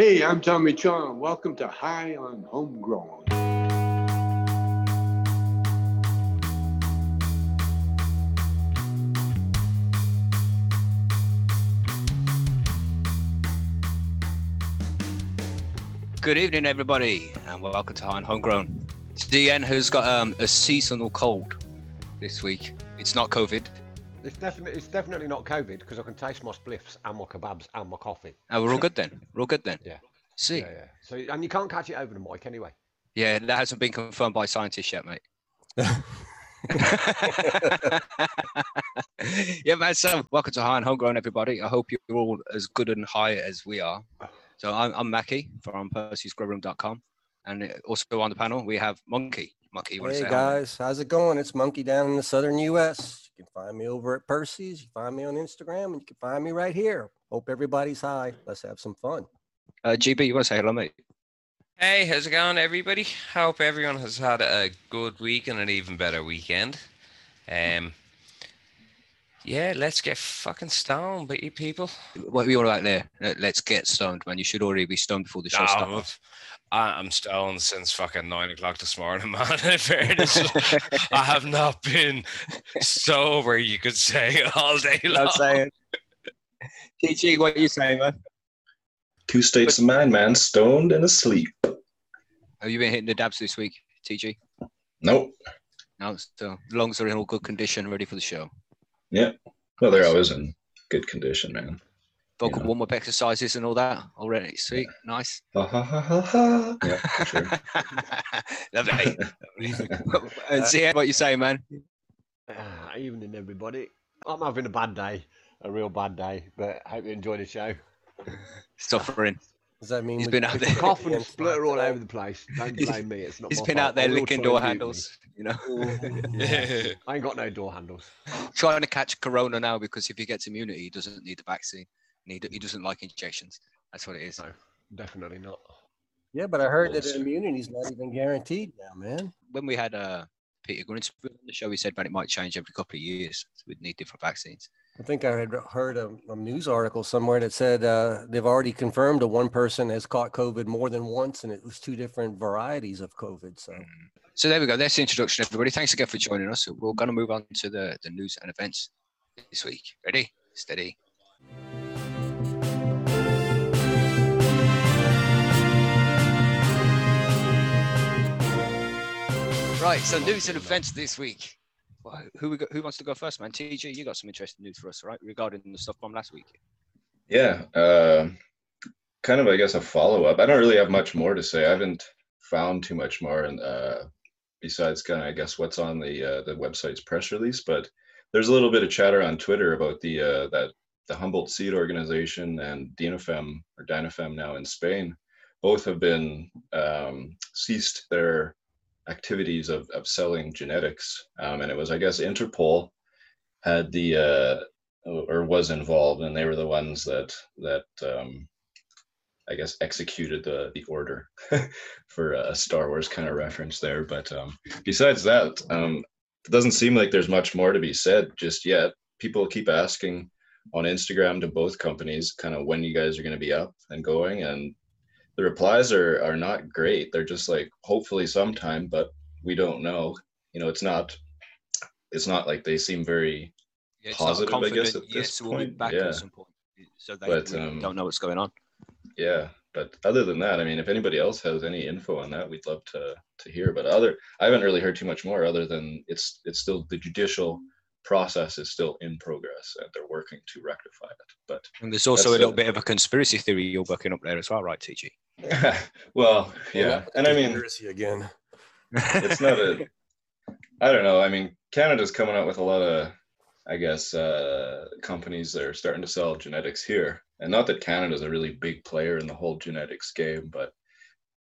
Hey, I'm Tommy Chong. Welcome to High on Homegrown. Good evening, everybody, and welcome to High on Homegrown. DN has got um, a seasonal cold this week. It's not COVID. It's definitely it's definitely not COVID because I can taste my spliffs and my kebabs and my coffee. Oh, we're all good then. We're all good then. Yeah. See, Yeah, yeah. So and you can't catch it over the mic anyway. yeah, that hasn't been confirmed by scientists yet, mate. yeah, man. So, welcome to High and Homegrown, everybody. I hope you're all as good and high as we are. So, I'm, I'm Mackie from Percy'sGrowroom.com, and also on the panel we have Monkey. Monkey, you want to Hey say hi? guys, how's it going? It's Monkey down in the southern US. You can find me over at Percy's. You can find me on Instagram, and you can find me right here. Hope everybody's high. Let's have some fun. Uh, GB, you want to say hello, mate? Hey, how's it going, everybody? Hope everyone has had a good week and an even better weekend. Um, yeah, let's get fucking stoned, but you people. What are you all like there? Let's get stoned, man. You should already be stoned before the show No, starts. I- I'm stoned since fucking nine o'clock this morning, man. In fairness, I have not been sober, you could say, all day long. I'm saying. TG, what are you saying, man? Two states of mind, man, stoned and asleep. Have you been hitting the dabs this week, TG? Nope. No, so lungs are in all good condition, ready for the show. Yeah. Well, they're always in good condition, man. Vocal Yeah. warm up exercises and all that already. Sweet, nice. Ha ha ha ha ha. Yeah, for sure. Lovely. and see what you say, man. Ah, evening, everybody. I'm having a bad day, a real bad day, but I hope you enjoy the show. Suffering. Does that mean He's we been out there. the Cough and splutter all over the place. Don't He's- blame me. It's not. He's my been fault. out there licking door and mute me. handles, you know, Yeah. I ain't got no door handles. trying to catch corona now because if he gets immunity, he doesn't need the vaccine. And he, he doesn't like injections. That's what it is. No, definitely not. Yeah, but I heard that Bullshit. immunity's not even guaranteed now, man. When we had uh, Peter Grinspoon on the show, he said that it might change every couple of years. So we'd need different vaccines. I think I had heard a, a news article somewhere that said uh, they've already confirmed that one person has caught COVID more than once, and it was two different varieties of COVID. So So there we go. That's the introduction, everybody. Thanks again for joining us. We're going to move on to the, the news and events this week. Ready? Steady. Right. So news and events this week. Well, who we got, who wants to go first, man? TG, you got some interesting news for us, right? Regarding the stuff from last week. Yeah. Uh, kind of, I guess, a follow up. I don't really have much more to say. I haven't found too much more, and uh, besides, kind of, I guess, what's on the uh, the website's press release. But there's a little bit of chatter on Twitter about the uh, that the Humboldt Seed Organization and Dinafem or Dynafem now in Spain, both have been um, ceased their activities of, of selling genetics. Um, and it was, I guess, Interpol had the uh, or was involved, and they were the ones that that um, I guess executed the the order for a Star Wars kind of reference there. But um, besides that, um, it doesn't seem like there's much more to be said just yet. People keep asking on Instagram to both companies, kind of when you guys are going to be up and going, and the replies are are not great. They're just like hopefully sometime, but we don't know. You know, it's not it's not like they seem very Yeah, Positive, I guess, at this yes, we'll point, back yeah. at some point. So they But, really um, don't know what's going on. yeah but other than that i mean if anybody else has any info on that we'd love to to hear but other i haven't really heard too much more other than it's it's still the judicial process is still in progress and they're working to rectify it but And there's also a little it. bit of a conspiracy theory you're working up there as well, right, TG? well yeah. and i mean Conspiracy again. it's not a i don't know. I mean canada's coming out with a lot of i guess uh companies that are starting to sell genetics here. And not that canada's a really big player in the whole genetics game but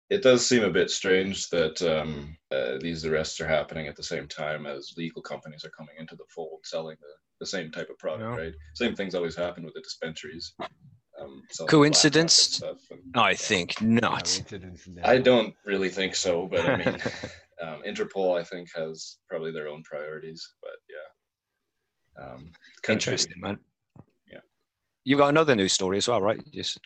it does seem a bit strange that um, uh, these arrests are happening at the same time as legal companies are coming into the fold selling the, the same type of product Yeah. right? Same things always happen with the dispensaries um, selling Coincidence? stuff and- I think not. Coincidence in there. I don't really think so, but I mean, um, Interpol, I think, has probably their own priorities. But yeah, um, country- Interesting, man. Yeah. You got another news story as well, right? Just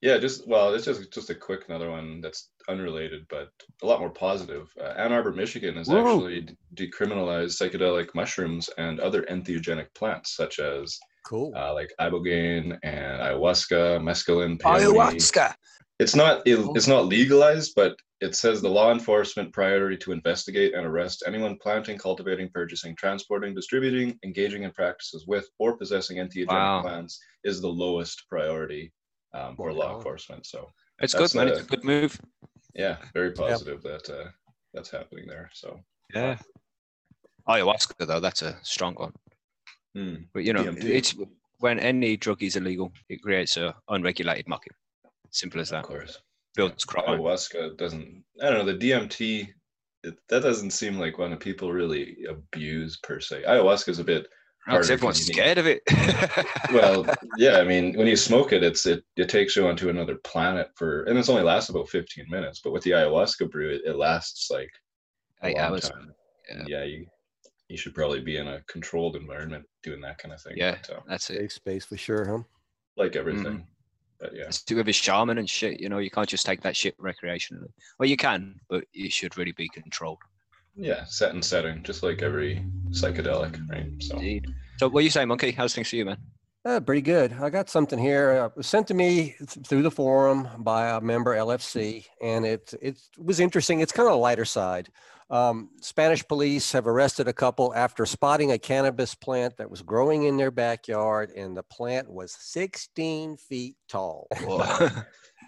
Yeah, just well, it's just just a quick another one that's unrelated, but a lot more positive. Uh, Ann Arbor, Michigan, has Whoa. actually decriminalized psychedelic mushrooms and other entheogenic plants, such as Cool. uh, like ibogaine and ayahuasca, mescaline, peyote. Ayahuasca. It's not Oh. it's not legalized, but it says the law enforcement priority to investigate and arrest anyone planting, cultivating, purchasing, transporting, distributing, engaging in practices with, or possessing entheogenic Wow. plants is the lowest priority um, for law enforcement. So It's good, man. It's uh, a good move. yeah, very positive that uh, that's happening there. So Yeah. Ayahuasca, though, that's a strong one. Hmm. But you know, DMT. it's when any drug is illegal, it creates a unregulated market. Simple as of that. course, Builds crime. ayahuasca doesn't. I don't know the DMT. It, that doesn't seem like one that people really abuse per se. Ayahuasca is a bit Because everyone's scared of it. well yeah i mean when you smoke it it's it, it takes you onto another planet for and it's only lasts about 15 minutes but with the ayahuasca brew it, it lasts like eight hours. time. Yeah. yeah you you should probably be in a controlled environment doing that kind of thing Yeah. but, uh, That's it. Safe space for sure, huh? like everything but yeah It's to do with a shaman and shit. You know, you can't just take that shit recreationally. Well, you can, but it should really be controlled. yeah set and setting just like every psychedelic right so Indeed. So, what you say, Monkey? How's things for you, man? Uh, pretty good. I got something here. Uh, it was sent to me th- through the forum by a member LFC, and it it was interesting. It's kind of a lighter side. Um, Spanish police have arrested a couple after spotting a cannabis plant that was growing in their backyard, and the plant was 16 feet tall.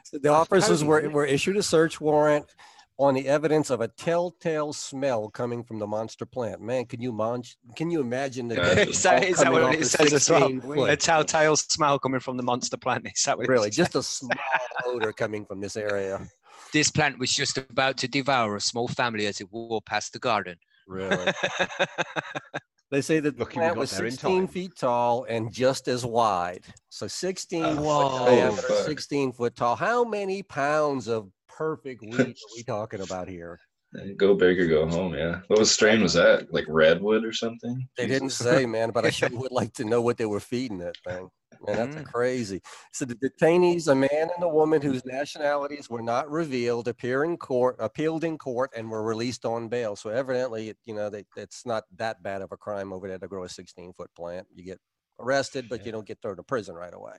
So the officers were, were issued a search warrant on the evidence of a telltale smell coming from the monster plant. Man, can you mon- can you imagine the Yeah. death Is that- smoke is that what it says as well? foot? a telltale smell coming from the monster plant. Is that what Really, says? just a small odor coming from this area. This plant was just about to devour a small family as it walked past the garden. Really. They say that the Lucky we plant was 16 feet tall and just as wide. So 16 foot Whoa. diameter, Fuck. 16 foot tall. How many pounds of perfect weed are we talking about here? go big or go home yeah what was strain was that like redwood or something They didn't say, man, but I sure would like to know what they were feeding that thing. Man, that's Mm. crazy. So the detainees, a man and a woman whose nationalities were not revealed, appear in court, appealed in court, and were released on bail. So evidently, you know, they, it's not that bad of a crime over there to grow a 16 foot plant. You get arrested, but you don't get thrown to prison right away.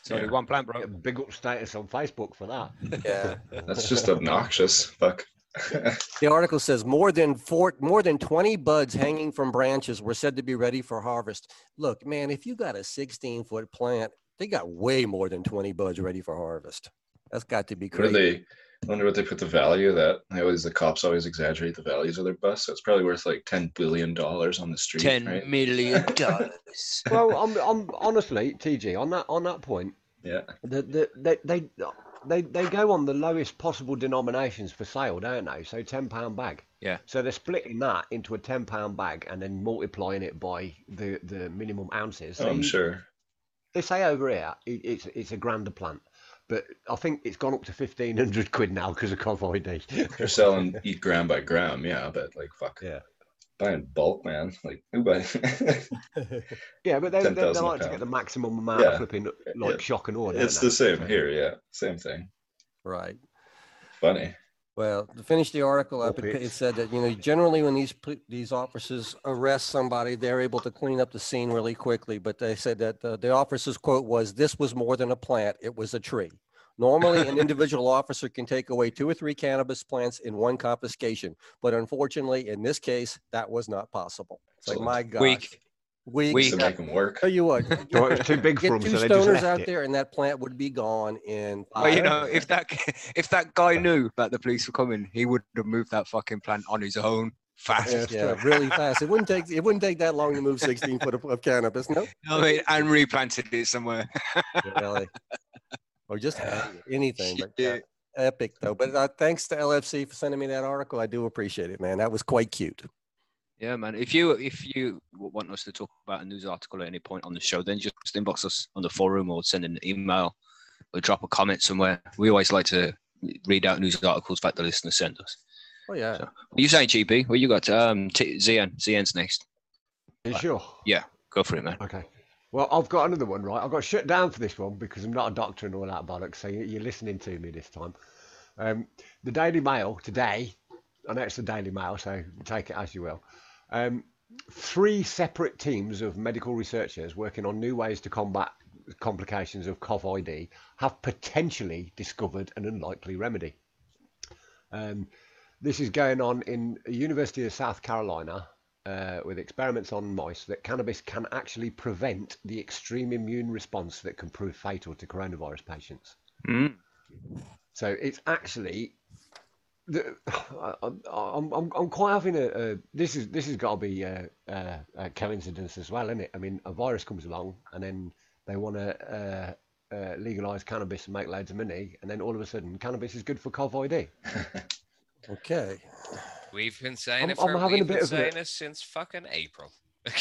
It's only Yeah. one plant, bro. Get big up status on Facebook for that. Yeah. that's just obnoxious fuck The article says more than four, more than 20 buds hanging from branches were said to be ready for harvest. Look, man, if you got a 16 foot plant, they got way more than 20 buds ready for harvest. That's got to be What do crazy. wonder what they put the value of that? They always the cops always exaggerate the values of their busts. So it's probably worth like ten billion dollars on the street. Ten right? million dollars. well, I'm, I'm honestly, TG, on that on that point, Yeah. the, the, they, they they they go on the lowest possible denominations for sale, don't they? So ten pound bag. Yeah. So they're splitting that into a ten pound bag and then multiplying it by the the minimum ounces. So I'm you- sure. They say over here it, it's it's a grander plant, but I think it's gone up to fifteen hundred quid now because of COVID. They're selling eat gram by gram, yeah, but like fuck. Yeah. Buying bulk, man. Like who buy yeah, but they, they, they like to get the maximum amount Yeah. of flipping like Yeah. shock and awe. don't It's they? the same So- here, yeah. Same thing. Right. Funny. Well, to finish the article up, it, it said that you know generally when these these officers arrest somebody, they're able to clean up the scene really quickly. But they said that uh, the officer's quote was, "This was more than a plant; it was a tree." Normally, an individual officer can take away two or three cannabis plants in one confiscation, but unfortunately, in this case, that was not possible. It's like, my God, Weak. weak. Weak. Just to make them work. Tell you what, So it too big for get them, two so they just stoners out it. there, and that plant would be gone in. Well, you know, if that if that guy knew that the police were coming, he would have moved that fucking plant on his own fast. Yeah. yeah, really fast. It wouldn't take it wouldn't take that long to move 16 foot of, of cannabis. No, I mean, and replanted it somewhere. really. Or just anything. But yeah, epic though. But uh, thanks to LFC for sending me that article. I do appreciate it, man. That was quite cute. Yeah, man. If you if you want us to talk about a news article at any point on the show, then just inbox us on the forum or send an email or drop a comment somewhere. We always like to read out news articles that the listeners send us. Oh yeah. So, what you saying, GP? What you got? Um, T- ZN. ZN's next. You sure? Yeah, go for it, man. Okay. Well, I've got another one, right? I've got shut down for this one because I'm not a doctor and all that bollocks. So you- you're listening to me this time. Um, the Daily Mail today, I know it's the Daily Mail, so take it as you will. Um, three separate teams of medical researchers working on new ways to combat complications of COVID have potentially discovered an unlikely remedy. Um, this is going on in the University of South Carolina uh, with experiments on mice that cannabis can actually prevent the extreme immune response that can prove fatal to coronavirus patients. Mm. So it's actually, the, I, I'm, I'm, I'm quite having a, a this is this has got to be a, a, a coincidence as well, isn't it? I mean, a virus comes along and then they want to uh, uh, legalize cannabis and make loads of money, and then all of a sudden, cannabis is good for COVID. Okay. We've been saying I'm- it for I'm having a we've been bit of a- saying it since fucking April.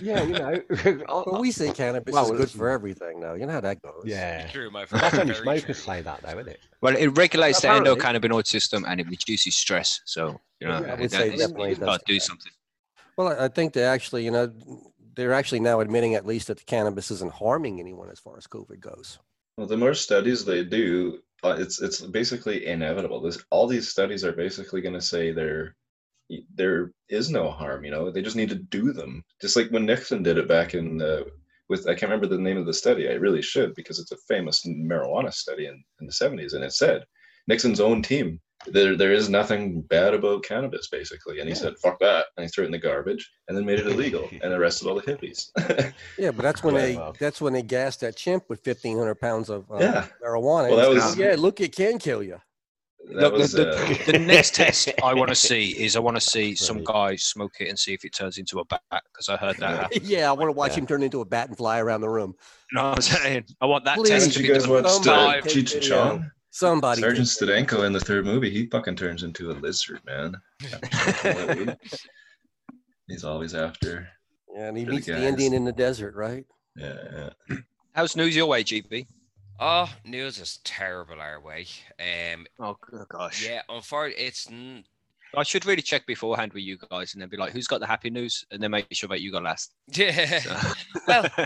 Yeah, you know. I- Well, we say cannabis Well, is good for everything now. You know how that goes. yeah. True, my friend. That's only smokers true. say that, though, isn't it? Well, it regulates the Apparently. endocannabinoid system and it reduces stress. So you know, Yeah, I would that say is- definitely does do something. Well, I- I think they actually, you know, they're actually now admitting at least that the cannabis isn't harming anyone as far as COVID goes. Well, the more studies they do, it's it's basically inevitable. This all these studies are basically going to say there there is no harm. You know, they just need to do them. Just like when Nixon did it back in uh, with I can't remember the name of the study. I really should because it's a famous marijuana study in, in the seventies, and it said Nixon's own team. There, there is nothing bad about cannabis, basically. And he Yeah. said, "Fuck that," and he threw it in the garbage, and then made it illegal, and arrested all the hippies. Yeah, but that's when they well. that's when they gassed that chimp with fifteen hundred pounds of uh, Yeah. marijuana. Well, and that said, was- yeah, look, it can kill you. that Look, was, the, uh, the, the next test I want to see is I want to see some guy smoke it and see if it turns into a bat because I heard that. Yeah. happen. yeah, I want to watch Yeah. him turn into a bat and fly around the room. No, I'm saying I want that Please. test Haven't to you guys done watched uh, live. take Cheech and video. Chong? Somebody. Sergeant take. Stedenko in the third movie, he fucking turns into a lizard, man. He's always after. Yeah, and he for the meets the. Indian in the desert, right? Yeah, yeah. How's news your way, GB? Oh, news is terrible our way. Um, Oh gosh. yeah, unfortunately, it's n- I should really check beforehand with you guys and then be like, who's got the happy news? And then make sure that you got last. yeah. So- Well,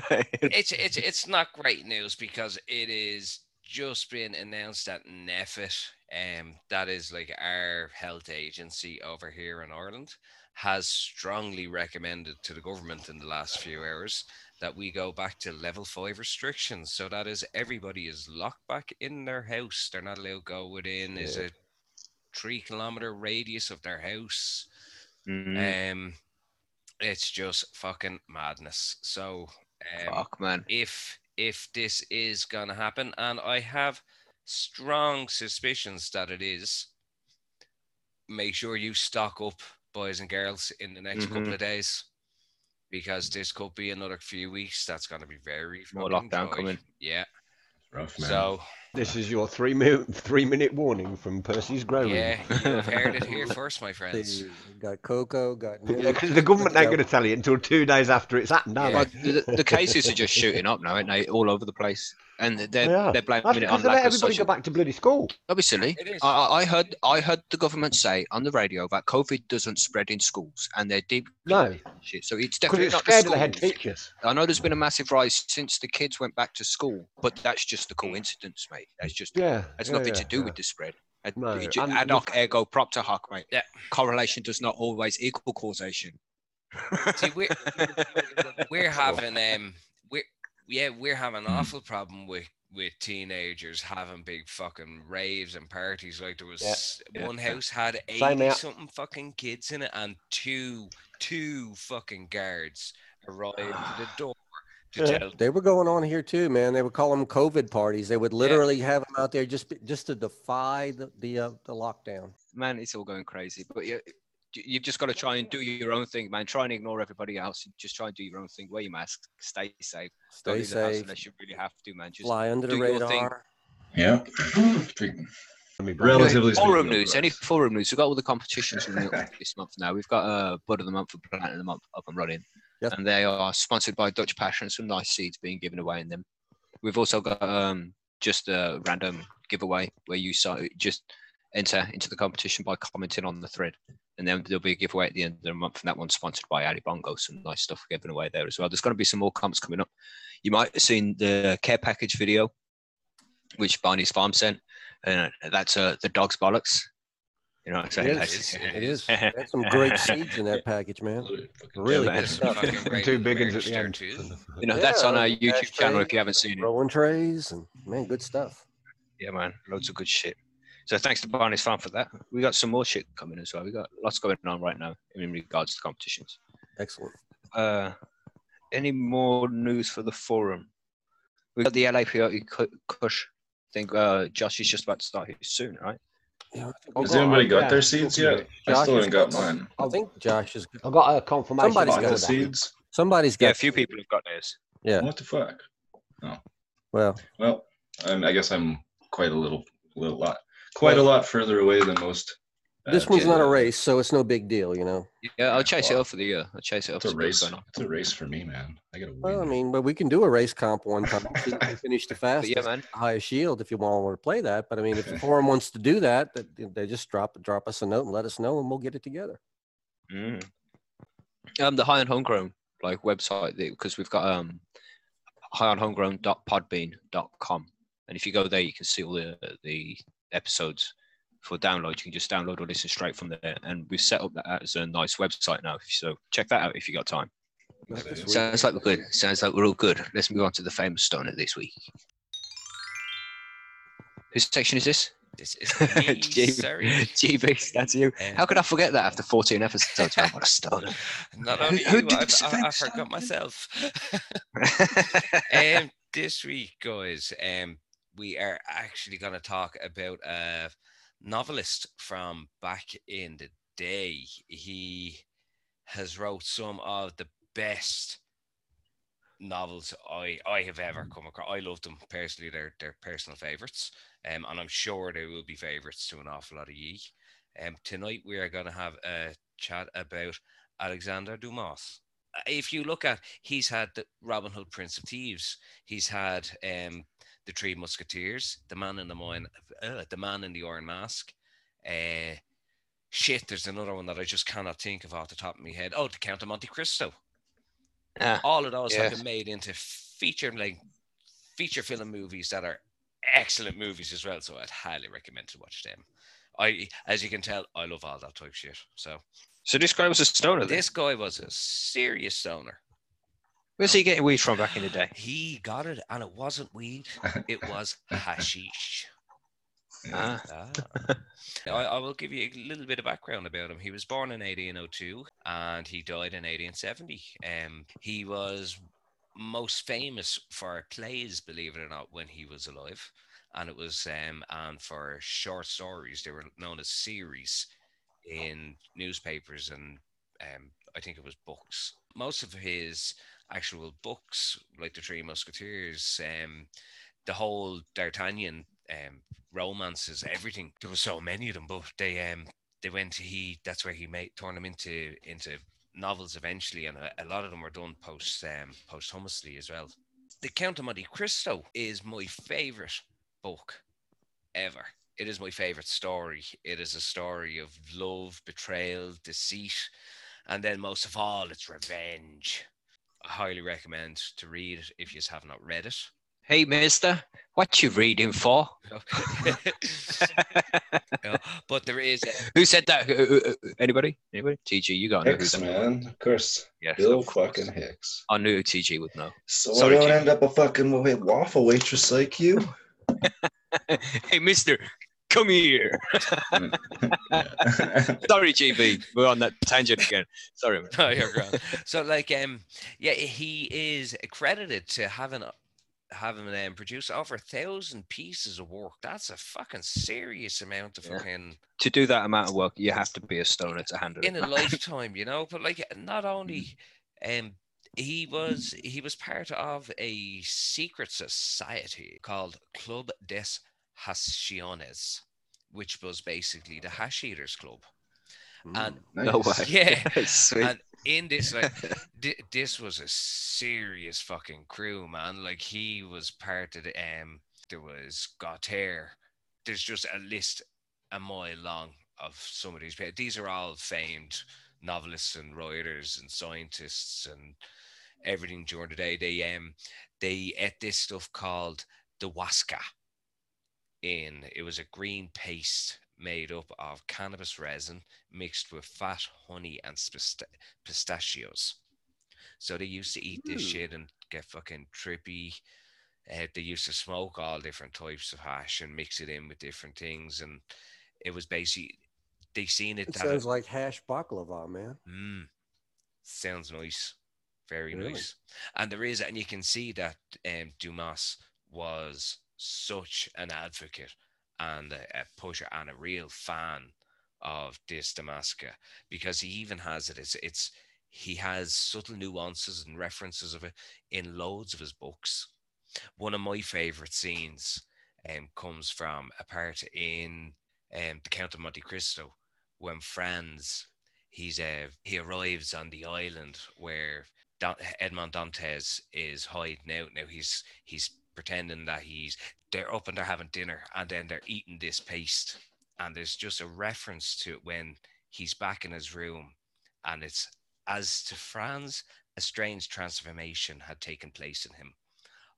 it's it's it's not great news because it is just been announced that NPHET, um, that is like our health agency over here in Ireland, has strongly recommended to the government in the last few hours that we go back to level five restrictions. So that is everybody is locked back in their house. They're not allowed to go within is a three kilometer radius of their house. Mm, Um, it's just fucking madness. So, um, fuck, man. if if this is gonna happen, and I have strong suspicions that it is, make sure you stock up, boys and girls, in the next couple Mhm. of days, because this could be another few weeks. That's gonna be very More lockdown dry. coming. Yeah. Rough, man. So This is your three minute three minute warning from Percy's Grow Room. yeah, you've heard it here first, my friends. They got cocoa, got Yeah, because the government ain't going to tell you until two days after it's happened, are Yeah. they? The, the cases are just shooting up now, aren't they? All over the place, and they're They are. they're blaming That's it on they let lack of everybody social. go back to bloody school. Don't be silly. It is. I, I I heard I heard the government say on the radio that COVID doesn't spread in schools, and they're deep No, shit. So it's definitely it's not the scared of the head teachers. I know there's been a massive rise since the kids went back to school, but that's just a mm. coincidence, mate. That's just Yeah, it's yeah, nothing to do yeah. with the spread. Ad, No, it ju- and ad the hoc ergo propter hoc, mate. Yeah. Correlation does not always equal causation. See, we're we're having um we're yeah we're having an awful problem with with teenagers having big fucking raves and parties like there was Yeah. one house had 80 something fucking kids in it and two two fucking guards arrived at the door to Yeah. tell They were going on here too, man. They would call them COVID parties. They would literally have them out there just just to defy the the, uh, the lockdown. Man, it's all going crazy. But you, you've just got to try and do your own thing, man. Try and ignore everybody else. Just try and do your own thing. Wear your mask. Stay safe. Don't Stay the house safe. unless you really have to, man. Just Fly under the do thing. radar. Yeah. I mean, Relatively Forum speaking, news. Any forum news? We've got all the competitions this month now. We've got uh, Bud of the Month and Plant of the Month up and running. Yep. And they are sponsored by Dutch Passion. Some nice seeds being given away in them. We've also got um, just a random giveaway where you saw just enter into the competition by commenting on the thread. And then there'll be a giveaway at the end of the month, and that one's sponsored by Ali Bongo. Some nice stuff given away there as well. There's going to be some more comps coming up. You might have seen the care package video, which Barney's Farm sent, and that's uh, the dog's bollocks. You know what I'm saying? It That's- is. It is. That's some great seeds in that package, man. Really man. good stuff. Two big ones at the end. too. You know, that's on our YouTube channel if you haven't seen it. Rolling trays and man, good stuff. Yeah, man, loads of good shit. So thanks to Barney's Farm for that. We got some more shit coming as well. We got lots going on right now in regards to competitions. Excellent. Uh, any more news for the forum? We got the LAPOE Ku- Kush. I think uh, Josh is just about to start here soon, right? Yeah, I think, I've Has got- anybody got yeah, their seeds yet? about I still Josh haven't got has got mine. I think Josh is. I got a confirmation. Somebody's got Vodka that. seeds? Somebody's Yeah, got. a few people have got theirs. Yeah. What the fuck? Well, Well, um, I guess I'm quite a little, little lot, quite a lot further away than most. Uh, this one's not a race, so it's no big deal, you know. Yeah, I'll chase it Well, up for the year. I'll chase it up. It's a race. It's a race for me, man. I gotta win. Well, I mean, but we can do a race comp one time. so you can finish the fastest, yeah, man. highest shield if you want to play that. But I mean, if the forum wants to do that, that- they just drop drop us a note and let us know, and we'll get it together. Mm. Um, the high and homegrown like website because we've got um high on homegrown.podbean.com, and if you go there, you can see all the the episodes for download. You can just download or listen straight from there, and we've set up that as a nice website now. So check that out if you got time. Sounds like we're good. Sounds like we're all good. Let's move on to the famous stoner this week. Whose section is this? This is me, GB, sorry. GB, that's you. Um, How could I forget that after 14 episodes? man? What a stoner. Not only who you, did I, this I, I forgot myself. um, this week, guys, um, we are actually going to talk about a novelist from back in the day. He has wrote some of the best novels I, I have ever come across. I love them personally. They're they're personal favorites, um, and I'm sure they will be favorites to an awful lot of ye. Um, tonight we are going to have a chat about Alexander Dumas. Uh, If you look at, he's had the Robin Hood, Prince of Thieves. He's had um, the Three Musketeers, the Man in the Mine, uh, the Man in the Iron Mask. Uh, shit, there's another one that I just cannot think of off the top of my head. Oh, the Count of Monte Cristo. Ah, All of those have been made into feature like feature film movies that are excellent movies as well. So I'd highly recommend to watch them. I, as you can tell, I love all that type of shit. So so this guy was a stoner. Then. this guy was a serious stoner. Where's he getting weed from back in the day? He got it, and it wasn't weed; it was hashish. Ah, Ah. I, I will give you a little bit of background about him. He was born in 1802 and he died in 1870. Um, he was most famous for plays, believe it or not, when he was alive. And it was um, and for short stories. They were known as series in newspapers and um, I think it was books. Most of his actual books, like the Three Musketeers, um, the whole D'Artagnan um, romances, everything. There were so many of them, but they um they went to he. That's where he made turned them into into novels eventually, and a, a lot of them were done post um posthumously as well. The Count of Monte Cristo is my favorite book ever. It is my favorite story. It is a story of love, betrayal, deceit, and then most of all, it's revenge. I highly recommend to read it if you have not read it. hey, mister, what you reading for? Yeah, but there is a, Who said that? Anybody? Anybody? TG, you got to know who Hicks, that man. Of course. Yes, Bill of course. fucking Hicks. I knew TG would know. So Sorry, I don't Jim. end up a fucking waffle waitress like you. hey, mister, come here. Sorry, GB. We're on that tangent again. Sorry, man. no, you're grand. So like um yeah, he is accredited to having having um, produced over a thousand pieces of work. That's a fucking serious amount of Yeah. fucking To do that amount of work, you have to be a stoner to handle in it. a lifetime, you know. But like not only um he was he was part of a secret society called Club des Hashischins, which was basically the hash eaters club. And No way. yeah, Sweet. and in this like thi- this was a serious fucking crew man like he was part of the um there was Gautier there's just a list a mile long of some of these. These are all famed novelists and writers and scientists and everything during the day. They um they ate this stuff called dawamesk. In it was a green paste made up of cannabis resin mixed with fat, honey, and pistachios. So they used to eat this Hmm. shit and get fucking trippy. Uh, they used to smoke all different types of hash and mix it in with different things, and it was basically they seen it. It sounds like hash baklava, man. Mm, sounds nice, very Really? nice. And there is, and you can see that um, Dumas was such an advocate and a, a pusher and a real fan of this dawamesk because he even has it. It's it's he has subtle nuances and references of it in loads of his books. One of my favorite scenes um, comes from a part in um, The Count of Monte Cristo when Franz he's uh, he arrives on the island where Don- Edmond Dantes is hiding out. Now he's he's pretending that he's they're up and they're having dinner and then they're eating this paste and there's just a reference to it when he's back in his room and it's as to Franz a strange transformation had taken place in him.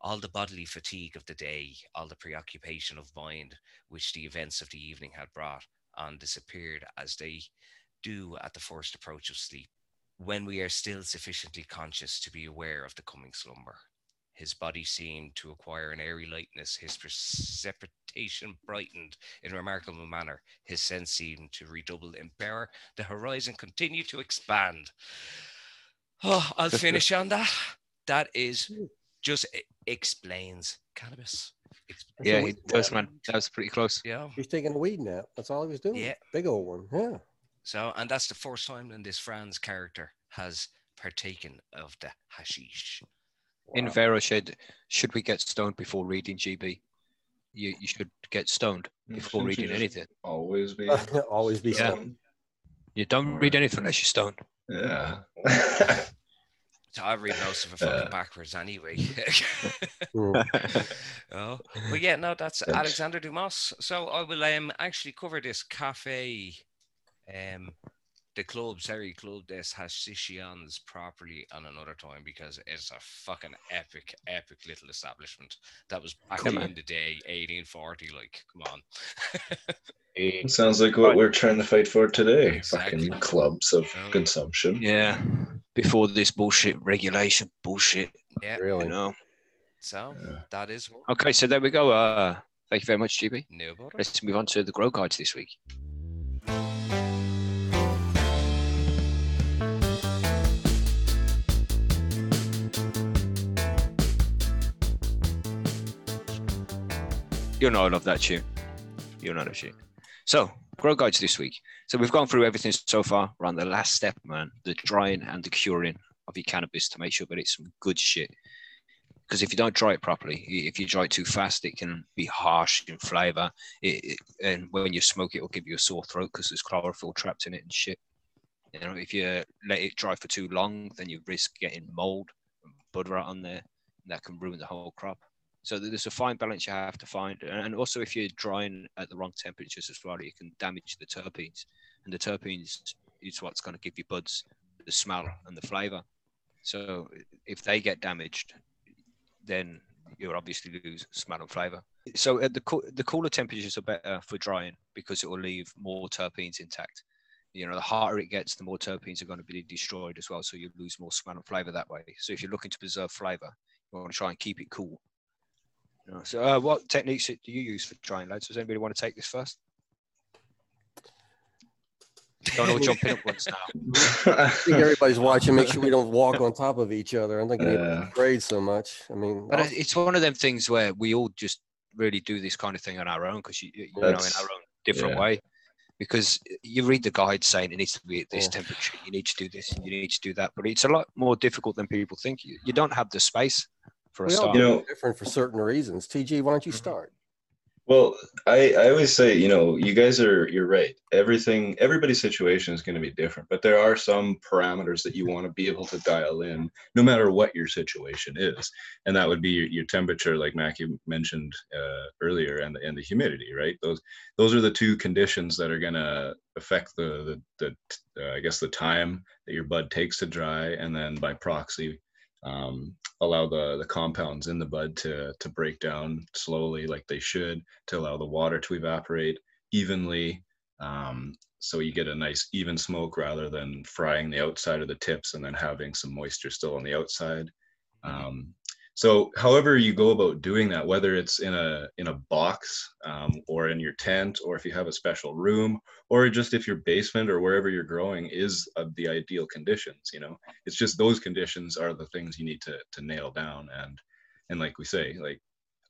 All the bodily fatigue of the day, all the preoccupation of mind which the events of the evening had brought on disappeared as they do at the first approach of sleep, when we are still sufficiently conscious to be aware of the coming slumber. His body seemed to acquire an airy lightness, his precipitation brightened in a remarkable manner, his sense seemed to redouble in power, the horizon continued to expand. Oh, I'll finish on that. That is just explains cannabis. Ex- Yeah, he weed does, man. That was pretty close. Yeah. He's taking a weed nap. That's all he was doing. Yeah. Big old one. Yeah. So, and that's the first time that this Franz character has partaken of the hashish. In Wow. Vero should should we get stoned before reading GB? You you should get stoned before Shouldn't reading just anything. Always be. Always be Yeah. stoned. You don't read anything unless you're stoned. Yeah. So I read most of it fucking Yeah. backwards anyway. Mm. oh, but yeah, no, that's Thanks. Alexander Dumas. So I will um actually cover this cafe, um, the club, Surrey Club this has Hashishians properly on another time because it's a fucking epic, epic little establishment that was back Come in on. the day, 1840. Like, come on. It sounds like what we're trying to fight for today. Exactly. Fucking clubs of Oh. consumption. Yeah. Before this bullshit regulation bullshit, yeah. Really? you know. So Yeah. that is what Okay, so there we go. Uh thank you very much, GB. new about. Let's move on to the grow guides this week. You know I love that tune. You know that shit. So, grow guides this week. So we've gone through everything so far. On the last step, man. The drying and the curing of your cannabis to make sure that it's some good shit. Because if you don't dry it properly, if you dry it too fast, it can be harsh in it- and when you smoke it, it'll give you a sore throat because there's chlorophyll trapped in it and shit. You know, if you let it dry for too long, then you risk getting mold, and bud rot on there, and that can ruin the whole crop. So there's a fine balance you have to find, and also if you're drying at the wrong temperatures as well, you can damage the terpenes, and the terpenes is what's going to give you buds the smell and the flavor. So if they get damaged, then you'll obviously lose smell and flavor. So at the coo- the cooler temperatures are better for drying because it will leave more terpenes intact. You know, the hotter it gets, the more terpenes are going to be destroyed as well. So you lose more smell and flavor that way. So if you're looking to preserve flavor, you want to try and keep it cool. You so uh, what techniques do you use for drying, lads? Does anybody want to take this first? Don't all jump in at once now. I think everybody's watching. Make sure we don't walk on top of each other. I'm thinking Yeah. afraid so much. I mean, But it- it's one of them things where we all just really do this kind of thing on our own because you, you know in our own different yeah. way. Because you read the guide saying it needs to be at this Yeah. temperature, you need to do this, you need to do that. But it's a lot more difficult than people think. You, you don't have the space for a we all start. You know- different for certain reasons. TG, why don't you start? Well, I, I always say, you know, you guys are you're right. Everything everybody's situation is going to be different, but there are some parameters that you want to be able to dial in no matter what your situation is. And that would be your, your temperature like Mackie mentioned uh, earlier and the, and the humidity, right? Those those are the two conditions that are going to affect the the, the uh, I guess the time that your bud takes to dry and then by proxy um, allow the the compounds in the bud to to break down slowly like they should to allow the water to evaporate evenly. Um, so you get a nice even smoke rather than frying the outside of the tips and then having some moisture still on the outside. Um, so however you go about doing that whether it's in a in a box um, or in your tent or if you have a special room or just if your basement or wherever you're growing is uh, the ideal conditions you know it's just those conditions are the things you need to to nail down. And and like we say like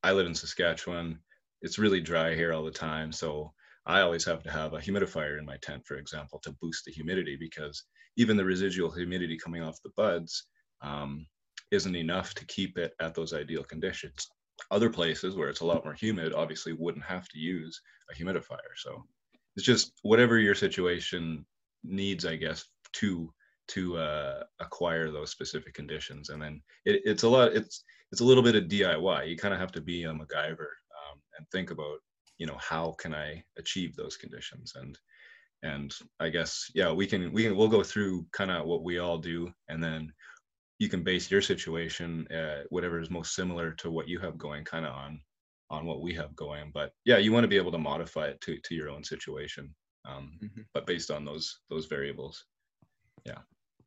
i live in saskatchewan. It's really dry here all the time. So i always have to have a humidifier in my tent for example to boost the humidity because even the residual humidity coming off the buds um, isn't enough to keep it at those ideal conditions. Other places where it's a lot more humid obviously wouldn't have to use a humidifier. So it's just whatever your situation needs, I guess, to to uh, acquire those specific conditions. And then it, it's a lot. It's it's a little bit of DIY. You kind of have to be a MacGyver um, and think about, you know, how can I achieve those conditions and and I guess yeah, we can we can we'll go through kind of what we all do, and then you can base your situation uh, whatever is most similar to what you have going kind of on on what we have going but yeah you want to be able to modify it to, to your own situation um, mm-hmm. but based on those those variables. Yeah.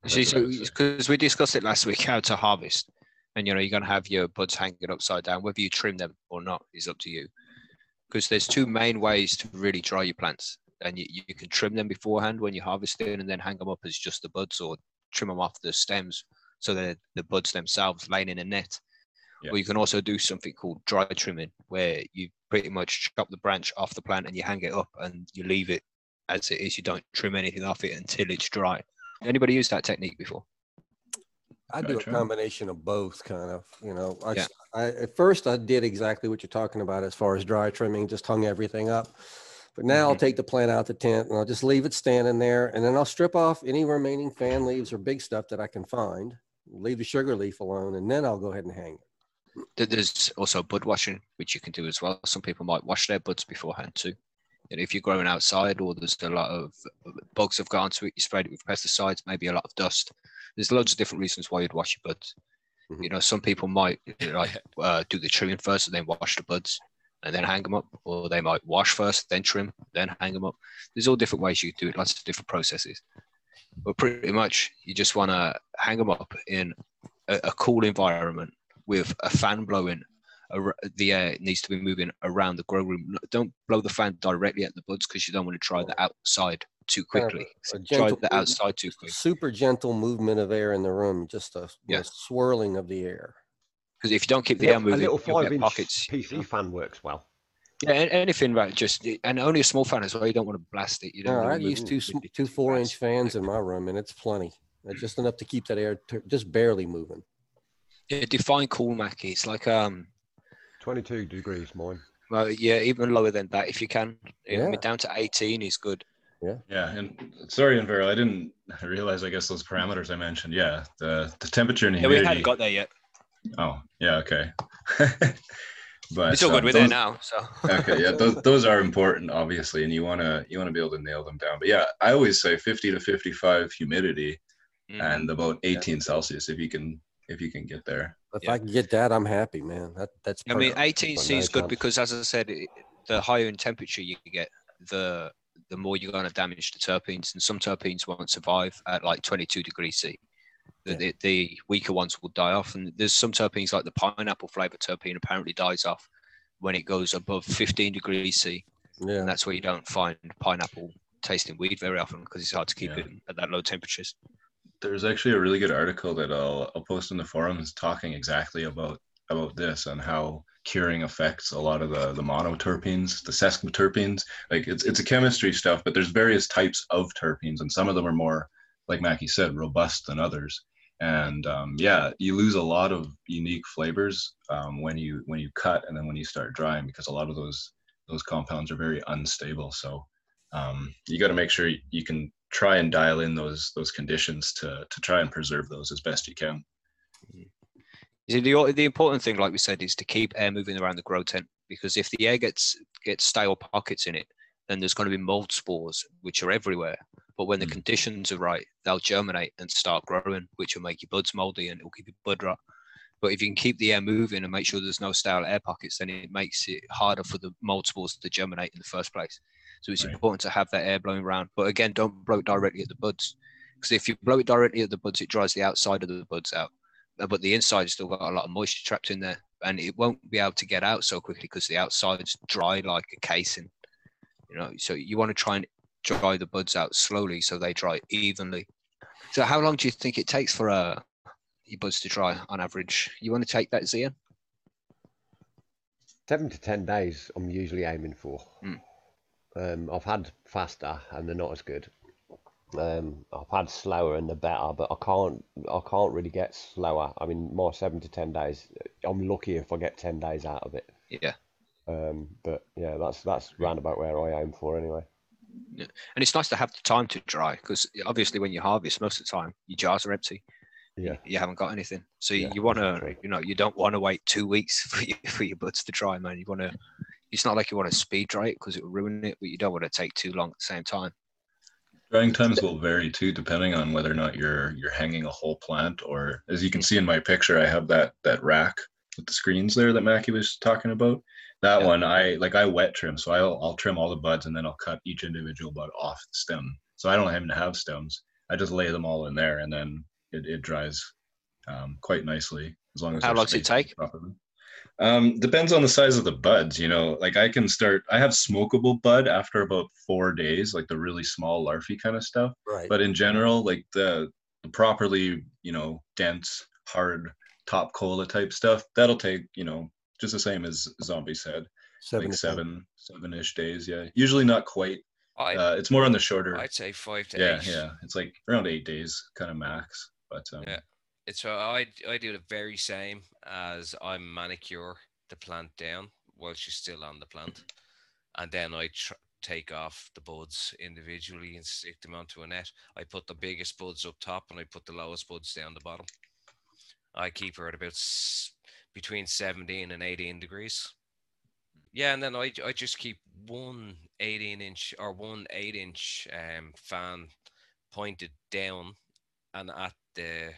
See so because we discussed it last week how to harvest and you know you're going to have your buds hanging upside down whether you trim them or not is up to you because there's two main ways to really dry your plants and you, you can trim them beforehand when you're harvesting and then hang them up as just the buds or trim them off the stems so the the buds themselves laying in a net. Yeah. Or you can also do something called dry trimming, where you pretty much chop the branch off the plant and you hang it up and you leave it as it is. You don't trim anything off it until it's dry. Anybody use that technique before? I do a combination of both, kind of. You know, I, yeah. I, at first I did exactly what you're talking about as far as dry trimming, just hung everything up. But now mm-hmm. I'll take the plant out the tent and I'll just leave it standing there, and then I'll strip off any remaining fan leaves or big stuff that I can find, leave the sugar leaf alone, and then I'll go ahead and hang it. There's also bud washing, which you can do as well. Some people might wash their buds beforehand too. And if you're growing outside or there's a lot of bugs have gone to it, you sprayed it with pesticides, maybe a lot of dust. There's loads of different reasons why you'd wash your buds. Mm-hmm. You know, some people might like uh, do the trimming first and then wash the buds and then hang them up, or they might wash first, then trim, then hang them up. There's all different ways you can do it, lots of different processes but pretty much you just want to hang them up in a, a, cool environment with a fan blowing. The air needs to be moving around the grow room. Don't blow the fan directly at the buds because you don't want to dry the outside too quickly. Dry the outside too quickly. Super gentle movement of air in the room, just a yeah. swirling of the air. Because if you don't keep the air moving, a little five inch pockets. PC fan works well. Yeah, anything right? Just and only a small fan as well. You don't want to blast it. You don't. No, I use two two four inch fans in my room, and it's plenty. It's just enough to keep that air t- just barely moving. Yeah, define cool, Mackie. It's like um, twenty two degrees, mine. Well, yeah, even lower than that if you can. Yeah. I mean, down to eighteen is good. Yeah. Yeah, and sorry, Envero, I didn't realize. I guess those parameters I mentioned. Yeah, the the temperature and humidity. Yeah, we hadn't got there yet. Oh, yeah, okay. But it's all good with those, it now. So okay, yeah, those, those are important, obviously, and you wanna you wanna be able to nail them down. But yeah, I always say 50 to 55 humidity mm. and about 18 yeah. Celsius if you can if you can get there. If yeah. I can get that, I'm happy, man. That that's. I mean, 18 C is good because, as I said, it, the higher in temperature you get, the the more you're going to damage the terpenes, and some terpenes won't survive at like 22 degrees C the, yeah. the, the, weaker ones will die off. And there's some terpenes like the pineapple flavor terpene apparently dies off when it goes above 15 degrees C. Yeah. And that's where you don't find pineapple tasting weed very often because it's hard to keep yeah. it at that low temperatures. There's actually a really good article that I'll, I'll post in the forums talking exactly about about this and how curing affects a lot of the the monoterpenes, the sesquiterpenes. Like it's it's a chemistry stuff, but there's various types of terpenes, and some of them are more, like Mackie said, robust than others and um, yeah you lose a lot of unique flavors um, when you when you cut and then when you start drying because a lot of those those compounds are very unstable. So um, you got to make sure you can try and dial in those those conditions to to try and preserve those as best you can. The, the important thing, like we said, is to keep air moving around the grow tent because if the air gets gets stale pockets in it, then there's going to be mold spores which are everywhere. But when the Mm. conditions are right, they'll germinate and start growing, which will make your buds moldy and it'll keep your bud rot. But if you can keep the air moving and make sure there's no stale air pockets, then it makes it harder for the mold spores to germinate in the first place. So it's Right. important to have that air blowing around. But again, don't blow it directly at the buds. Because if you blow it directly at the buds, it dries the outside of the buds out. Uh, But the inside's still got a lot of moisture trapped in there. And it won't be able to get out so quickly because the outside's dry like a casing. You know, so you want to try and dry the buds out slowly so they dry evenly. So how long do you think it takes for uh, your buds to dry on average? You want to take that, Zian? Seven to ten days, I'm usually aiming for. Hmm. Um, I've had faster and they're not as good. Um, I've had slower and they're better, but I can't. I can't really get slower. I mean, more seven to ten days. I'm lucky if I get ten days out of it. Yeah. Um, but yeah, that's that's round about where I aim for anyway. And it's nice to have the time to dry because obviously when you harvest, most of the time your jars are empty. Yeah. You haven't got anything. So you- Yeah, you want to, you know, you don't want to wait two weeks for your, for your buds to dry, man. You want to, it's not like you want to speed dry it because it will ruin it, but you don't want to take too long at the same time. Drying times will vary too, depending on whether or not you're you're hanging a whole plant, or as you can see in my picture, I have that that rack with the screens there that Mackie was talking about. That Yeah. one, I like I wet trim, so I'll I'll trim all the buds and then I'll cut each individual bud off the stem. So I don't even have stems. I just lay them all in there, and then it, it dries um, quite nicely as long as. How they're long does it take? properly. Um, depends on the size of the buds, you know. Like I can start. I have smokable bud after about four days, like the really small larf kind of stuff. Right. But in general, like the, the properly, you know, dense, hard top cola type stuff, that'll take, you know, just the same as Zombie said, seven like seven, seven-ish days. Yeah, usually not quite. I, Uh, it's more on the shorter. I'd say five to Yeah, eight. yeah. It's like around eight days, kind of max. But um, Yeah. It's so I I do the very same as I manicure the plant down while she's still on the plant, and then I tr- take off the buds individually and stick them onto a net. I put the biggest buds up top and I put the lowest buds down the bottom. I keep her at about s- between 17 and 18 degrees. Yeah, and then I, I just keep one 18 inch or one 8 inch um, fan pointed down and at the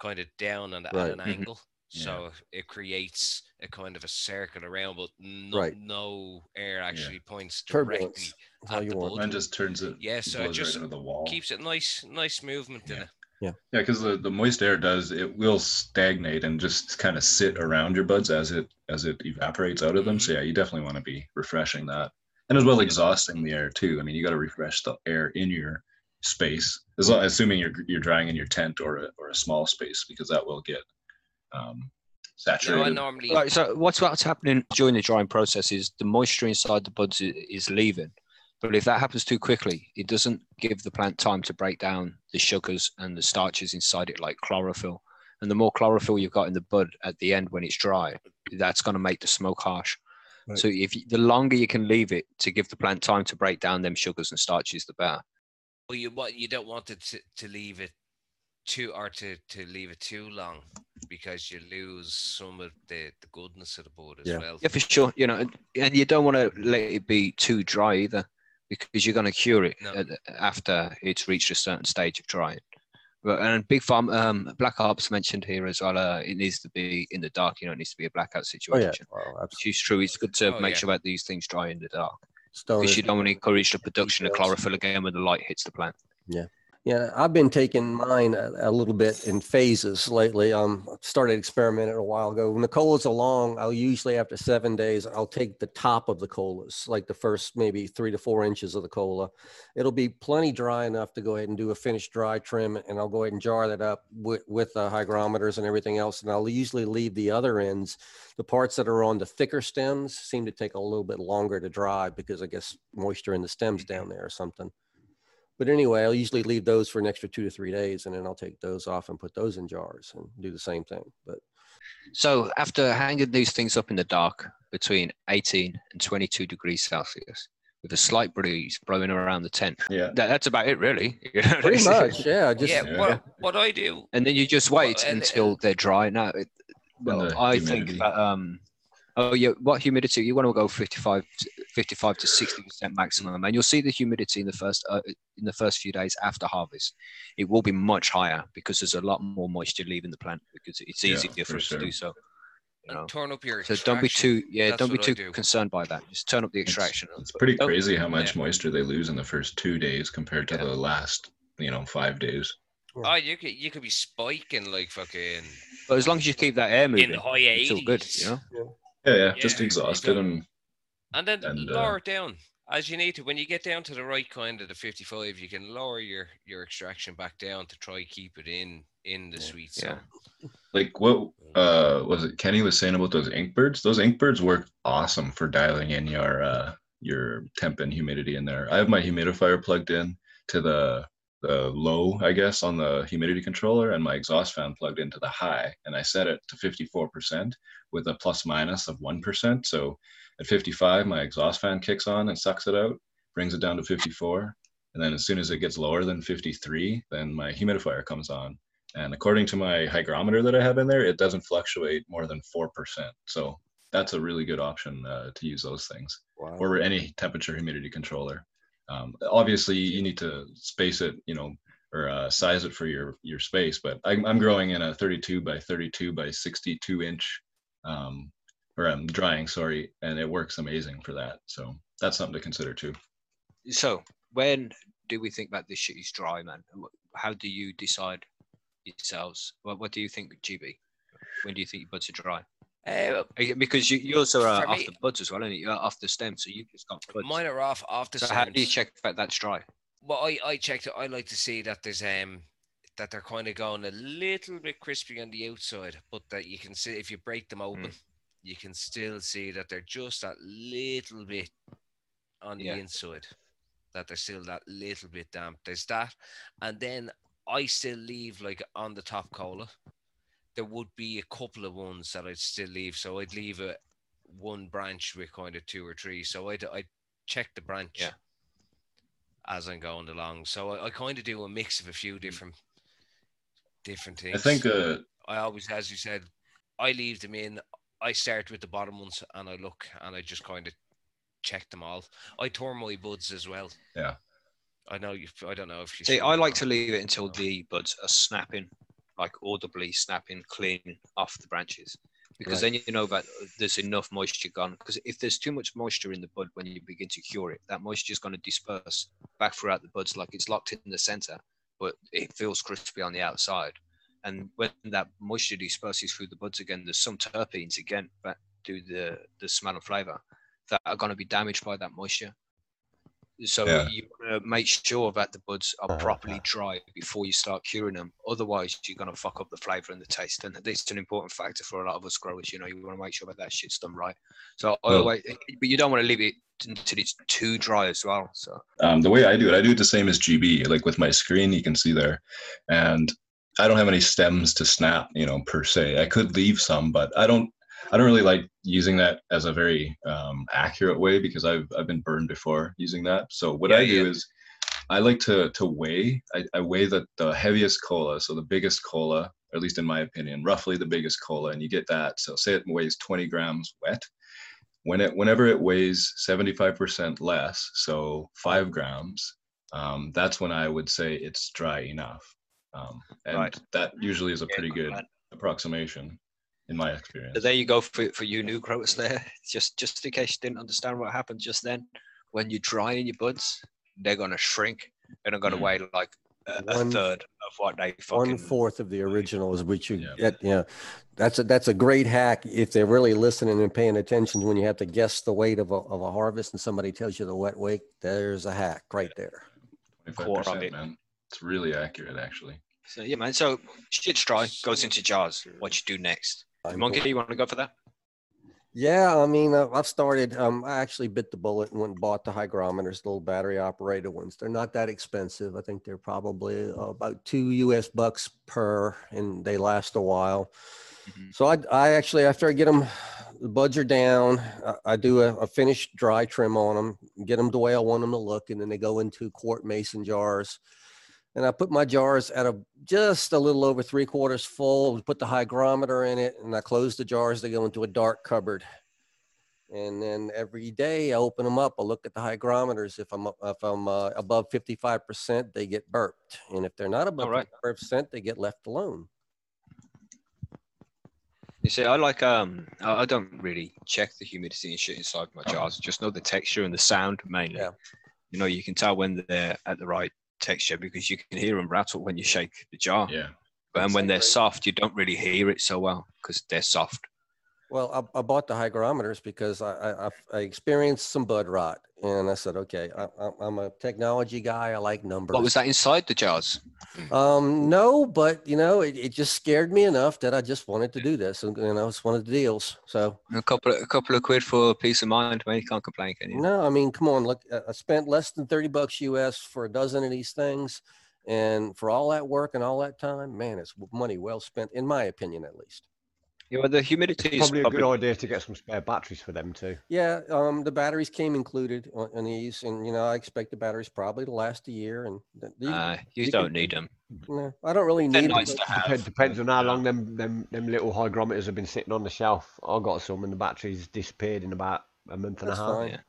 kind of down and Right. at an Mhm. angle. Yeah. So it creates a kind of a circle around, but no, Right. no air actually points Turbulence. directly That's how at the want. bud. mine just turns it. Yeah, so it just right the wall. keeps it nice, nice movement in it. Yeah, Yeah, because the, the moist air does it will stagnate and just kind of sit around your buds as it as it evaporates out of them. So yeah, you definitely want to be refreshing that, and as well exhausting the air too. I mean, you got to refresh the air in your space, as long, assuming you're you're drying in your tent or a or a small space because that will get um, No, saturated. I normally Right, so what's what's happening during the drying process is the moisture inside the buds i- is leaving. But if that happens too quickly, it doesn't give the plant time to break down the sugars and the starches inside it like chlorophyll. And the more chlorophyll you've got in the bud at the end when it's dry, that's going to make the smoke harsh. Right. So if you, the longer you can leave it to give the plant time to break down them sugars and starches, the better. Well, you what you don't want it to, to leave it too or to, to leave it too long because you lose some of the, the goodness of the bud as Yeah. well. Yeah, for sure. You know, and, and you don't want to let it be too dry either, because you're going to cure it No. at, after it's reached a certain stage of drying. But and big farm, um, black ops mentioned here as well. Uh, it needs to be in the dark. You know, it needs to be a blackout Oh situation. yeah. Well, absolutely. Which is true. It's good to Oh, make yeah. sure that these things dry in the dark Stoners. because you don't want to encourage the production of chlorophyll again when the light hits the plant. Yeah, I've been taking mine a, a little bit in phases lately. Um, started experimenting a while ago. When the colas are long, I'll usually after seven days, I'll take the top of the colas, like the first maybe three to four inches of the cola. It'll be plenty dry enough to go ahead and do a finished dry trim, and I'll go ahead and jar that up with with the hygrometers and everything else. And I'll usually leave the other ends, the parts that are on the thicker stems, seem to take a little bit longer to dry because I guess moisture in the stems down there or something But anyway, I'll usually leave those for an extra two to three days, and then I'll take those off and put those in jars and do the same thing. But So after hanging these things up in the dark between 18 and 22 degrees Celsius with a slight breeze blowing around the tent, Yeah. that, that's about it really. You know, pretty much, yeah. Just yeah, Yeah. what, what I do, And then you just wait and- until they're dry. Now, it, well, the I think that um, oh yeah, what humidity? You want to go 55, to- 55 to 60 percent maximum, and you'll see the humidity in the first uh, in the first few days after harvest. It will be much higher because there's a lot more moisture leaving the plant because it's Yeah, easier for for us sure. to do so. You know? turn up your So don't be too yeah, That's don't be too do. concerned by that. Just turn up the extraction. It's pretty Don't- crazy how much Yeah. moisture they lose in the first two days compared to Yeah. the last, you know, five days. Oh, you could you could be spiking like fucking But as long as you keep that air moving, in high it's all good. 80s. You know. Yeah, yeah, just exhausted and and then And, uh, lower it down as you need to. When you get down to the right kind of the 55, you can lower your your extraction back down to try keep it in in the sweet Yeah. zone. like what uh was it Kenny was saying about those Inkbirds? Those Inkbirds work awesome for dialing in your uh your temp and humidity in there. I have my humidifier plugged in to the the low, I guess, on the humidity controller and my exhaust fan plugged into the high. And I set it to 54% with a plus minus of 1%. So at 55, my exhaust fan kicks on and sucks it out, brings it down to 54. And then as soon as it gets lower than 53, then my humidifier comes on. And according to my hygrometer that I have in there, it doesn't fluctuate more than 4%. So that's a really good option uh, to use those things wow. or any temperature humidity controller. Um, obviously, you need to space it, you know, or uh, size it for your your space. But I'm, I'm growing in a 32 by 32 by 62 inch, um, or I'm drying, sorry, and it works amazing for that. So that's something to consider too. So when do we think that this shit is dry, man? How do you decide yourselves? What What do you think, GB? When do you think your buds are dry? Uh, Because you, you also are off me- the buds as well, and you're off the stem, so you've just got buds. mine are off after. the so how do you check that that's dry? Well, I I checked it. I like to see that there's um that they're kind of going a little bit crispy on the outside, but that you can see if you break them open, Mm. you can still see that they're just that little bit on the Yeah. inside. That they're still that little bit damp. There's that, and then I still leave like on the top cola. There would be a couple of ones that I'd still leave, so I'd leave a one branch with kind of two or three. So I'd I check the branch Yeah. as I'm going along. So I, I kind of do a mix of a few different different things. I think uh, I always, as you said, I leave them in. I start with the bottom ones and I look and I just kind of check them all. I tore my buds as well. Yeah. I know you. I don't know if you See, I like to leave it until the buds are snapping, like audibly snapping clean off the branches, because then you know that there's enough moisture gone. Because if there's too much moisture in the bud when you begin to cure it, that moisture is going to disperse back throughout the buds, like it's locked in the center, but it feels crispy on the outside. And when that moisture disperses through the buds again, there's some terpenes again that do the the smell and flavor that are going to be damaged by that moisture. So Yeah. you want to make sure that the buds are Uh-huh. properly dry before you start curing them. Otherwise, you're going to fuck up the flavor and the taste. And this is an important factor for a lot of us growers. You know, you want to make sure that that shit's done right. So, I always, but you don't want to leave it until it's too dry as well. So, um, the way I do it, I do it the same as GB. Like with my screen, you can see there, and I don't have any stems to snap, you know, per se. I could leave some, but I don't. I don't really like using that as a very um, accurate way because I've I've been burned before using that. So what Yeah, I do yeah. is I like to to weigh. I, I weigh the the heaviest cola, so the biggest cola, or at least in my opinion, roughly the biggest cola, and you get that. So say it weighs 20 grams wet. When it whenever it weighs 75% less, so five grams, um, that's when I would say it's dry enough. Um, and Right. that usually is a pretty good approximation in my experience. so there you go for, for you new growers there. Just just in case you didn't understand what happened just then, when you dry in your buds, they're going to shrink and they're going to Mm. weigh like a, a One- third of what they One fucking. fourth of the original is what you Yeah. get. Yeah, that's a that's a great hack if they're really listening and paying attention. When you have to guess the weight of a of a harvest and somebody tells you the wet weight, there's a hack right there. core of 25%, it. man. It's really accurate, actually. So yeah, man. So shit's dry, goes into jars. What you do next? Monkey, you want to go for that? Yeah, I mean, uh, I've started. Um, I actually bit the bullet and went and bought the hygrometers, the little battery operated ones. They're not that expensive. I think they're probably uh, about two U.S. bucks per, and they last a while. Mhm. So I, I actually after I get them, the buds are down. I, I do a, a finished dry trim on them, get them the way I want them to look, and then they go into quart mason jars. And I put my jars at a just a little over three quarters full. Put the hygrometer in it, and I close the jars. They go into a dark cupboard. And then every day I open them up. I look at the hygrometers. If I'm if I'm uh, above 55%, they get burped, and if they're not above right. 55%, they get left alone. You see, I like um, I I don't really check the humidity and shit inside my jars. Just know the texture and the sound mainly. Yeah. You know, you can tell when they're at the right texture because you can hear them rattle when you shake the jar. Yeah. and when they're soft, you don't really hear it so well because they're soft. Well, I, I bought the hygrometers because I, I, I've- experienced some bud rot, and I said, okay, I, I, I'm a technology guy. I like numbers. What was that inside the jars? Um, no, but you know, it, it just scared me enough that I just wanted to do this, and, and I was one of the deals. So A couple, of, a couple of quid for peace of mind. Man, you can't complain, can you? no, I mean, come on, look, I I spent less than thirty bucks US for a dozen of these things, and for all that work and all that time, man, it's money well spent, in my opinion, at least. Yeah, well, the humidity is Probably a probably, good idea to get some spare batteries for them too. Yeah, um, the batteries came included on, on these, and you know, I expect the batteries probably to last a year, and th- you- uh, you you don't need them. no, I don't really They're need them. nice but- to. Depends, depends on how long them, them them little hygrometers have been sitting on the shelf. I got some and the batteries disappeared in about a month and That's a half. fine. Yeah.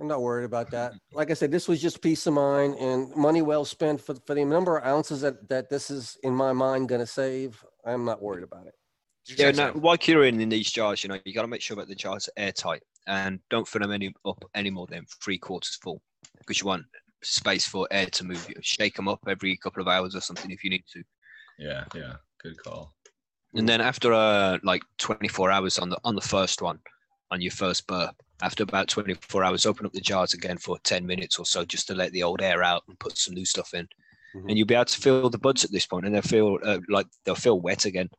I'm not worried about that. Like I said, this was just peace of mind and money well spent for, for the number of ounces that, that this is in my mind going to save. I'm not worried about it. Yeah, Check no, out. while curing in these jars, you know, you got to make sure that the jars are airtight and don't fill them any up any more than three quarters full because you want space for air to move. You shake them up every couple of hours or something if you need to. Yeah. Yeah. Good call. And then after uh, like 24 hours on the on the first one, on your first burp, after about 24 hours, open up the jars again for 10 minutes or so just to let the old air out and put some new stuff in. Mhm. And you'll be able to feel the buds at this point, and they'll feel uh, like they'll feel wet again.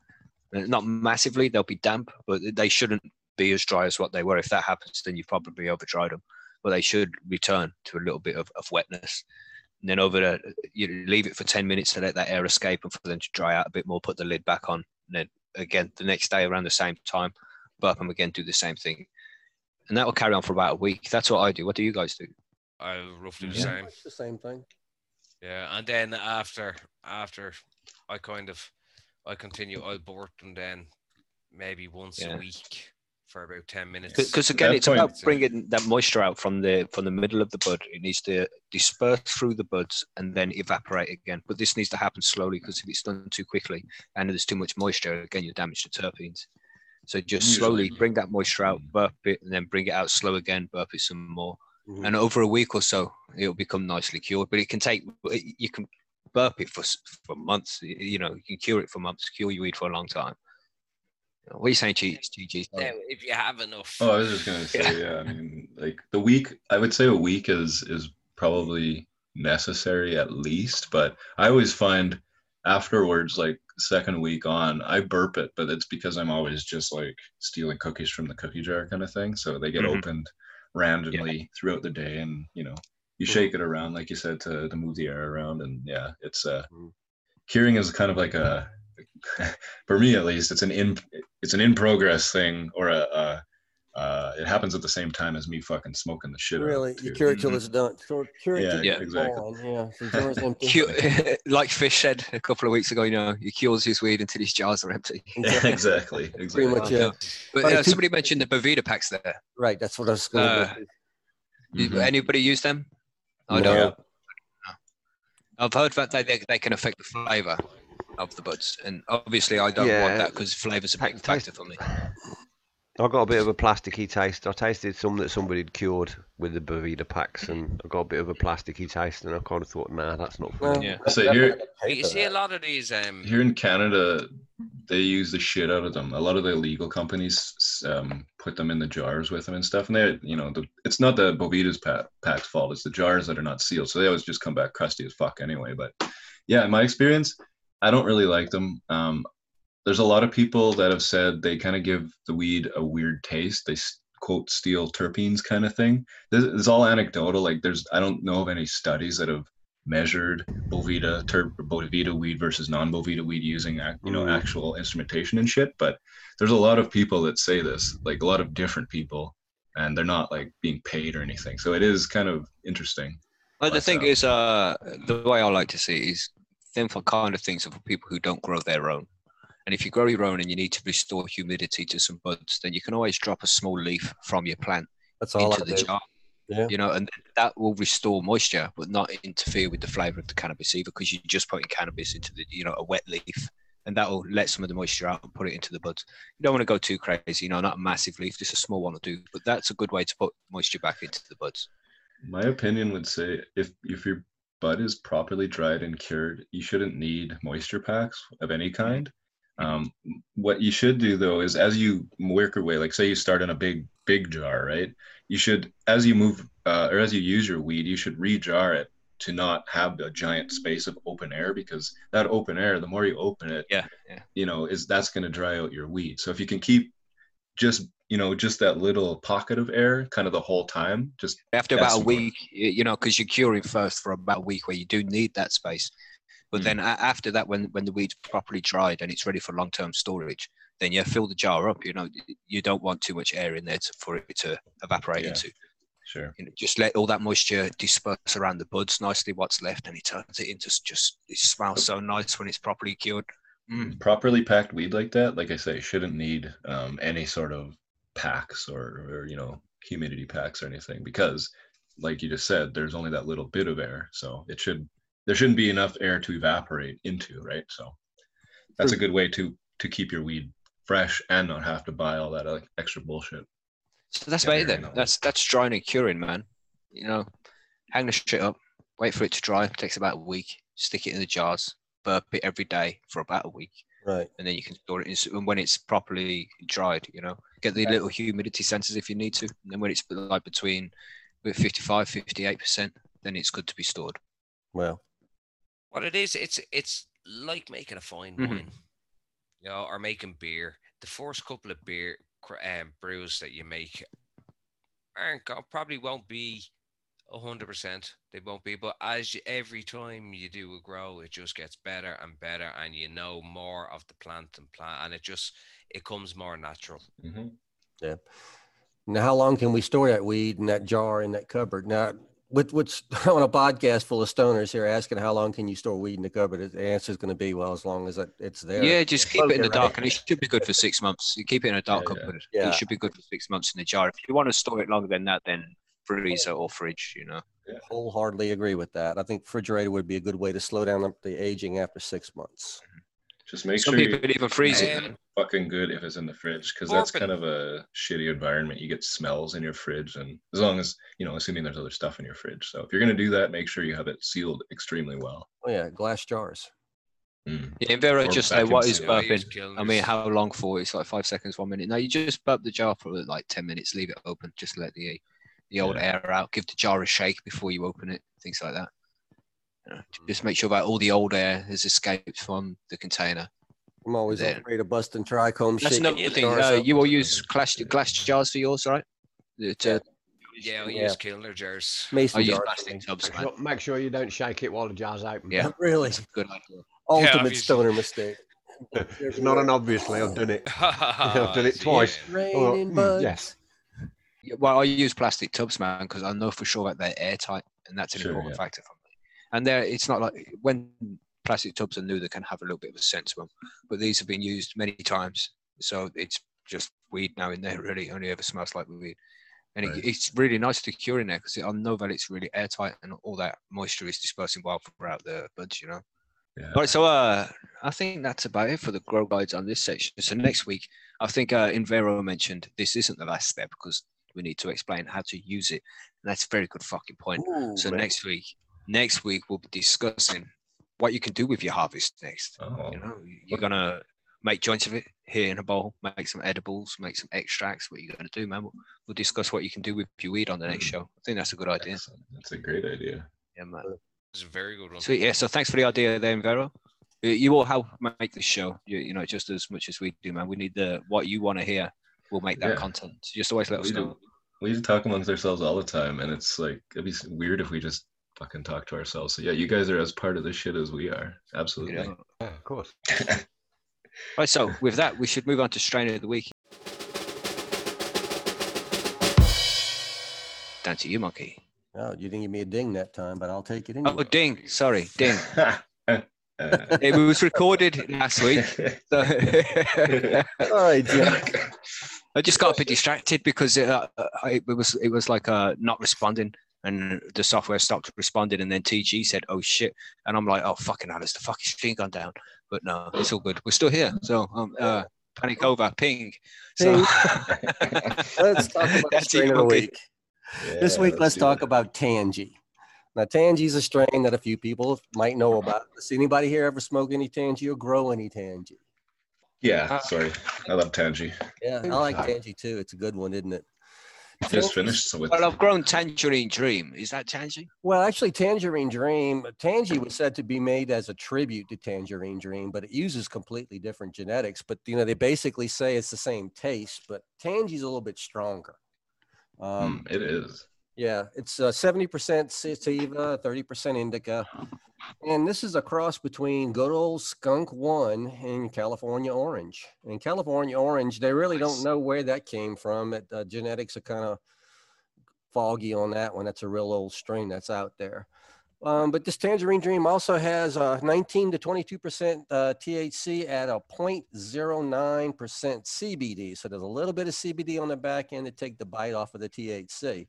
Not massively, they'll be damp, but they shouldn't be as dry as what they were. If that happens, then you've probably over dried them. But they should return to a little bit of, of wetness. And then over the, you leave it for 10 minutes to let that air escape and for them to dry out a bit more, put the lid back on. And then again, the next day around the same time, burp them again, do the same thing. And that will carry on for about a week. That's what I do. What do you guys do? I roughly the Yeah. same. It's the same thing. Yeah, and then after after I kind of I continue I burp and then maybe once Yeah. a week for about ten minutes. Because again, that it's point- about bringing that moisture out from the from the middle of the bud. It needs to disperse through the buds and then evaporate again. But this needs to happen slowly because if it's done too quickly and there's too much moisture, again you damage the terpenes. So just slowly bring that moisture out, burp it, and then bring it out slow again, burp it some more. Mhm. And over a week or so, it'll become nicely cured. But it can take you can burp it for for months. You know, you can cure it for months, cure your weed for a long time. What are you saying, G- GG? Now, if you have enough. Oh, I was just gonna say, yeah. I mean, like the week. I would say a week is is probably necessary at least, but I always find afterwards, like second week on, I burp it, but it's because I'm always just like stealing cookies from the cookie jar kind of thing. So they get Mhm. opened randomly throughout the day, and you know, you Mhm. shake it around, like you said, to to move the air around, and yeah, it's uh, Mhm. curing is kind of like a for me at least it's an in it's an in progress thing or a, a uh, it happens at the same time as me fucking smoking the shit Really, it you cure it till Mhm. it's done. Cure, cure it Yeah, till yeah, it's exactly. Yeah, so the jar's empty. Cu- like Fish said a couple of weeks ago, you know, he cures his weed until his jars are empty. Yeah, exactly Pretty much, yeah. But Right, uh, somebody mentioned the Boveda packs there. Right, that's what I was going Uh, to Did Mhm. anybody use them? I don't. I've heard that they, they, they can affect the flavour of the buds, and obviously I don't want that because flavour's a big Taste- factor for me. I got a bit of a plasticky taste. I tasted some that somebody had cured with the Boveda packs, and I got a bit of a plasticky taste, and I kind of thought, nah, that's not for me. Yeah. So here you see a lot of these um here in Canada they use the shit out of them. A lot of the legal companies um, put them in the jars with them and stuff, and they you know the, it's not the Boveda's pa- pack's fault. It's the jars that are not sealed, so they always just come back crusty as fuck anyway. But yeah, in my experience, I don't really like them. Um, there's a lot of people that have said they kind of give the weed a weird taste. They quote steal terpenes kind of thing. This is all anecdotal. Like there's I don't know of any studies that have measured Boveda terp Boveda weed versus non-Boveda weed using you know Mm. actual instrumentation and shit. But there's a lot of people that say this, like a lot of different people, and they're not like being paid or anything. So it is kind of interesting. Well, the But, thing um, is, uh, the way I like to see it is them for kind of things are for people who don't grow their own. And if you grow your own and you need to restore humidity to some buds, then you can always drop a small leaf from your plant That's all into I the do. jar. Yeah. You know, and that will restore moisture, but not interfere with the flavor of the cannabis either, because you're just putting cannabis into the, you know, a wet leaf, and that will let some of the moisture out and put it into the buds. You don't want to go too crazy, you know, not a massive leaf, just a small one will do. But that's a good way to put moisture back into the buds. My opinion would say if if your bud is properly dried and cured, you shouldn't need moisture packs of any kind. Um, what you should do though is as you work your way, like say you start in a big big jar, right? You should as you move uh, or as you use your weed, you should re-jar it to not have a giant space of open air because that open air, the more you open it, Yeah, yeah. you know, is that's going to dry out your weed. So if you can keep just you know just that little pocket of air kind of the whole time, just after about a week, you know, because you're curing first for about a week where you do need that space. But Mm. then after that, when when the weed's properly dried and it's ready for long term storage, then you fill the jar up. You know, you don't want too much air in there to, for it to evaporate Yeah. into. sure. You know, just let all that moisture disperse around the buds nicely. What's left, and it turns it into just. It smells so nice when it's properly cured. Mm. properly packed weed like that, like I say, shouldn't need um, any sort of packs or, or you know humidity packs or anything because, like you just said, there's only that little bit of air, so it should there shouldn't be enough air to evaporate into, right? So that's a good way to to keep your weed fresh and not have to buy all that like, extra bullshit. So that's about it then. That's that's drying and curing, man. You know, hang the shit up, wait for it to dry. takes about a week. Stick it in the jars, burp it every day for about a week, Right. and then you can store it. in- And when it's properly dried, you know, get the Okay. little humidity sensors if you need to. And then when it's like between with 55, 58 percent, then it's good to be stored. Well, What it is, it's it's like making a fine Mhm. wine, you know, or making beer. The first couple of beer um, brews that you make aren't go- probably won't be hundred percent. They won't be, but as you, every time you do a grow, it just gets better and better, and you know more of the plant and plant, and it just it comes more natural. Mhm. now how long can we store that weed in that jar in that cupboard? Now, with what's on a podcast full of stoners here asking how long can you store weed in the cupboard, the answer is going to be well as long as it's there. Yeah, just keep it in the you're dark, and it should be good for six months. You keep it in a dark Yeah, yeah. cupboard. Yeah. It should be good for six months in the jar. If you want to store it longer than that, then freezer or fridge. You know. Wholeheartedly agree with that. I think refrigerator would be a good way to slow down the aging after six months. Mm-hmm. Just make Some sure you people even freeze it. Fucking good if it's in the fridge because that's kind of a shitty environment. You get smells in your fridge, and as long as you know, assuming there's other stuff in your fridge. So if you're gonna do that, make sure you have it sealed extremely well. Oh yeah, glass jars. Mm. Yeah, in Vero, just say what is. I use burping. I mean, how long for? It's like five seconds, one minute. No, you just burp the jar for like ten minutes, leave it open, just let the the old Yeah. air out. Give the jar a shake before you open it, things like that. You know, just make sure that all the old air has escaped from the container. I'm always There. afraid of busting trichomes. That's shaking another the thing. jars Uh, you will use glass glass jars for yours, right? That, uh, Yeah, I Yeah. use Kilner jars. Mason I use plastic tubs, Make man. sure, make sure you don't shake it while the jar's open. Yeah. Really, Good idea. ultimate obviously. stoner mistake. It's not an obviously. I've done it. I've done it twice. Oh, mm, yes. Yeah, Well, I use plastic tubs, man, because I know for sure that they're airtight, and that's an Sure, important yeah. factor for me. And there, it's not like when plastic tubs are new, they can have a little bit of a scent to them, but these have been used many times, so it's just weed now in there. Really, only ever smells like weed, and Right. it, it's really nice to cure in there because I know that it's really airtight and all that moisture is dispersing well throughout the buds. You know. Yeah. All right, so uh, I think that's about it for the grow guides on this section. So next week, I think uh, Invero mentioned this isn't the last step because we need to explain how to use it, and that's a very good fucking point. Ooh, So man. next week, next week we'll be discussing what you can do with your harvest next. Oh, You know, you're gonna make joints of it here in a bowl, make some edibles, make some extracts. What you're gonna do, man? We'll, we'll discuss what you can do with your weed on the next Mm. show. I think that's a good idea. excellent. That's a great idea. Yeah, man. It's a very good one. Sweet. Yeah. So thanks for the idea there, Invero. You- You all help make this show. You, you know, just as much as we do, man. We need the what you want to hear. We'll make that Yeah. content. So just always let us we, know. do, we do talk amongst ourselves all the time, and it's like it'd be weird if we just fucking talk to ourselves. So yeah, you guys are as part of this shit as we are. Absolutely. Yeah. Yeah, of course. Right. So with that, we should move on to strain of the week. Down to you, monkey. Oh, you didn't give me a ding that time, but I'll take it Oh, anyway. ding. Sorry, ding. Uh, It was recorded last week. So All right, Jim. I just got a bit distracted because it, uh, it was it was like uh, not responding, and the software stopped responding, and then TG said, "Oh shit," and I'm like, "Oh fucking hell, has the fucking stream gone down?" But no, it's all good. We're still here. So um, uh, panic over, ping. So Let's talk about the That's strain of the monkey. week. this week, let's do talk it. about Tangie. Now, Tangie is a strain that a few people might know about. Does anybody here ever smoke any Tangie or grow any Tangie? Yeah, Uh, sorry. I love Tangie. Yeah, I like Sorry. Tangie too. It's a good one, isn't it? Just finished so with well, I've grown Tangerine Dream. Is that Tangie? Well, actually, Tangerine Dream, Tangie was said to be made as a tribute to Tangerine Dream, but it uses completely different genetics. But you know, they basically say it's the same taste, but Tangie's a little bit stronger. Um, Mm, it is. Yeah, it's uh, 70% sativa, 30% indica. And this is a cross between good old skunk one and California orange. And California orange, they really don't know where that came from. It, uh, genetics are kind of foggy on that one. That's a real old strain that's out there. Um, but this Tangerine Dream also has uh, 19 to 22% uh, THC at a 0.09% CBD. So there's a little bit of CBD on the back end to take the bite off of the THC.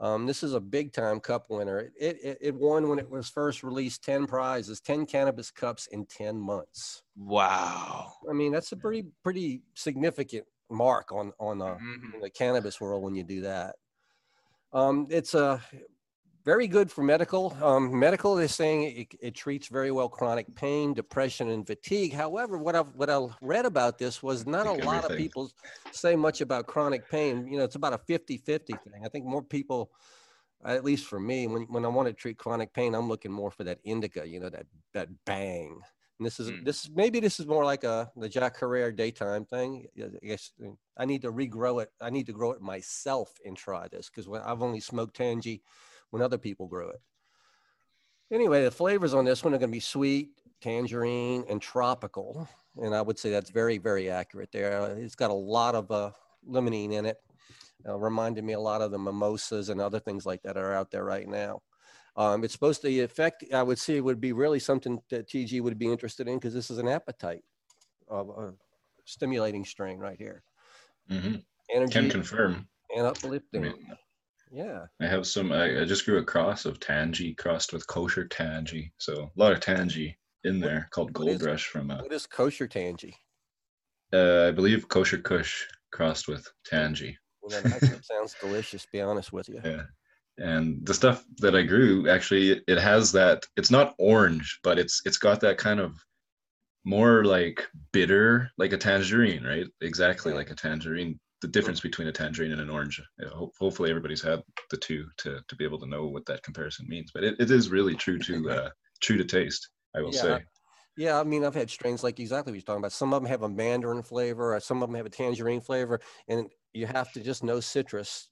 Um, this is a big time cup winner. It, it, it- won when it was first released 10 prizes, 10 cannabis cups in 10 months. Wow. I mean, that's a pretty, pretty significant mark on, on uh, Mhm. in the cannabis world when you do that. Um, it's a very good for medical. Um, medical is saying it, it treats very well chronic pain, depression, and fatigue. However, what I've what I read about this was not a Like lot of people say much about chronic pain. You know, it's about a 50-50 thing. I think more people, at least for me, when, when I want to treat chronic pain, I'm looking more for that indica, you know, that that bang. And this is Mm. this maybe this is more like a the Jack Herer daytime thing. I guess uh, I need to regrow it. I need to grow it myself and try this because I've only smoked Tangie when other people grow it. Anyway, the flavors on this one are going to be sweet, tangerine, and tropical. And I would say that's very, very accurate there. Uh, It's got a lot of uh, limonene in it. Uh, reminded me a lot of the mimosas and other things like that are out there right now. Um, it's supposed to affect, I would say, would be really something that TG would be interested in because this is an appetite of a stimulating strain right here. hmm Energy Can confirm. and I uplifting. mean, yeah. I have some. I, I just grew a cross of Tangie crossed with kosher Tangie, so a lot of Tangie in there called what Gold is- Rush from, uh, What is kosher Tangie? uh, I believe kosher Kush crossed with Tangie. Well, that sounds delicious, be honest with you. Yeah. And the stuff that I grew actually it has that it's not orange, but it's it's got that kind of more like bitter, like a tangerine, right? Exactly like a tangerine. The difference between a tangerine and an orange. Hopefully everybody's had the two to to be able to know what that comparison means. But it, it is really true to uh true to taste, I will Yeah. say. Yeah, I mean, I've had strains like exactly what you're talking about. Some of them have a mandarin flavor, or some of them have a tangerine flavor, and you have to just know citrus.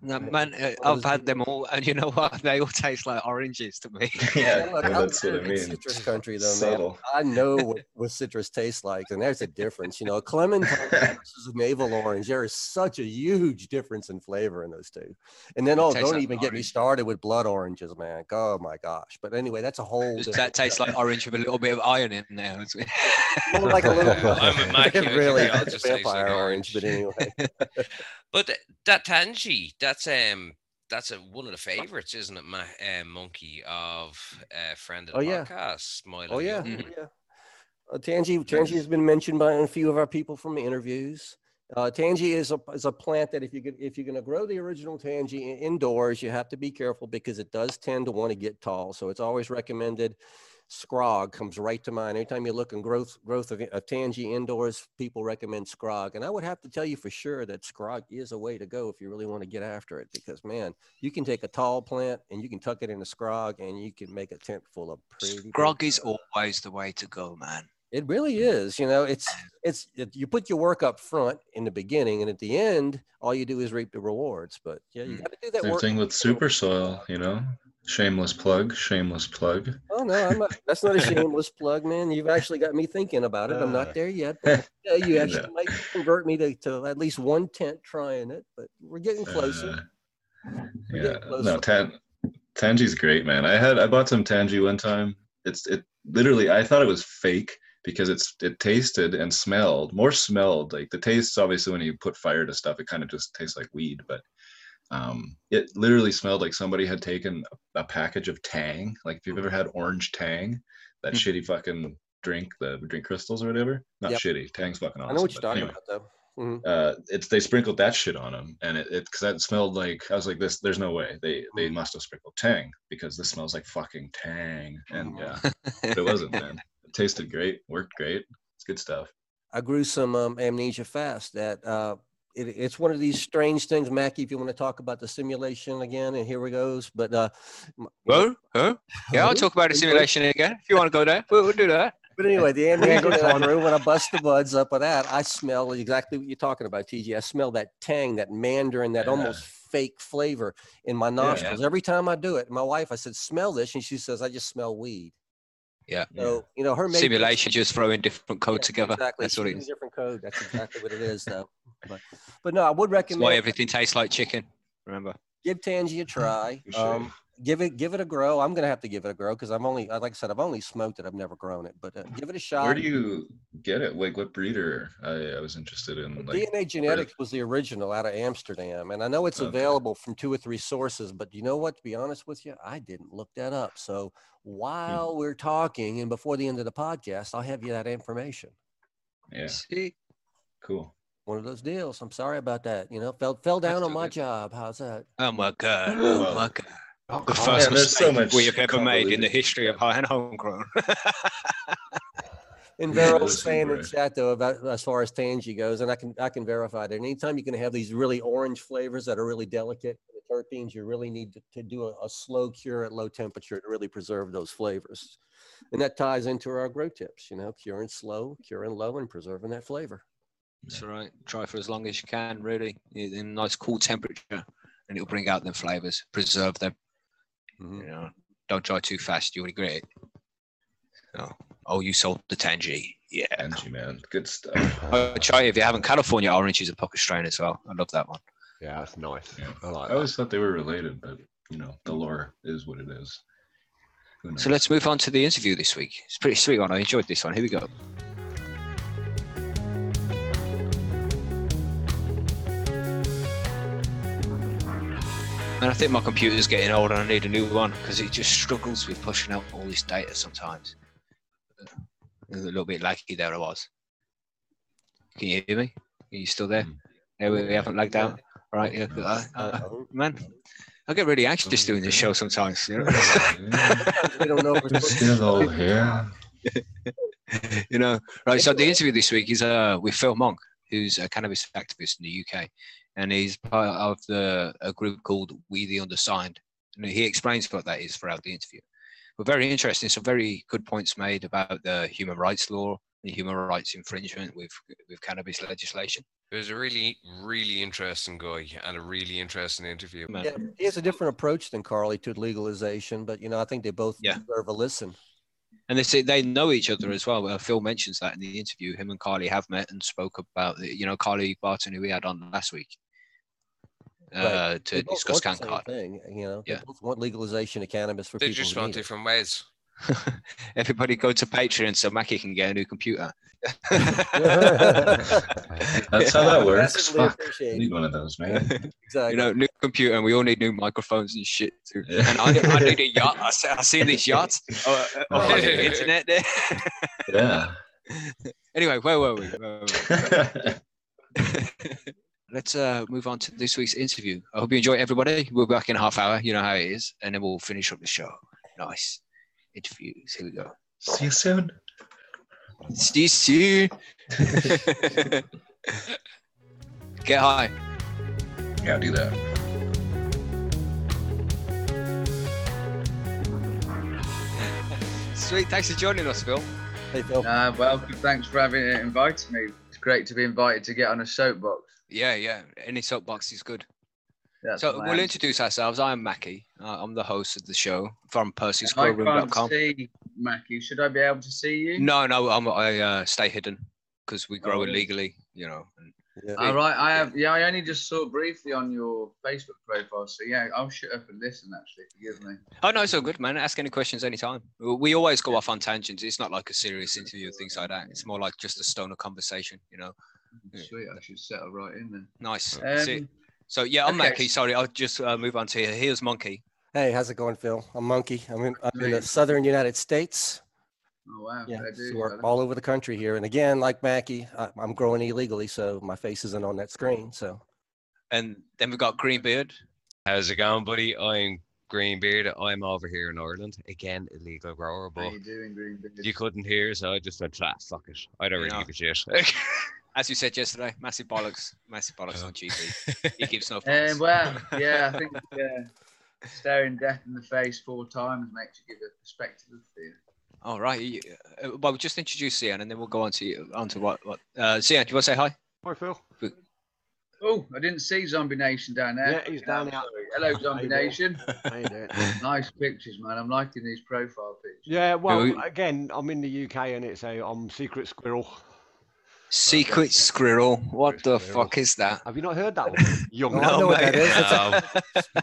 No, man, uh, I've had them all, and you know what? They all taste like oranges to me. yeah, look, yeah, I'm what I mean. Citrus country, though, man. I know what, what citrus tastes like, and there's a difference. You know, a clementine versus a navel orange. There is such a huge difference in flavor in those two. And then, oh, don't like even get me started with blood oranges, man. Oh my gosh! But anyway, that's a whole. Does that taste like orange with a little bit of iron in there? More like a little. I'm immaculate. really, I'll it's just taste like vampire orange, but anyway. But that Tangie, that's um, that's a, one of the favorites, isn't it, My uh, Monkey of uh, friend of the Oh, yeah. podcast, Milo Oh yeah, Young. Mhm. yeah. Uh, Tangie, Tangie has been mentioned by a few of our people from the interviews. Uh, Tangie is a is a plant that if you if you're going to grow the original Tangie indoors, you have to be careful because it does tend to want to get tall. So it's always recommended Scrog comes right to mind. Anytime you look in growth growth of, of Tangie indoors, people recommend Scrog, and I would have to tell you for sure that Scrog is a way to go if you really want to get after it. Because man, you can take a tall plant and you can tuck it in a Scrog, and you can make a tent full of pretty. Scrog is always the way to go, man. It really is. You know, it's it's it, you put your work up front in the beginning, and at the end, all you do is reap the rewards. But yeah, you Mm. got to do that Same work. thing with super soil, you know. Shameless plug, shameless plug. Oh no, I'm not, that's not a shameless plug, man. You've actually got me thinking about it. I'm Uh. not there yet. But yeah, you actually might convert me to, to at least one tent trying it, but we're getting closer. Uh, We're yeah, getting closer. no, tan, Tangie's great, man. I had I bought some Tangie one time. It's it literally I thought it was fake because it's it tasted and smelled more smelled like the taste. Obviously, when you put fire to stuff, it kind of just tastes like weed, but um, it literally smelled like somebody had taken a, package of Tang. Like if you've ever had orange Tang, that Mm. shitty fucking drink, the drink crystals or whatever. Not Yep. shitty. Tang's fucking awesome. I know what you're talking anyway about, though. Mhm. uh it's they sprinkled that shit on them and it because that smelled like i was like this there's no way they they must have sprinkled tang because this smells like fucking tang and yeah but it wasn't man it tasted great worked great it's good stuff I grew some um, amnesia fast. That uh, it, it's one of these strange things, Mackie. If you want to talk about the simulation again, and here we goes. But uh, m- you know, Well, huh? Yeah, I'll talk about the simulation again. If you want to go there, we'll, we'll do that. But anyway, the amnesia good that I fun. when I bust the buds up of that, I smell exactly what you're talking about, TG. I smell that tang, that mandarin, that Yeah. almost fake flavor in my nostrils every time I do it. My wife, I said, "Smell this," and she says, "I just smell weed." Yeah. So you know, her Simulation, just throwing different code Yeah, together. Exactly. That's what it She's is. using Different code. That's exactly what it is, though. But, but no, I would That's recommend why everything tastes like chicken. Remember? give Tangie a try. For sure. Um, give it give it a grow. I'm gonna have to give it a grow because I've only, uh, like I said, I've only smoked it. I've never grown it. But uh, mm-hmm. give it a shot. where do you get it like what breeder i, I was interested in like DNA Genetics was the original out of Amsterdam, and I know it's Okay. available from two or three sources. But you know what? To be honest with you, I didn't look that up. So hmm. while we're talking and before the end of the podcast, I'll have you that information. yeah See? cool One of those deals. I'm sorry about that. You know, fell fell down That's on my okay. job. How's that? Oh my god! Oh my god! Oh, The first Man, there's so mistake much we have ever made in the history of high and homegrown. And Yeah, Vero that's saying in super. chat though about as far as Tangie goes, and I can I can verify that. Anytime you can have these really orange flavors that are really delicate, the terpenes, you really need to, to do a, a slow cure at low temperature to really preserve those flavors. And that ties into our grow tips, you know, curing slow, curing low, and preserving that flavor. That's all right. Try for as long as you can, really, in in nice cool temperature, and it'll bring out them flavors. Preserve them. Mhm. You know, don't try too fast. You'll regret it. Oh, oh, you sold the Tangie. Yeah. Angie, man good stuff Oh, try if you haven't. California Orange is a pocket strain as well. I love that one. Yeah, that's nice. Yeah. I like i that. always thought they were related but you know the lore is what it is So let's move on to the interview this week. It's a pretty sweet one. I enjoyed this one. Here we go. And I think my computer's getting old and I need a new one because it just struggles with pushing out all this data sometimes. A little bit laggy there I was. Can you hear me? Are you still there? Mm. Yeah, we, we haven't lagged out. All right, yeah. Uh, uh, Uh, man, I get really anxious doing this show sometimes. You know? we don't know if we're We're supposed to- still all here you know, right. So the interview this week is uh with Phil Monk, who's a cannabis activist in the UK, and he's part of the a group called We the Undersigned, and he explains what that is throughout the interview. But very interesting. Some very good points made about the human rights law, the human rights infringement with with cannabis legislation. It was a really, really interesting guy and a really interesting interview. Man, Yeah, he has a different approach than Carly to legalization, but you know, I think they both Yeah. deserve a listen. And they say they know each other as well. Uh, Phil mentions that in the interview. Him and Carly have met and spoke about, the, you know, Carly Barton, who we had on last week, uh, to discuss want the CanCard. thing, you know, they Yeah. both want legalization of cannabis for They people just want different ways. Everybody go to Patreon so Mackie can get a new computer. That's how that works. Massively Fuck. I appreciate need one of those, man. Exactly. you know, new computer, and we all need new microphones and shit too. Yeah. And I, I need a yacht. I, see- I seen this yacht uh, uh, on the internet there. Yeah. anyway, where were we? Where were we? Let's uh, move on to this week's interview. I hope you enjoy it, everybody. We'll be back in a half hour. You know how it is, and then we'll finish up the show. Nice. interviews. Here we go. See you soon. See you soon. Get high. Yeah, I'll do that. Sweet. Thanks for joining us, Phil. Hey, Phil. Uh, well, thanks for having invited me. It's great to be invited to get on a soapbox. Yeah, yeah. Any soapbox is good. That's So my we'll introduce ourselves. I'm Mackie. Uh, I'm the host of the show from I can't see Mackie. Should I be able to see you? No, no, I'm, I uh, stay hidden because we grow Oh. illegally, you know. Yeah. All right, I have. Yeah, I only just saw briefly on your Facebook profile. So yeah, I'll shut up and listen. Actually, forgive me. Oh no, it's all good, man. Ask any questions anytime. We we always go off on tangents. It's not like a serious interview or things like that. It's more like just a stoner conversation, you know. Yeah. Sweet. I should settle right in then. Nice. Um, So yeah, I'm okay. Mackie. Sorry, I'll just uh, move on to here. Here's Monkey. Hey, how's it going, Phil? I'm Monkey. I'm in, I'm in the southern United States. oh wow. Yeah, fair so we're all over the country here. And again, like Mackie, I, I'm growing illegally, so my face isn't on that screen. So And then we've got Greenbeard. How's it going, buddy? I'm Greenbeard. I'm over here in Ireland. Again, illegal grower, How but you doing, Green Beard? you couldn't hear, so I just went, ah, fuck it. I don't really Yeah. give a shit. As you said yesterday, massive bollocks, massive bollocks on GB. He gives no Um, fucks. well, yeah, I think uh, staring death in the face four times makes you give a perspective of fear. All right. you- uh, Well, we'll just introduce Cian and then we'll go on to you, on to what what. Uh, Cian, do you want to say hi? Hi, Phil. Oh, I didn't see Zombie Nation down there. Yeah, he's down there. sorry. Hello, Zombie Hey, Will. Nation. How you doing? Nice pictures, man. I'm liking these profile pictures. Yeah, well, we- again, I'm in the UK and it's a I'm Secret Squirrel. Secret Squirrel. What Secret the Squirrel. fuck is that? Have you not heard that one? Young I man. know what that mate. is. It's a, Um,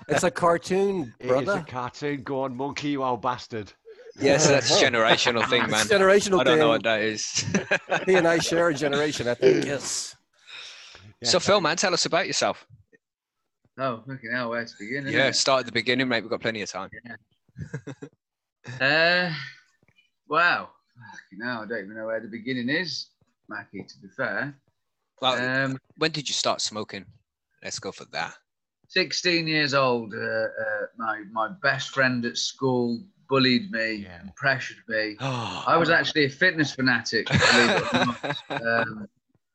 it's a cartoon, It is a cartoon. Go on, monkey, you old bastard. Yes, that's a generational thing, man. It's a generational I don't thing. know what that is. He and I share a generation, I think. Yes. So, Phil, man, tell us about yourself. Oh, fucking hell, where to begin? isn't Yeah, it? start at the beginning, mate. We've got plenty of time. Yeah. Uh, wow. Fucking hell, I don't even know where the beginning is, Mackie, to be fair. Well, Um, when did you start smoking? Let's go for that. 16 years old, uh, uh, my, my best friend at school bullied me Yeah. and pressured me. I I was actually a fitness fanatic, believe it or not. Um,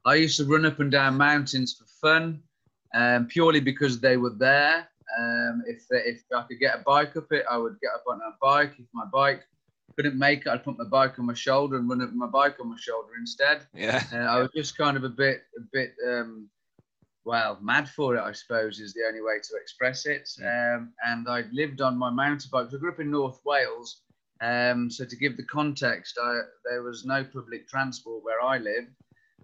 I used to run up and down mountains for fun, um, purely because they were there. Um, if if I could get a bike up it, I would get up on a bike. If my bike couldn't make it, I'd put my bike on my shoulder and run up with my bike on my shoulder instead. yeah. Uh, I was just kind of a bit, a bit, um, well, mad for it, I suppose, is the only way to express it. Um, and I lived on my mountain bike. I grew up in North Wales. Um, so to give the context, I, there was no public transport where I lived.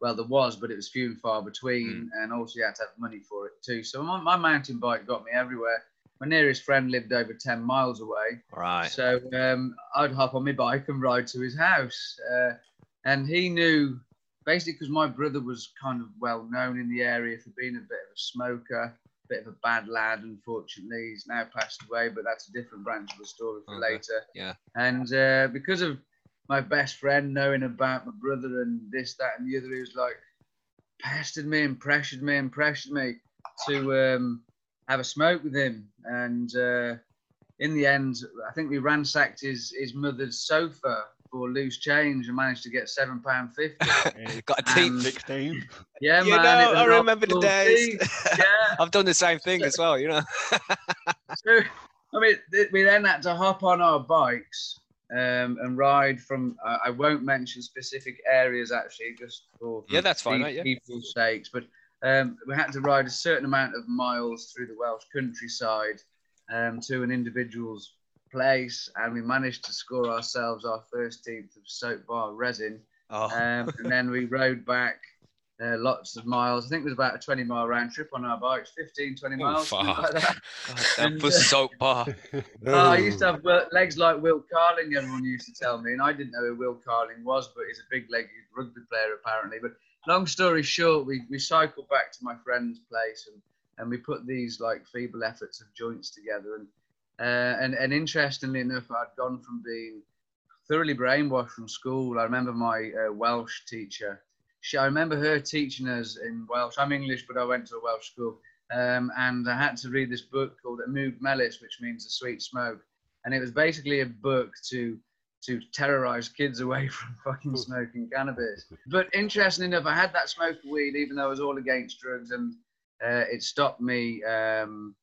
Well, there was, but it was few and far between, and also you had to have money for it too. So my, my mountain bike got me everywhere. My nearest friend lived over 10 miles away. Right. So um, I'd hop on my bike and ride to his house. Uh, and he knew, basically, because my brother was kind of well known in the area for being a bit of a smoker, a bit of a bad lad, unfortunately. He's now passed away, but that's a different branch of the story for Okay, later. yeah. And uh, because of my best friend knowing about my brother and this, that, and the other, he was like, pestered me and pressured me and pressured me to um, have a smoke with him. And uh, in the end, I think we ransacked his, his mother's sofa for loose change and managed to get seven pound fifty. got a. Um, 16. Yeah, you man. know, I remember the days. Yeah. I've done the same thing as well, you know. So, I mean, we then had to hop on our bikes um, and ride from. Uh, I won't mention specific areas actually, just for Yeah, that's fine, yeah. people's sakes. But um, we had to ride a certain amount of miles through the Welsh countryside um, to an individual's place, and we managed to score ourselves our first teeth of soap bar resin. Oh, Um, and then we rode back uh, lots of miles. I think it was about a 20 mile round trip on our bikes, 15, 20 Oh, miles. something like that. God, that and, was uh, soap bar. Oh, I used to have legs like Will Carling, everyone used to tell me, and I didn't know who Will Carling was, but he's a big legged rugby player apparently. But long story short, we, we cycled back to my friend's place and, and we put these like feeble efforts of joints together. And, uh, and, and interestingly enough, I'd gone from being thoroughly brainwashed from school. I remember my uh, Welsh teacher. She, I remember her teaching us in Welsh. I'm English, but I went to a Welsh school. Um, and I had to read this book called Mwg Melys, which means a sweet smoke. And it was basically a book to to terrorize kids away from fucking smoking cannabis. But interesting enough, I had that smoke of weed, even though I was all against drugs, and uh, it stopped me um,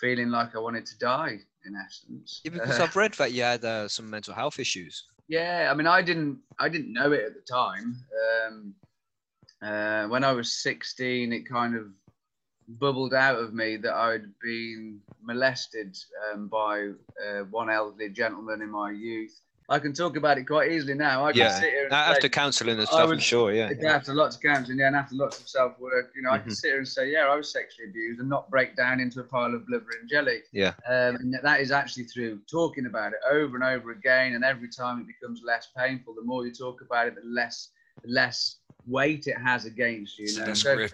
feeling like I wanted to die. In essence, Yeah, because Uh, I've read that you had uh, some mental health issues. yeah, I mean, I didn't, I didn't know it at the time. Um, uh, when I was 16, it kind of bubbled out of me that I'd been molested um, by uh, one elderly gentleman in my youth. I can talk about it quite easily now. I can Yeah, sit here and After say, counselling and I stuff, I'm sure. Yeah. it's after lots of counselling, yeah, and after lots of self work, you know, I can Mhm. sit here and say, yeah, I was sexually abused and not break down into a pile of blubber and jelly. Yeah. Um, and that is actually through talking about it over and over again, and every time it becomes less painful. The more you talk about it, the less the less weight it has against you. It's you know? less So, grip.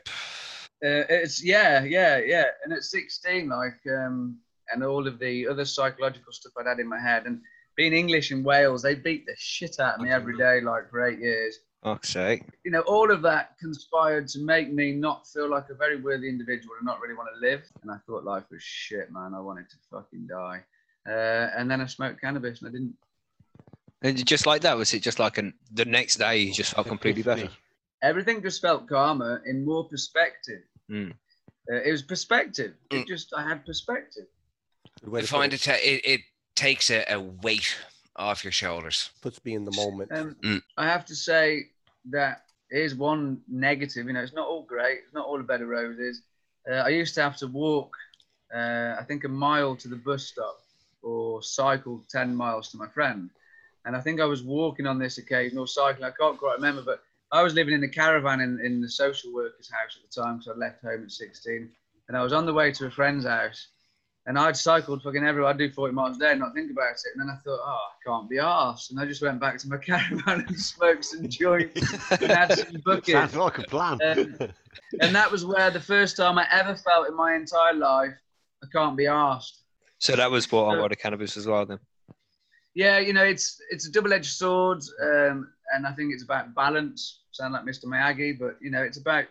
uh, it's yeah, yeah, yeah. And at 16, like, um, and all of the other psychological stuff I'd had in my head, and being English in Wales, they beat the shit out of me every day, like for eight years Fuck's sake. you know, all of that conspired to make me not feel like a very worthy individual and not really want to live. And I thought life was shit, man. I wanted to fucking die. Uh, and then I smoked cannabis and I didn't. And just like that, was it just like an, the next day you just felt completely better? Everything just felt calmer in more perspective. Mm. Uh, it was perspective. It Mm. just, I had perspective. Good to find it. it, it, it takes a, a weight off your shoulders. puts me in the moment. Um, Mm. I have to say that here's one negative. You know, it's not all great. It's not all a bed of roses. Uh, I used to have to walk, uh, I think, a mile to the bus stop or cycle 10 miles to my friend. And I think I was walking on this occasion or cycling. I can't quite remember, but I was living in a caravan in, in the social worker's house at the time because I left home at 16. And I was on the way to a friend's house and I'd cycled fucking everywhere. I'd do 40 miles a day and not think about it. And then I thought, oh, I can't be arsed. And I just went back to my caravan and smoked some joints and had some buckets. Sounds like a plan. Um, And that was where the first time I ever felt in my entire life, I can't be arsed. So that was brought on by the cannabis as well then. Yeah, you know, it's it's a double-edged sword, um, and I think it's about balance. Sound like Mr. Miyagi, but you know, it's about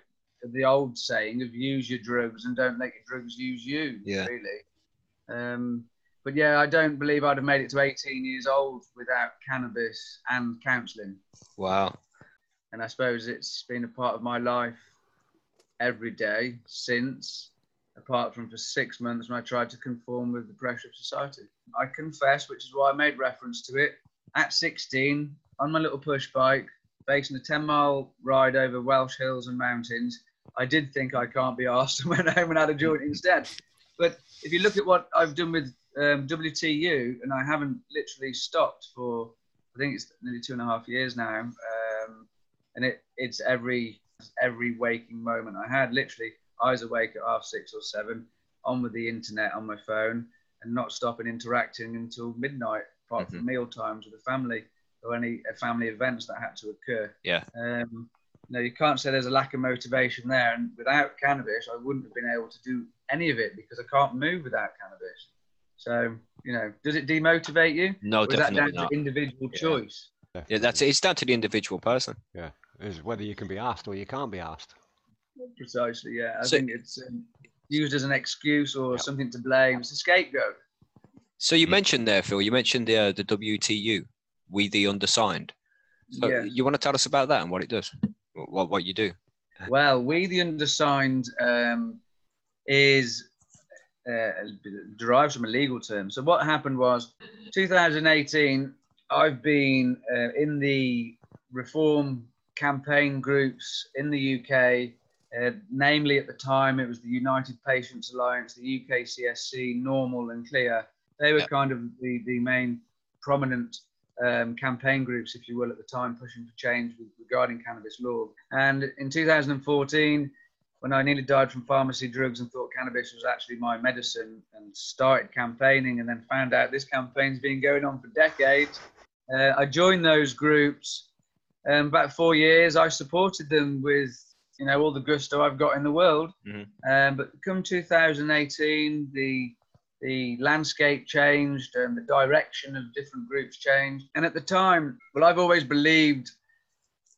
the old saying of use your drugs and don't let your drugs use you. Yeah. Really. Um, but yeah, I don't believe I'd have made it to 18 years old without cannabis and counselling. Wow. and I suppose it's been a part of my life every day since, apart from for six months when I tried to conform with the pressure of society. I confess, which is why I made reference to it, at 16, on my little push bike, facing a 10 mile ride over Welsh hills and mountains, I did think I can't be asked and went home and had a joint instead. But if you look at what I've done with um, WTU, and I haven't literally stopped for, I think it's nearly two and a half years now, um, and it, it's every every waking moment I had. Literally, eyes awake at half six or seven, on with the internet on my phone, and not stopping interacting until midnight, apart from meal times with the family or any uh, family events that had to occur. Yeah. Um, no, you can't say there's a lack of motivation there. And without cannabis, I wouldn't have been able to do any of it because I can't move without cannabis. So, you know, does it demotivate you? No, or is that definitely down not. to individual Yeah. choice? Yeah, that's it. It's down to the individual person. Yeah, is whether you can be asked or you can't be asked. Precisely, yeah. I So- think it's um, used as an excuse or Yep. something to blame. It's a scapegoat. So you mentioned there, Phil. You mentioned the uh, the WTU, we the undersigned. So Yeah. you want to tell us about that and what it does, what what you do? Well, we the undersigned um, is uh, derives from a legal term. So what happened was 2018. I've been uh, in the reform campaign groups in the UK. Uh, namely, at the time, it was the United Patients Alliance, the UKCSC, NORML, and Clear. They were Yeah. kind of the, the main prominent um, campaign groups, if you will, at the time, pushing for change with, regarding cannabis law. And in 2014, when I nearly died from pharmacy drugs and thought cannabis was actually my medicine, and started campaigning, and then found out this campaign's been going on for decades, uh, I joined those groups. Um, about four years, I supported them with you know all the gusto I've got in the world. Mhm. Um, but come 2018, the the landscape changed and the direction of different groups changed. And at the time, well, I've always believed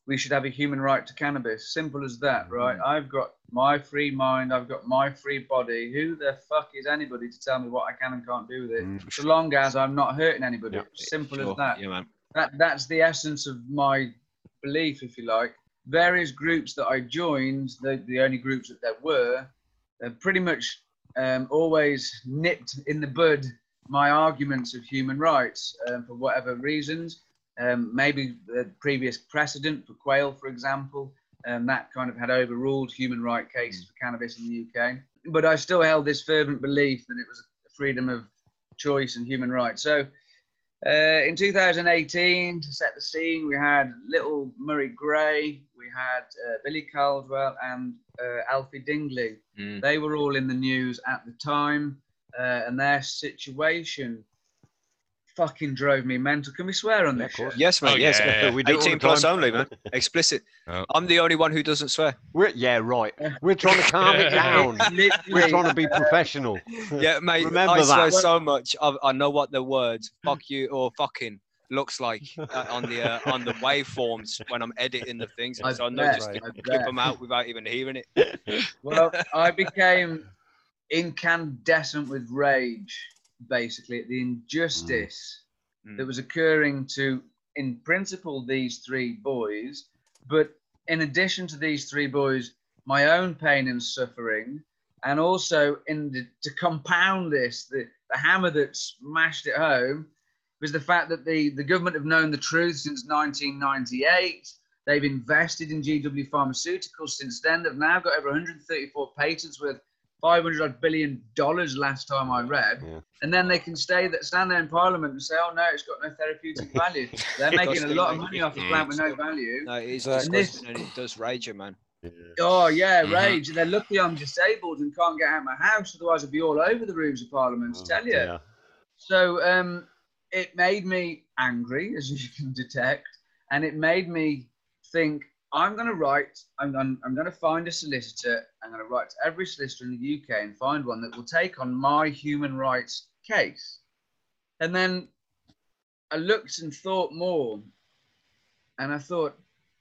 we should have a human right to cannabis. Simple as that, right? I've got my free mind, I've got my free body. Who the fuck is anybody to tell me what I can and can't do with it? Mm. So long as I'm not hurting anybody. Yeah. Simple Sure. as that. Yeah, man. that that's the essence of my belief, if you like. Various groups that I joined, the, the only groups that there were, pretty much um, always nipped in the bud my arguments of human rights um, for whatever reasons. Um, maybe the previous precedent for Quayle, for example, um, that kind of had overruled human right cases for cannabis in the UK. But I still held this fervent belief that it was a freedom of choice and human rights. So uh, in 2018, to set the scene, we had little Murray Gray, we had uh, Billy Caldwell, and uh, Alfie Dingley. Mm. They were all in the news at the time, uh, and their situation fucking drove me mental. Can we swear on Yeah, this? of course. Yes, mate. Oh, yes. yeah. We do it 18 plus only, man. Explicit. Oh. I'm the only one who doesn't swear. We're, yeah, right. We're trying to calm it down. We're trying to be professional. Yeah, mate. Remember I swear that. so much. I, I know what the words "fuck you" or "fucking" looks like uh, on the uh, on the waveforms when I'm editing the things. I So I know just I clip them out without even hearing it. Well, I became incandescent with rage, basically, at the injustice Mm. that was occurring to, in principle, these three boys. But in addition to these three boys, my own pain and suffering, and also in the, to compound this, the, the hammer that smashed it home was the fact that the, the government have known the truth since 1998. They've invested in GW Pharmaceuticals since then. They've now got over 134 patents worth 500 odd billion dollars last time I read. Yeah. And then they can stay that stand there in Parliament and say, "Oh no, it's got no therapeutic value." They're making a lot of money off a plant with no value. No, it is Exactly. disgusting and it does rage you, man. Oh yeah, Mhm. rage. They're lucky I'm disabled and can't get out of my house. Otherwise, I'd be all over the rooms of Parliament. Oh, to tell you. dear. So um, it made me angry, as you can detect, and it made me think. I'm going to write. I'm going. I'm going to find a solicitor. I'm going to write to every solicitor in the UK and find one that will take on my human rights case. And then I looked and thought more, and I thought,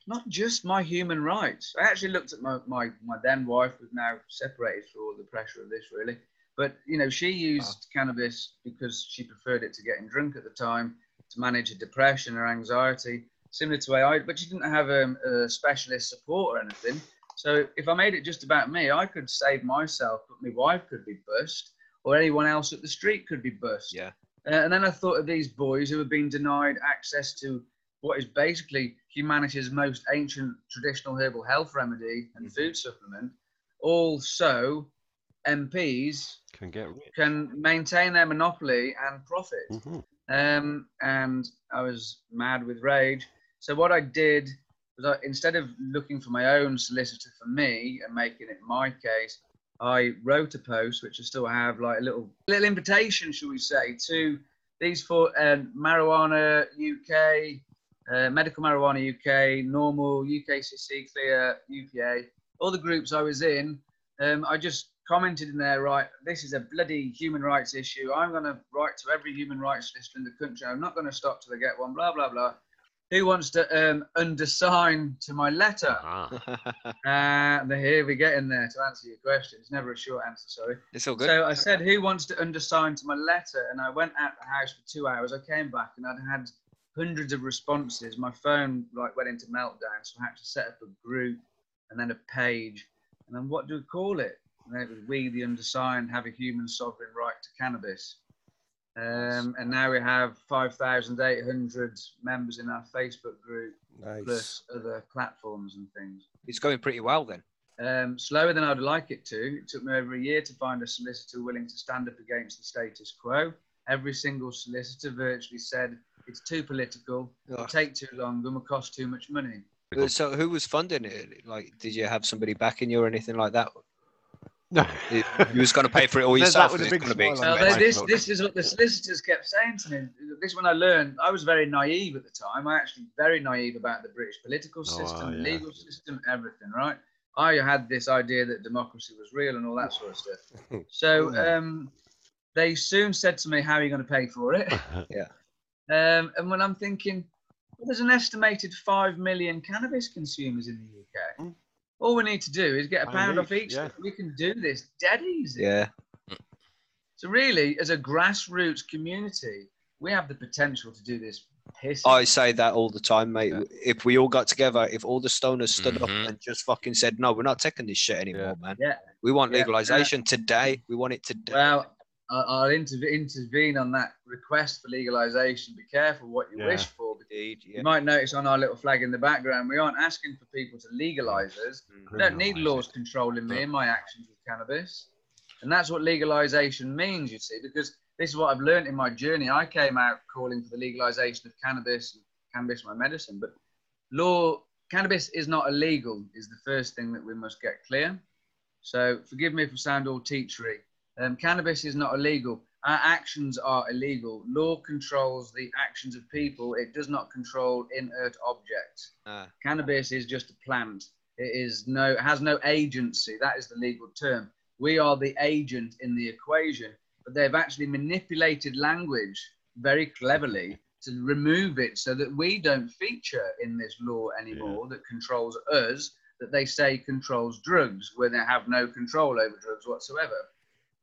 not just my human rights. I actually looked at my my, my then wife, who's now separated through all the pressure of this, really. But you know, she used cannabis because she preferred it to getting drunk at the time to manage her depression, her anxiety, similar to AI. But she didn't have um, a specialist support or anything. So if I made it just about me, I could save myself, but my wife could be bust, or anyone else at the street could be bust. Yeah. Uh, and then I thought of these boys who have been denied access to what is basically humanity's most ancient traditional herbal health remedy and food supplement. Also, MPs Can get rich. can maintain their monopoly and profit. Mhm. Um, and I was mad with rage. So what I did was, I, instead of looking for my own solicitor for me and making it my case, I wrote a post, which I still have, like a little little invitation, shall we say, to these four uh, marijuana UK, uh, medical marijuana UK, NORML UKCC, clear UPA, all the groups I was in. Um, I just commented in there, right, this is a bloody human rights issue. I'm going to write to every human rights lister in the country. I'm not going to stop till I get one, blah, blah, blah. Who wants to um, undersign to my letter? Ah. Uh, here we get in there to answer your question. It's never a short answer, sorry. it's all good. So I said, who wants to undersign to my letter? And I went out the house for two hours. I came back and I'd had hundreds of responses. My phone like went into meltdown, so I had to set up a group and then a page. And then what do we call it? And it was we, the undersigned, have a human sovereign right to cannabis. Um, and now we have 5,800 members in our Facebook group, Nice. plus other platforms and things. it's going pretty well then. Um, slower than I'd like it to. It took me over a year to find a solicitor willing to stand up against the status quo. Every single solicitor virtually said it's too political, it'll take too long, and will cost too much money. So who was funding it? Like, did you have somebody backing you or anything like that? No. You you was going to pay for it all There's that yourself. a big be smile Well, your expensive. they- this, this is what the solicitors kept saying to me. This when I learned, I was very naive at the time. I actually very naive about the British political Oh, system, yeah. legal system, everything. Right? I had this idea that democracy was real and all that sort of stuff. So um, they soon said to me, "How are you going to pay for it?" Um, and when I'm thinking, well, there's an estimated 5 million cannabis consumers in the UK. Mm. All we need to do is get a Pound pound off each, each. yeah. We can do this dead easy. Yeah. So, really, as a grassroots community, we have the potential to do this pissing. I say that all the time, mate. If we all got together, if all the stoners stood up Mhm. and just fucking said, "No, we're not taking this shit anymore, man. Yeah. We want Yeah. legalization today. We want it today." Well, I- I'll interve- intervene on that request for legalization. Be careful what you Yeah. wish for. Indeed, yeah. You might notice on our little flag in the background, we aren't asking for people to legalize us. Mm-hmm. We don't need laws controlling me and my actions with cannabis. And that's what legalization means, you see, because this is what I've learned in my journey. I came out calling for the legalization of cannabis, and cannabis my medicine, but law cannabis is not illegal is the first thing that we must get clear. So forgive me if I sound all teachery. Um, cannabis is not illegal. Our actions are illegal. Law controls the actions of people. It does not control inert objects. Ah, Cannabis is just a plant. It is no it has no agency. That is the legal term. We are the agent in the equation, but they've actually manipulated language very cleverly to remove it so that we don't feature in this law anymore that controls us, that they say controls drugs, where they have no control over drugs whatsoever.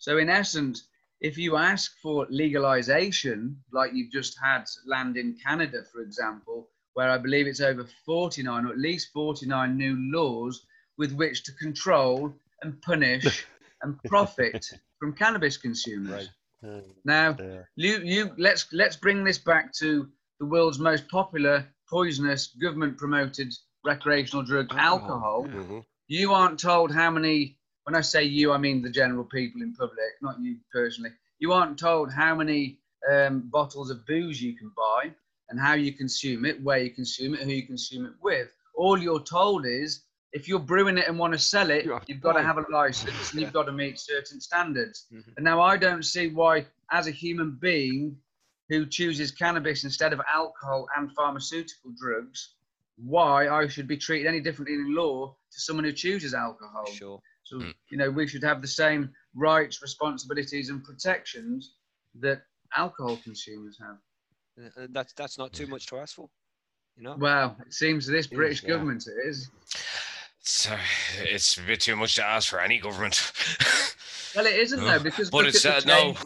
So, in essence, if you ask for legalization, like you've just had land in Canada, for example, where I believe it's over 49 or at least 49 new laws with which to control and punish and profit from cannabis consumers. Mm. Now, you, you let's let's bring this back to the world's most popular poisonous government promoted recreational drug, alcohol. Mm-hmm. You aren't told how many. When I say you, I mean the general people in public, not you personally. You aren't told how many um, bottles of booze you can buy and how you consume it, where you consume it, who you consume it with. All you're told is if you're brewing it and want to sell it, You have you've got to have a license and you've got to meet certain standards. Mhm. And now I don't see why, as a human being who chooses cannabis instead of alcohol and pharmaceutical drugs, why I should be treated any differently in law to someone who chooses alcohol. sure. So, Mm. you know, we should have the same rights, responsibilities, and protections that alcohol consumers have. Uh, That's that's not too much to ask for, you know. Well, it seems this Yes, British yeah. government is. So it's a bit too much to ask for any government. Well, it isn't though, because but look it's at uh, the no. change-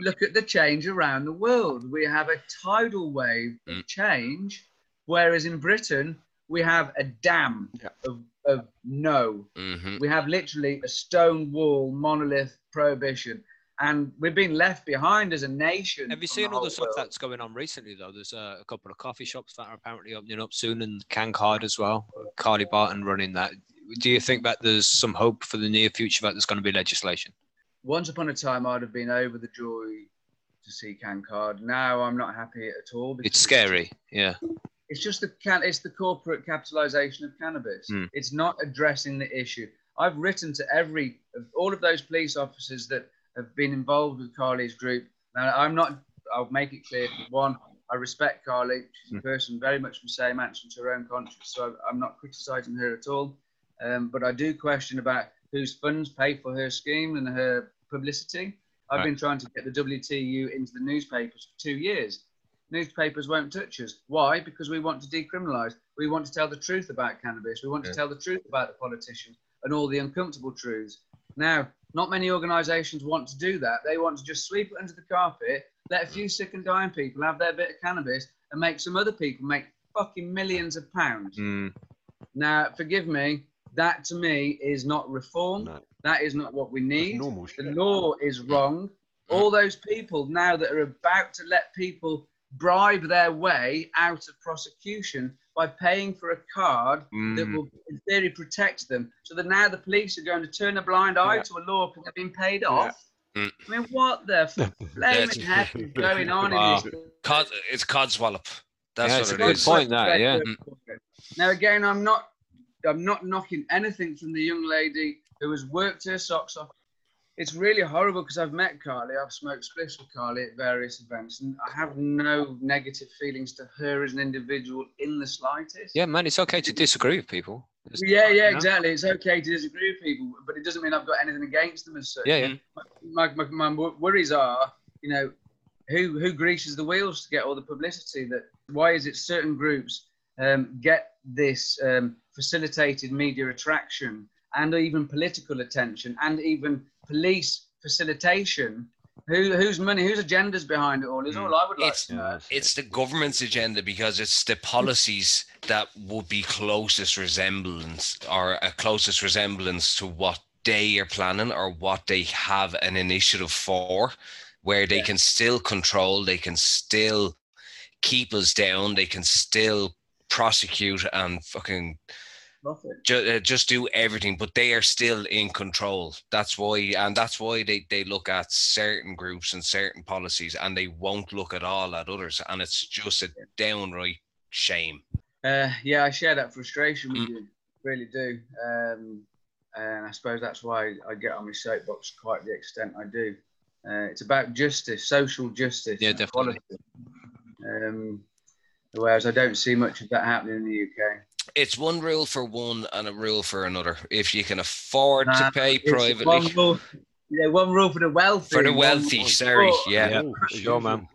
look at the change around the world. We have a tidal wave of Mm. change, whereas in Britain we have a dam Yeah. of, of no. hmm We have literally a stone wall, monolith prohibition, and we've been left behind as a nation. Have you seen the all the stuff world. that's going on recently though? There's uh, a couple of coffee shops that are apparently opening up soon, and Cancard as well. Carly Barton running that. Do you think that there's some hope for the near future that there's going to be legislation? Once upon a time, I'd have been over the joy to see Cancard. Now I'm not happy at all. because It's scary. Yeah. It's just the can. It's the corporate capitalization of cannabis. Mm. It's not addressing the issue. I've written to every of all of those police officers that have been involved with Carly's group. Now I'm not. I'll make it clear. One, I respect Carly. She's a person very much from the same answer to her own conscience. So I'm not criticising her at all. Um, but I do question about whose funds pay for her scheme and her publicity. I've Right. been trying to get the WTU into the newspapers for two years. Newspapers won't touch us. Why? Because we want to decriminalise. We want to tell the truth about cannabis. We want Yeah. to tell the truth about the politicians and all the uncomfortable truths. Now, not many organisations want to do that. They want to just sweep it under the carpet, let a few sick and dying people have their bit of cannabis, and make some other people make fucking millions of pounds. Mm. Now, forgive me, that to me is not reform. No. That is not what we need. The law is wrong. All those people now that are about to let people bribe their way out of prosecution by paying for a card that Mm. will, in theory, protect them. So that now the police are going to turn a blind eye Yeah. to a law because they've been paid off. Mm. I mean, what the flaming heck is going on Wow. in this? Cod, it's codswallop. That's Yeah, what it's a it good is. point, that, yeah. Now again, I'm not I'm not knocking anything from the young lady who has worked her socks off. It's really horrible because I've met Carly, I've smoked spliffs with Carly at various events, and I have no negative feelings to her as an individual in the slightest. Yeah, man, it's okay to disagree with people. It's- Yeah, yeah, you know? exactly. It's okay to disagree with people, but it doesn't mean I've got anything against them as such. Yeah, yeah. My, my, my wor- worries are, you know, who who greases the wheels to get all the publicity? That why is it certain groups um, get this um, facilitated media attraction and even political attention and even police facilitation Who, whose money, whose agendas behind it all is all mm. I would like It's- to know. Yeah, that's it. It's the government's agenda because it's the policies that would be closest resemblance or a closest resemblance to what they are planning or what they have an initiative for, where they Yeah. can still control, they can still keep us down, they can still prosecute and fucking Profit. ju- uh, just do everything, but they are still in control. That's why, and that's why they, they look at certain groups and certain policies, and they won't look at all at others, and it's just a downright shame. Uh, yeah, I share that frustration with Mm. you, really do. Um, and I suppose that's why I get on my soapbox quite the extent I do. Uh, it's about justice, social justice, Yeah, definitely. Um, whereas I don't see much of that happening in the UK. It's one rule for one and a rule for another. If you can afford Nah, to pay privately one rule, yeah, one rule for the wealthy. for the wealthy, rule- sorry, Oh, yeah. Yeah, there you go, man.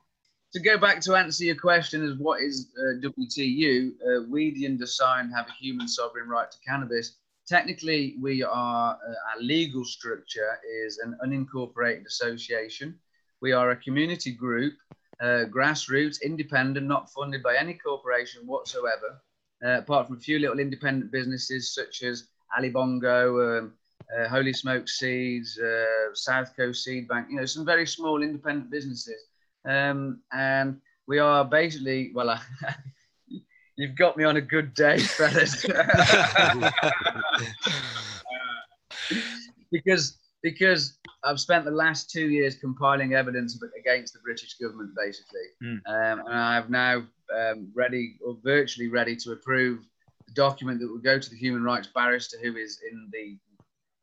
to go back to answer your question is what is uh, WTU, uh, we the undersigned have a human sovereign right to cannabis. Technically, we are, uh, our legal structure is an unincorporated association. We are a community group, uh, grassroots, independent, not funded by any corporation whatsoever, uh, apart from a few little independent businesses such as Ali Bongo, um, uh, Holy Smoke Seeds, uh, South Coast Seed Bank, you know, some very small independent businesses. Um, and we are basically, well, I, you've got me on a good day, fellas. because because I've spent the last two years compiling evidence against the British government, basically, Mm. um, and I've now um, ready or virtually ready to approve the document that will go to the human rights barrister who is in the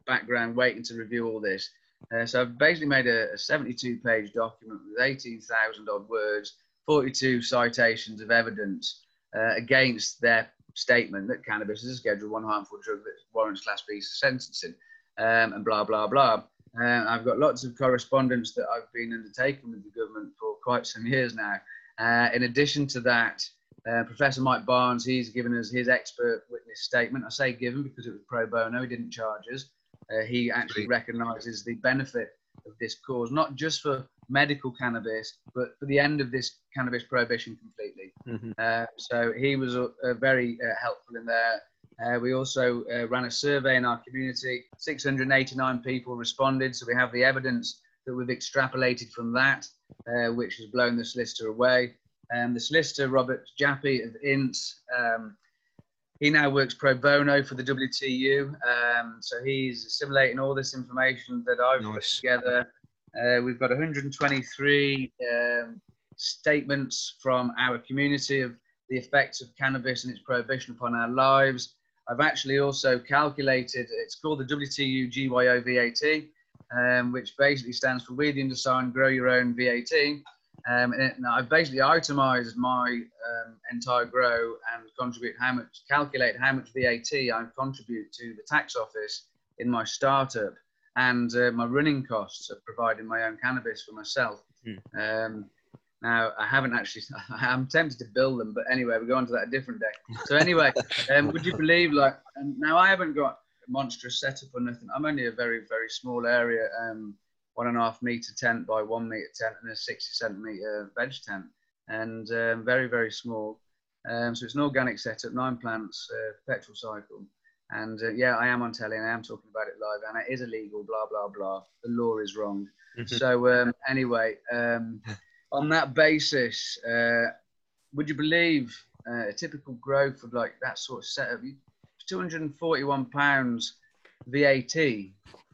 background waiting to review all this. Uh, so I've basically made a, a 72 page document with 18,000 odd words, 42 citations of evidence uh, against their statement that cannabis is a Schedule 1 harmful drug that warrants Class B sentencing um, and blah, blah, blah. Uh, I've got lots of correspondence that I've been undertaking with the government for quite some years now. Uh, in addition to that, uh, Professor Mike Barnes, he's given us his expert witness statement. I say given because it was pro bono, he didn't charge us. Uh, he actually recognises the benefit of this cause, not just for medical cannabis, but for the end of this cannabis prohibition completely. Mhm. Uh, so he was very uh, helpful in there. Uh, we also uh, ran a survey in our community. 689 people responded, so we have the evidence that we've extrapolated from that, uh, which has blown the solicitor away. Um, the solicitor, Robert Jappie of INTS, um, he now works pro bono for the WTU. Um, so he's assimilating all this information that I've put together. Uh, we've got 123 um, statements from our community of the effects of cannabis and its prohibition upon our lives. I've actually also calculated, it's called the WTU GYO VAT, um, which basically stands for We the Undersigned Grow Your Own VAT. Um, and it- and I've basically itemized my um, entire grow and contribute how much, calculate how much VAT I contribute to the tax office in my startup and uh, my running costs of providing my own cannabis for myself. Um, now, I haven't actually, I'm tempted to build them, but anyway, we'll go on to that a different day. So, anyway, um, would you believe, like, um, now I haven't got a monstrous setup or nothing. I'm only a very, very small area, um, one and a half meter tent by one meter tent and a 60 centimeter veg tent, and um, very, very small. Um, so, it's an organic setup, nine plants, uh, petrol cycle. And uh, yeah, I am on telly and I am talking about it live, and it is illegal, blah, blah, blah. The law is wrong. so, um, anyway, um, on that basis, uh, would you believe uh, a typical growth of like that sort of setup? you- 241 pounds VAT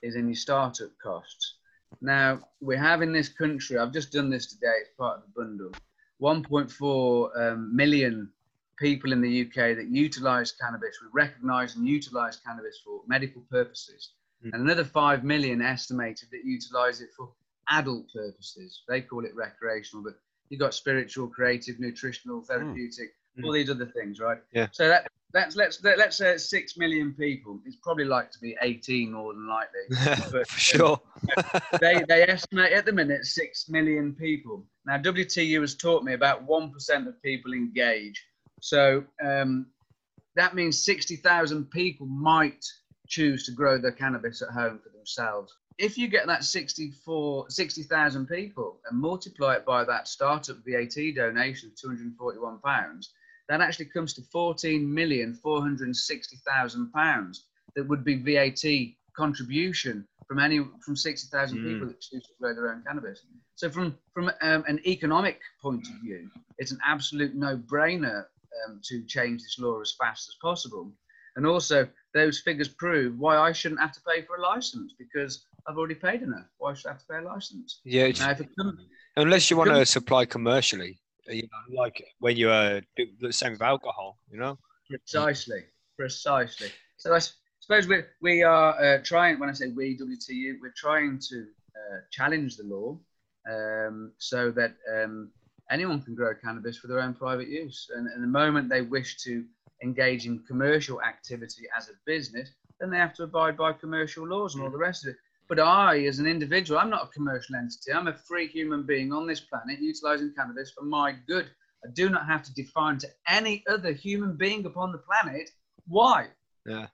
is in your startup costs. Now we have in this country. I've just done this today. It's part of the bundle. 1.4 um, million people in the UK that utilise cannabis. We recognise and utilise cannabis for medical purposes, Mm. and another five million estimated that utilise it for adult purposes. They call it recreational, but you've got spiritual, creative, nutritional, hmm. therapeutic, hmm. all these other things, right? Yeah. So that that's let's let, let's say it's six million people. It's probably like to be 18 more than likely. But, For sure. they they estimate at the minute six million people. Now WTU has taught me about one percent of people engage. So um, that means 60,000 people might choose to grow their cannabis at home for themselves. If you get that 64, 60,000 people and multiply it by that startup VAT donation of 241 pounds, that actually comes to 14,460,000 pounds that would be VAT contribution from any from 60,000 Mm. people that choose to grow their own cannabis. So from from um, an economic point of view, it's an absolute no-brainer um, to change this law as fast as possible. And also, those figures prove why I shouldn't have to pay for a license because I've already paid enough. Why should I have to pay a license? Yeah, Now, if it unless you want to supply commercially, you know, like when you uh, do the same with alcohol, you know. Precisely, precisely. So I suppose we we are uh, trying. When I say we, WTU, we're trying to uh, challenge the law um, so that um, anyone can grow cannabis for their own private use. And, and the moment they wish to engage in commercial activity as a business, then they have to abide by commercial laws and all the rest of it. But I, as an individual, I'm not a commercial entity. I'm a free human being on this planet utilizing cannabis for my good. I do not have to define to any other human being upon the planet why. Yeah.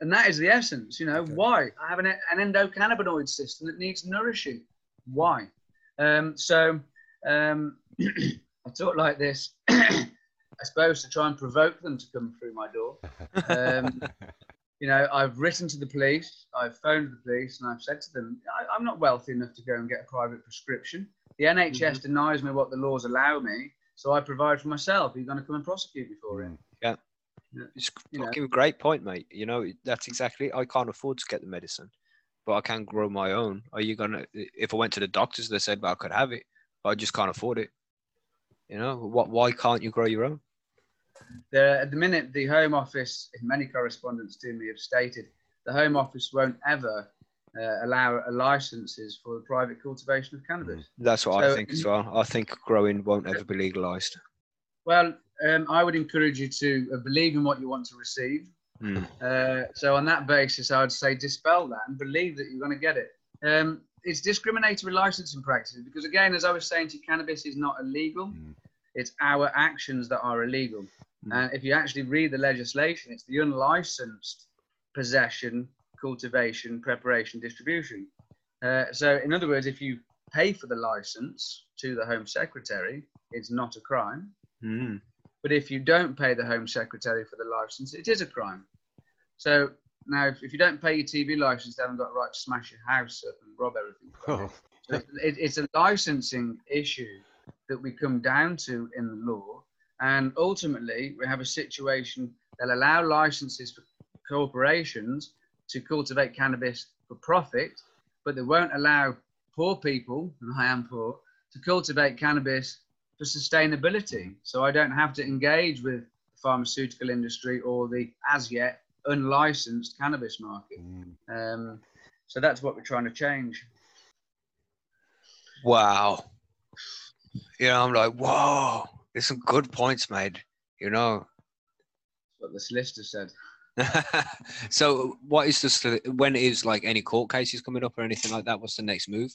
And that is the essence, you know, Okay. why? I have an, an endocannabinoid system that needs nourishing. Why? Um, so um, I talk like this, I suppose, to try and provoke them to come through my door. Um, you know, I've written to the police, I've phoned the police, and I've said to them, I, I'm not wealthy enough to go and get a private prescription. The NHS mm-hmm. denies me what the laws allow me, so I provide for myself. Are you going to come and prosecute me for it? Mm. Yeah, it's You know. fucking a great point, mate. You know, that's exactly. I can't afford to get the medicine, but I can grow my own. Are you gonna? If I went to the doctors, they said, "Well, I could have it, but I just can't afford it." You know, what? Why can't you grow your own? The, at the minute, the Home Office, in many correspondents to me, have stated the Home Office won't ever uh, allow licenses for the private cultivation of cannabis. That's what I think as well. I think growing won't ever be legalized. Well, um, I would encourage you to uh, believe in what you want to receive. Mm. Uh, so on that basis, I would say dispel that and believe that you're going to get it. Um, it's discriminatory licensing practices because, again, as I was saying to you, cannabis is not illegal. Mm. It's our actions that are illegal. And if you actually read the legislation, it's the unlicensed possession, cultivation, preparation, distribution. Uh, so, in other words, if you pay for the license to the Home Secretary, it's not a crime. Mm. But if you don't pay the Home Secretary for the license, it is a crime. So now, if, if you don't pay your TV license, they haven't got the right to smash your house up and rob everything. Oh, So it, it's a licensing issue that we come down to in the law. And ultimately, we have a situation that allow licenses for corporations to cultivate cannabis for profit, but they won't allow poor people, and I am poor, to cultivate cannabis for sustainability. So I don't have to engage with the pharmaceutical industry or the as yet unlicensed cannabis market. mm. Um, so that's what we're trying to change. Wow. You know, I'm like, whoa. There's some good points made. You know. That's what the solicitor said. so, what is the when is like any court cases coming up or anything like that? What's the next move?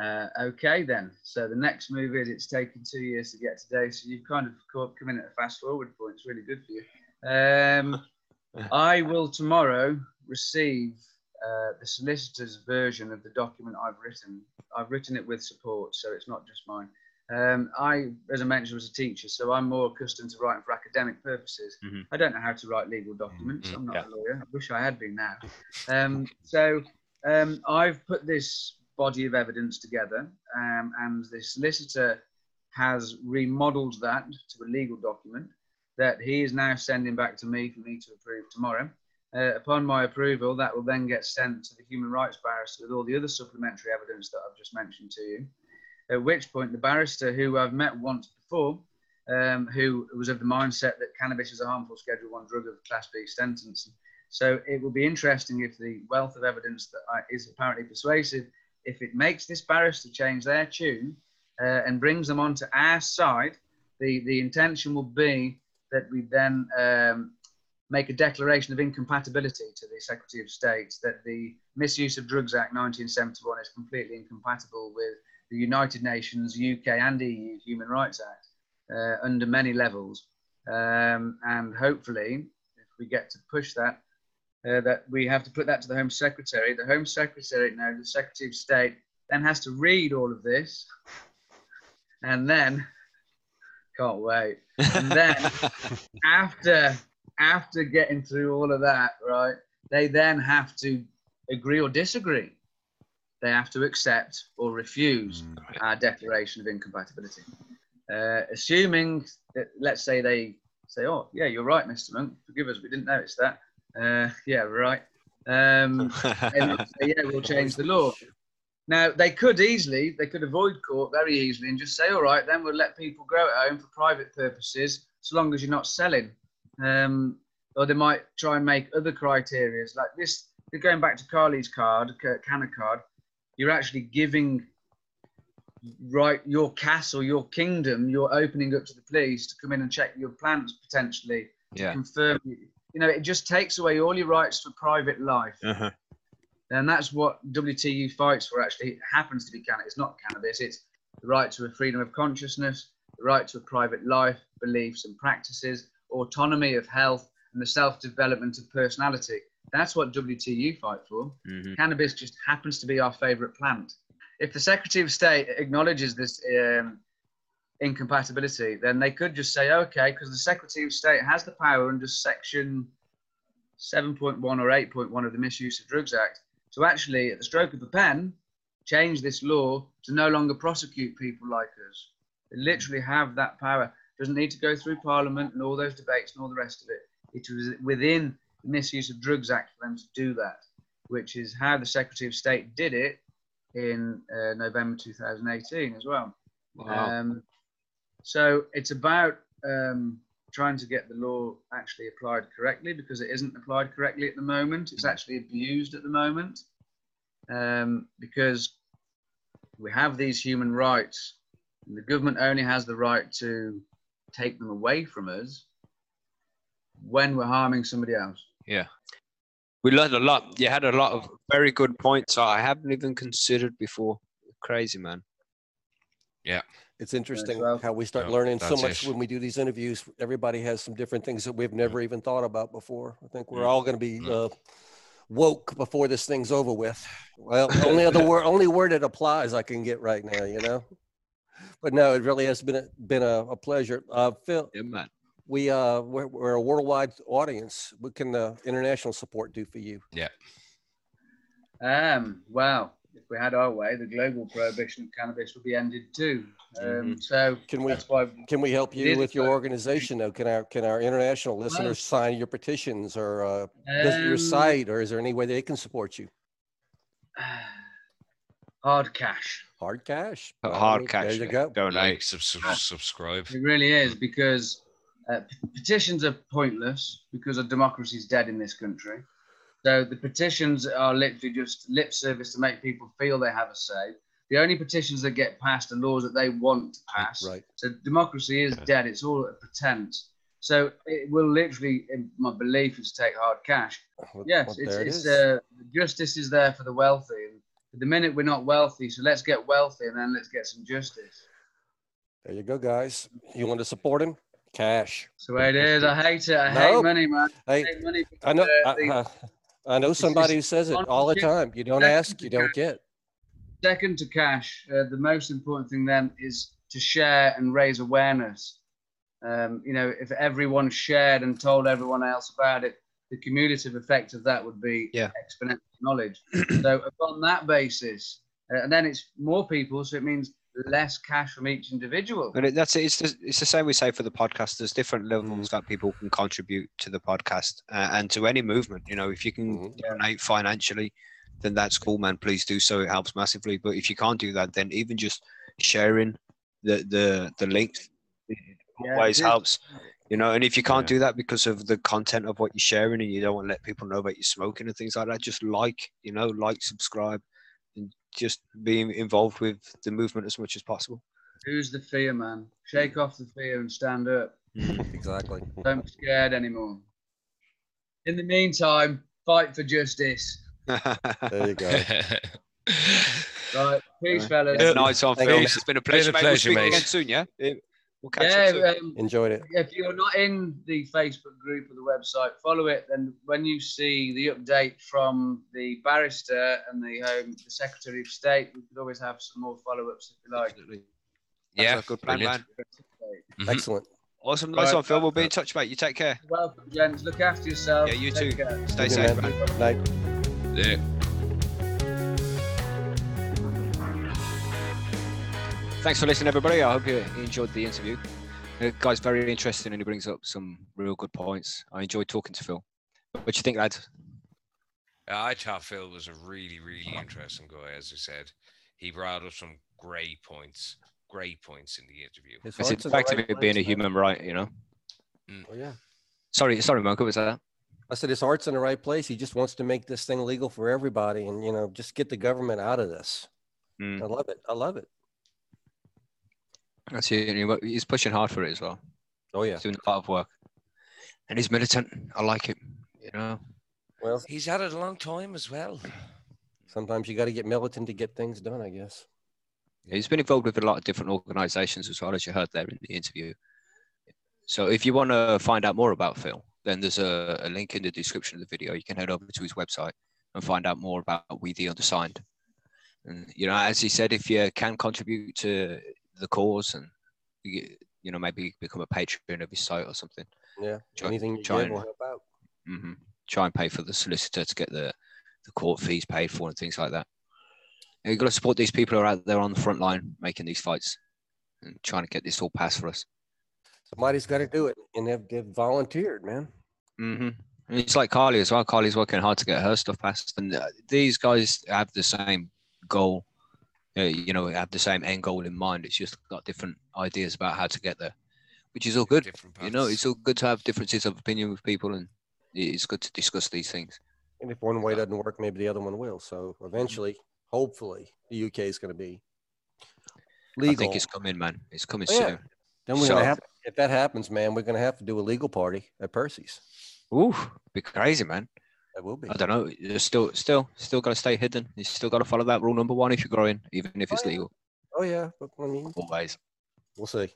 Uh, okay, then. So the next move is it's taken two years to get today. So you've kind of come in at a fast forward point. It's really good for you. Um, I will tomorrow receive uh, the solicitor's version of the document I've written. I've written it with support, so it's not just mine. Um, I, as I mentioned, was a teacher, so I'm more accustomed to writing for academic purposes. Mhm. I don't know how to write legal documents. Mhm, I'm not yeah. a lawyer. I wish I had been now. Um, so um, I've put this body of evidence together, um, and the solicitor has remodeled that to a legal document that he is now sending back to me for me to approve tomorrow. Uh, upon my approval, that will then get sent to the human rights barrister with all the other supplementary evidence that I've just mentioned to you. At which point, the barrister, who I've met once before, um, who was of the mindset that cannabis is a harmful Schedule One drug of Class B sentencing. So it will be interesting if the wealth of evidence that I, is apparently persuasive, if it makes this barrister change their tune uh, and brings them onto our side, the, the intention will be that we then um, make a declaration of incompatibility to the Secretary of State that the Misuse of Drugs Act 1971 is completely incompatible with the United Nations, UK, and EU Human Rights Act uh, under many levels. Um, and hopefully, if we get to push that, uh, that we have to put that to the Home Secretary. The Home Secretary, now the Secretary of State, then has to read all of this, and then can't wait. And then after after getting through all of that, right, they then have to agree or disagree. They have to accept or refuse our declaration of incompatibility. Uh, assuming that, let's say they say, "Oh, yeah, you're right, Mr. Monk. Forgive us, we didn't notice that." Uh, yeah, right. Um, and say, yeah, we'll change the law. Now they could easily, they could avoid court very easily and just say, all right, then we'll let people grow at home for private purposes, so long as you're not selling. Um, or they might try and make other criterias like this. Going back to Carly's card, Canna card, you're actually giving right your castle, your kingdom, you're opening up to the police to come in and check your plans potentially yeah. confirm. You know, it just takes away all your rights for private life. Uh-huh. And that's what WTU fights for. Actually, it happens to be cannabis. It's not cannabis. It's the right to a freedom of consciousness, the right to a private life, beliefs and practices, autonomy of health, and the self-development of personality. That's what WTU fight for. Mhm. Cannabis just happens to be our favorite plant. If the Secretary of State acknowledges this um, incompatibility, then they could just say, okay, because the Secretary of State has the power under Section 7.1 or 8.1 of the Misuse of Drugs Act to actually, at the stroke of a pen, change this law to no longer prosecute people like us. They literally have that power. Doesn't need to go through Parliament and all those debates and all the rest of it. It was within the Misuse of Drugs Act for them to do that, which is how the Secretary of State did it in uh, November 2018 as well. Wow. Um, so it's about um, trying to get the law actually applied correctly because it isn't applied correctly at the moment. It's actually abused at the moment um, because we have these human rights. And the government only has the right to take them away from us when we're harming somebody else. Yeah. We learned a lot. You had a lot of very good points I haven't even considered before. Crazy, man. Yeah. It's interesting well. how we start Yeah, learning so much it. when we do these interviews. Everybody has some different things that we've never even thought about before. I think we're Mm. all going to be Mm. uh, woke before this thing's over with. Well, only other word, only word that applies I can get right now, you know. But no, it really has been a, been a, a pleasure. Uh, Phil, Yeah, man. We uh, we're, we're a worldwide audience. What can the international support do for you? Yeah. Um, well, if we had our way, the global prohibition of cannabis would be ended too. Um, So Can we that's why can we help you with your organization though? Can our can our international listeners sign your petitions or uh, visit your Um, site, or is there any way they can support you? hard cash. Hard cash. Put Well, hard cash. There you go. Donate. Like, sub- sub- subscribe. It really is because uh, petitions are pointless because our democracy is dead in this country. So the petitions are literally just lip service to make people feel they have a say. The only petitions that get passed are laws that they want to pass. Right. So democracy is Yeah. dead. It's all a pretense. So it will literally, in my belief, is take hard cash. Well, Yes, well, it's, it it's uh, justice is there for the wealthy. And the minute we're not wealthy, so let's get wealthy and then let's get some justice. there you go, guys. You want to support him? Cash. So the way it is. I hate it. I No. hate money, man. I hate money. I know. Uh, I, I, I know somebody who says it all the time. You don't ask, you don't cash. get. second to cash, uh, the most important thing then is to share and raise awareness. Um, you know, if everyone shared and told everyone else about it, the cumulative effect of that would be Yeah. exponential knowledge. so upon that basis, uh, and then it's more people, so it means less cash from each individual. And it, that's it. It's the, it's the same we say for the podcast. There's different levels that people can contribute to the podcast uh, and to any movement. You know, if you can Mhm. donate financially, then that's cool, man. Please do so. It helps massively. But if you can't do that, then even just sharing the the the links it Yeah, always helps. You know, and if you can't Yeah. do that because of the content of what you're sharing and you don't want to let people know about you smoking and things like that, just like, you know, like, subscribe, and just be involved with the movement as much as possible. Who's the fear, man? Shake off the fear and stand up. Exactly. Don't be scared anymore. In the meantime, fight for justice. There you go. Right, peace, fellas. Yeah, nice one, Phil. It's been a pleasure, a mate. We'll speak mate. again soon, yeah? We'll catch Yeah, up soon. um, Enjoyed it. if you're not in the Facebook group or the website, follow it. Then when you see the update from the barrister and the Home, the Secretary of State, we could always have some more follow-ups if you like. Absolutely. Yeah, That's a good plan, brilliant. man. Mhm. Excellent. Awesome. Nice Right. one, Phil. We'll be in touch, mate. You take care. Welcome, gents. Look after yourself. Yeah, you Take too. care. Stay Good safe, man. man. Night. Yeah. Thanks for listening, everybody. I hope you enjoyed the interview. The guy's very interesting and he brings up some real good points. I enjoyed talking to Phil. What do you think, lads? Uh, I thought Phil was a really, really interesting guy, as I said. He brought up some great points, great points in the interview. His It's heart's the in fact of it being a human right, you know. Mm. Oh, yeah. Sorry, sorry, Mark. What was that? I said his heart's in the right place. He just wants to make this thing legal for everybody, and you know, just get the government out of this. Mm. I love it. I love it. That's it. and he wo- He's pushing hard for it as well. Oh yeah. He's doing a lot of work, and he's militant. I like it. You know. Well, He's had it a long time as well. sometimes you got to get militant to get things done. I guess. He's been involved with a lot of different organisations as well as you heard there in the interview. So if you want to find out more about Phil, then there's a, a link in the description of the video. You can head over to his website and find out more about We the Undersigned. And you know, as he said, if you can contribute to the cause and you, you know maybe become a patron of his site or something, Yeah. Try- Anything you try and- help out. hmm try and pay for the solicitor to get the the court fees paid for and things like that. You've got to support these people who are out there on the front line making these fights and trying to get this all passed for us. Somebody's got to do it, and they've, they've volunteered, man. hmm And it's like Carly as well. Carly's working hard to get her stuff passed, and uh, these guys have the same goal. Uh, you know, have the same end goal in mind. It's just got different ideas about how to get there, which is all good. You know, it's all good to have differences of opinion with people, and it's good to discuss these things. And if one way doesn't work, maybe the other one will. So eventually, hopefully, the UK is going to be legal. I think it's coming, man. It's coming Oh, yeah. soon. then we're so- going to have. If that happens, man, we're going to have to do a legal party at Percy's. Ooh, be crazy, man. That will be. I don't know. You're still, still, still got to stay hidden. You still got to follow that rule number one if you're growing, even if it's Oh, yeah. legal. Oh yeah, but I mean, Always, we'll see.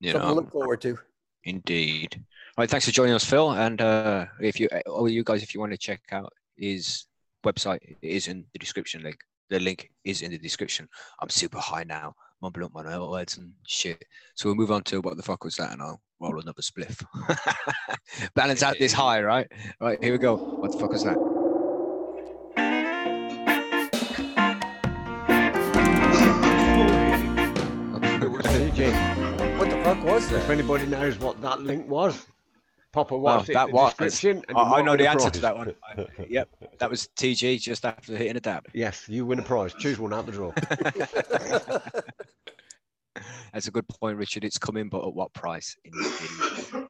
you Something know. to look forward to. Indeed. All right, thanks for joining us, Phil. And uh, if you, all you guys, if you want to check out his website, it is in the description link. The link is in the description. I'm super high now, mumbling up my words and shit. So we'll move on to what the fuck was that, and I'll roll another spliff. Balance out this high, right? Right, here we go. What the fuck was that? It was TG. What the fuck was that? If anybody knows what that link was, pop a Well, watch it that in the was- description. and I, I know the a answer to that one. I- yep, that was TG just after hitting a dab. Yes, you win a prize. Choose one out the draw. That's a good point, Richard. It's coming, but at what price? Indeed.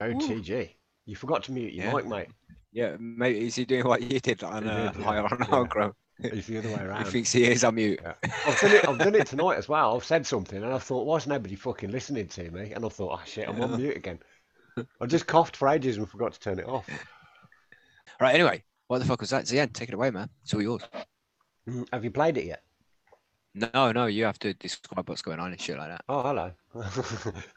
Oh, TG. You forgot to mute your Yeah. mic, mate. Yeah, maybe is he doing what you did on uh, yeah. higher on Yeah. Hogro? It's the other way around. He thinks he is on mute. Yeah. I've done it. I've done it tonight as well. I've said something, and I thought, why's nobody fucking listening to me? And I thought, oh shit, I'm on mute again. I just coughed for ages and forgot to turn it off. Right. Anyway, what the fuck was that? Zien, take it away, man. It's all yours. Mm, Have you played it yet? No, no, you have to describe what's going on and shit like that. Oh, hello.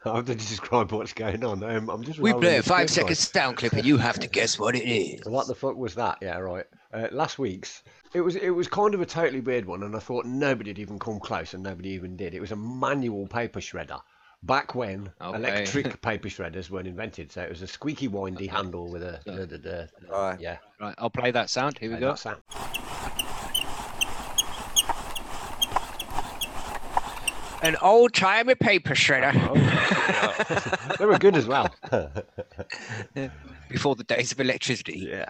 I have to describe what's going on. Um, I'm just. We play a five script second sound clip and you have to guess what it is. What the fuck was that? Yeah, right. Uh, last week's. It was it was kind of a totally weird one, and I thought nobody'd even come close, and nobody even did. It was a manual paper shredder. Back when Okay. electric paper shredders weren't invented, so it was a squeaky windy handle with a. Right. yeah. Right, I'll play that sound. Here we play go. that sound. An old timey paper shredder. Oh, they were good as well. Before the days of electricity. yeah.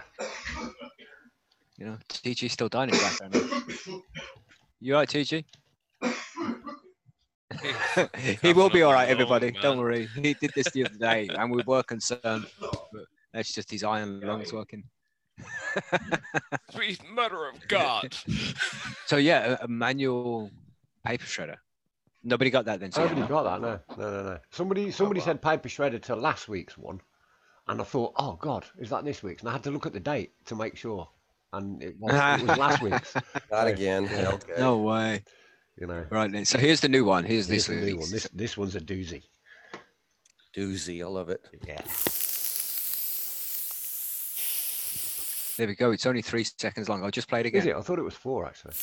You know, TG's still dying in the background. You alright, TG? he will be all right, everybody. Oh, Don't worry. He did this the other day, and we were concerned. But that's just his iron lungs working. Sweet mother of God. So yeah, a, a manual paper shredder. Nobody got that then. so- Nobody got that. No, no, no, no. Somebody, somebody oh, said paper shredder to last week's one, and I thought, oh god, is that this week's? And I had to look at the date to make sure, and it was, it was last week's. Not again. Yeah. Okay. No way. You know, Right. then, So here's the new one. Here's here's this the new one. This this one's a doozy. Doozy. I love it. Yeah. There we go. It's only three seconds long. I'll just play it Is again. it? I thought it was four actually.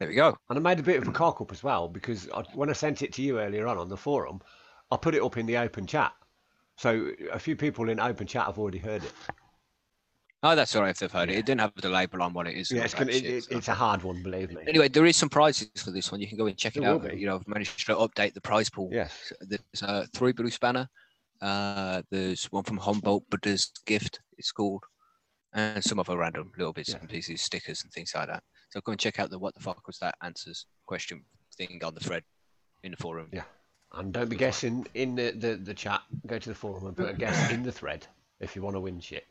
There we go. And I made a bit of a cock up as well because I, when I sent it to you earlier on on the forum, I put it up in the open chat. So a few people in open chat have already heard it. Oh, that's all right if they've heard it. Yeah. It didn't have the label on what it is. Yeah, it's, gonna, it, shit, it, so- it's a hard one, believe me. Anyway, there is some prizes for this one. You can go and check it There will out. be. You know, I've managed to update the prize pool. Yes. There's uh, three blue spanner. Uh, there's one from Humboldt Buddha's gift. It's called, and some other random little bits Yeah. and pieces, stickers and things like that. So go and check out the what the fuck was that answers question thing on the thread in the forum. Yeah. And don't be guessing in the, the, the chat. Go to the forum and put a guess in the thread if you want to win shit.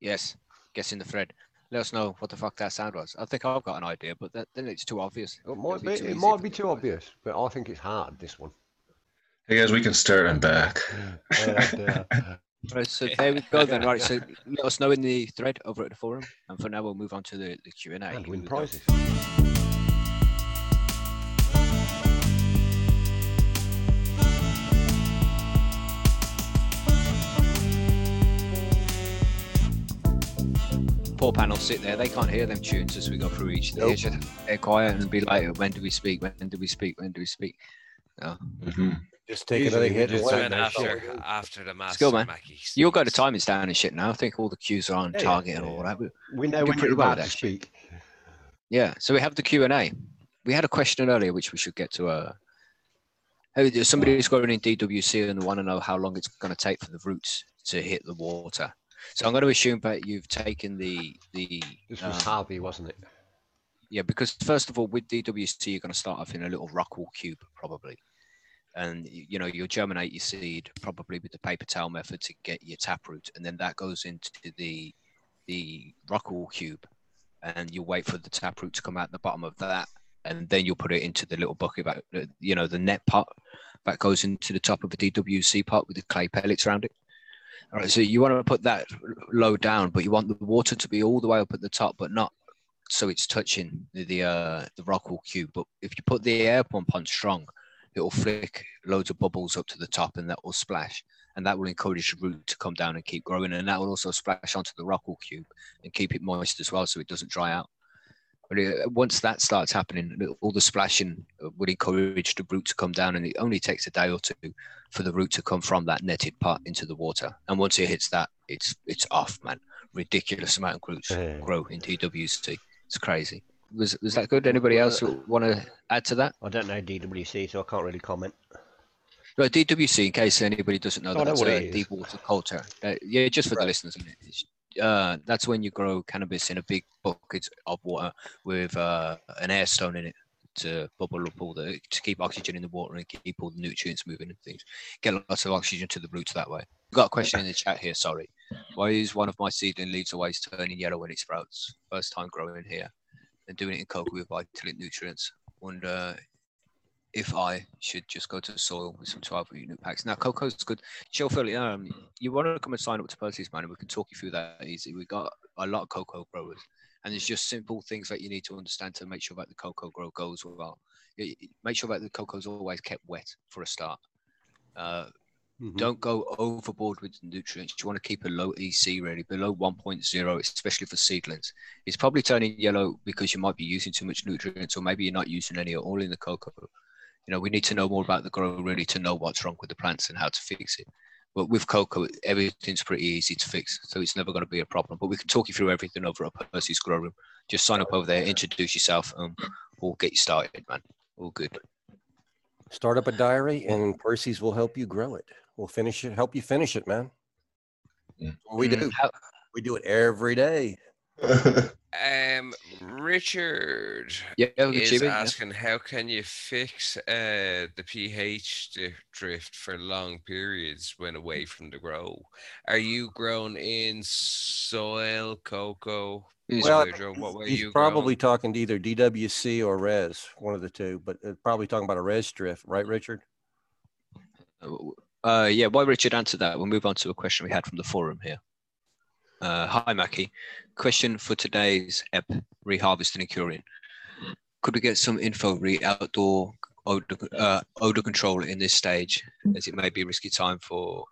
Yes, guess in the thread. Let us know what the fuck that sound was. I think I've got an idea, but that, then it's too obvious. It It'll might be, too it might be the too guys. obvious, but I think it's hard, this one. Hey guys, we can start. I'm back. And, uh, Right, so there we go then. Right, so let us know in the thread over at the forum, and for now we'll move on to the, the Q and A. and win prizes. Poor panel sit there; they can't hear them tunes as we go through each. They Nope. just they're quiet and be like, "When do we speak? When do we speak? When do we speak?" Oh. Mhm. Just take Usually another hit. just and don't wait. Then know after shit. after the master go, man. Mackie You'll go to speaks. timings down and shit now. I think all the cues are on Yeah, yeah, target and all that. but- We know do when pretty you're well about to speak. Yeah, so we have the Q and A. We had a question earlier, which we should get to. Uh, hey, there's somebody who's going in DWC and they want to know how long it's going to take for the roots to hit the water. So I'm going to assume that you've taken the the This was um, Harvey, wasn't it? yeah, because first of all, with DWC, you're going to start off in a little rockwool cube, probably. And you know, you'll germinate your seed probably with the paper towel method to get your taproot, and then that goes into the the rockwool cube, and you'll wait for the taproot to come out the bottom of that, and then you'll put it into the little bucket, back, uh, you know, the net pot that goes into the top of a DWC pot with the clay pellets around it. All right, so you want to put that low down, but you want the water to be all the way up at the top, but not so it's touching the the, uh, the rockwool cube. But if you put the air pump on strong, it will flick loads of bubbles up to the top, and that will splash, and that will encourage the root to come down and keep growing, and that will also splash onto the rockwool cube and keep it moist as well, so it doesn't dry out. But uh, once that starts happening, all the splashing uh, will encourage the root to come down, and it only takes a day or two for the root to come from that netted part into the water. And once it hits that, it's it's off, man. Ridiculous amount of roots Yeah. grow in DWC. It's crazy. Was was that good? Anybody else want to add to that? I don't know DWC, so I can't really comment. Well, DWC, in case anybody doesn't know, know that's what a deep water culture. Uh, yeah, just for the listeners. isn't it? It's, Uh, that's when you grow cannabis in a big bucket of water with uh, an air stone in it to bubble up all the to keep oxygen in the water and keep all the nutrients moving and things. Get lots of oxygen to the roots that way. We've got a question in the chat here. Sorry, why is one of my seedling leaves always turning yellow when it sprouts? First time growing here and doing it in coco with Vitalite nutrients. Wonder if I should just go to the soil with some 12 unit packs. Now, coco's good. Chill, Philly, um, you want to come and sign up to Percy's, man, and we can talk you through that easy. We've got a lot of coco growers, and it's just simple things that you need to understand to make sure that the coco grow goes well. Make sure that the coco's always kept wet for a start. Uh, Mhm. don't go overboard with the nutrients. You want to keep a low EC really, below 1.0, especially for seedlings. It's probably turning yellow because you might be using too much nutrients, or maybe you're not using any at all in the coco. You know, we need to know more about the grow really to know what's wrong with the plants and how to fix it. But with coco, everything's pretty easy to fix, so it's never going to be a problem. But we can talk you through everything over at Percy's Grow Room. Just sign up over there, introduce yourself, and we'll get you started, man. All good. Start up a diary, and Percy's will help you grow it. We'll finish it. Help you finish it, man. Mm. What we do. How- We do it every day. Um, Richard Yeah, good is achievement, yeah. asking how can you fix uh, the pH drift for long periods when away from the grow? Are you grown in soil, coco, Is- Well, hydro? What way He's you probably grown? talking to either DWC or Res, one of the two, but uh, probably talking about a Res drift, right, Richard? Uh, yeah, while Richard answered that, we'll move on to a question we had from the forum here. Uh, hi, Mackie. Question for today's ep reharvesting and curing. Could we get some info re outdoor odor, uh, odor control in this stage, as it may be a risky time for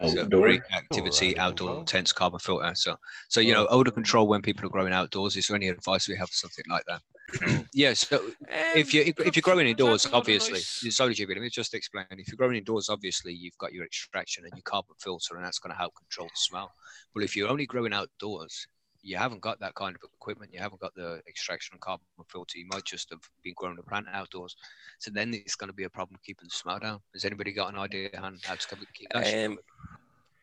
Outdoor? activity, odor outdoor control. intense carbon filter. So, so you know, odor control when people are growing outdoors. Is there any advice we have for something like that? yeah. So if you if you're growing indoors, obviously, sorry, JB, let me just explain. If you're growing indoors, obviously you've got your extraction and your carbon filter, and that's going to help control the smell. But if you're only growing outdoors, you haven't got that kind of equipment. You haven't got the extraction and carbon filter. You might just have been growing the plant outdoors. So then it's going to be a problem keeping the smell down. Has anybody got an idea on how to keep that? Um.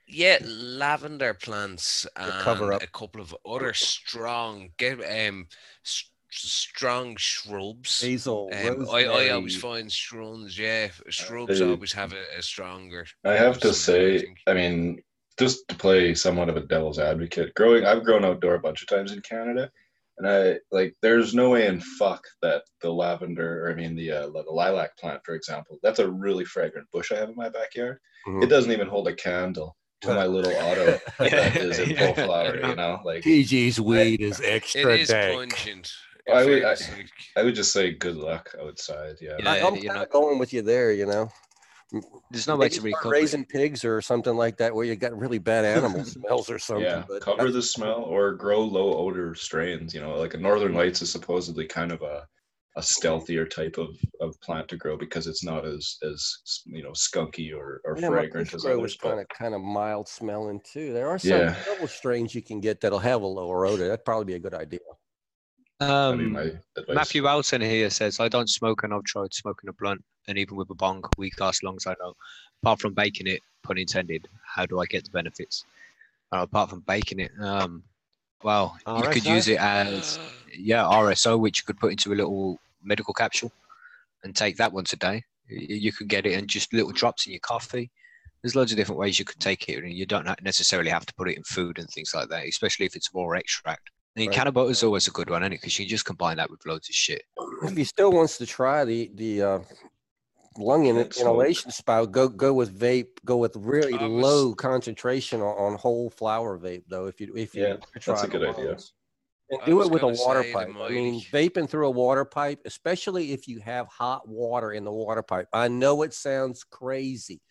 Yeah, lavender plants and cover up. a couple of other strong, get um, s- strong shrubs. Basil, Um, I, I always find shrubs, yeah, shrubs Uh, always have a, a stronger. I have to something, I say. I mean, just to play somewhat of a devil's advocate, growing, I've grown outdoor a bunch of times in Canada, and I like, there's no way in fuck that the lavender, or I mean, the uh, the lilac plant, for example, that's a really fragrant bush I have in my backyard. Mhm. It doesn't even hold a candle to my little auto that is in full flower. You know, like PG's weed is extra is dank. pungent. I would- I- like- I would just say good luck outside. Yeah. Yeah, I, I'm kind know, of going with you there. You know, there's no way Maybe to start raising pigs or something like that, where you got really bad animal smells or something. Yeah, but cover that's- the smell or grow low odor strains. You know, like a Northern Lights is supposedly kind of a, a stealthier type of, of plant to grow because it's not as as you know skunky or, or Yeah, fragrant Bush as Grow others. is kind of kind of mild smelling too. There are some Yeah. several strains you can get that'll have a lower odor. That'd probably be a good idea. That'd be Um. Matthew Alton here says, I don't smoke and I've tried smoking a blunt and even with a bong, we cast long as I know. Apart from baking it, pun intended, how do I get the benefits? Uh, apart from baking it, um, well, you could use it as, yeah, RSO, which you could put into a little medical capsule and take that once a day. You could get it in just little drops in your coffee. There's loads of different ways you could take it, and you don't necessarily have to put it in food and things like that, especially if it's more extract. I mean, Right. canna is always a good one, isn't it? Because you can just combine that with loads of shit. If he still wants to try the the uh, lung in- Can't inhalation spout, go go with vape. Go with really was- low concentration on, on whole flower vape, though. If you if you Yeah, want to that's a the good idea. And do it with a water pipe. I mean, vaping through a water pipe, especially if you have hot water in the water pipe. I know it sounds crazy,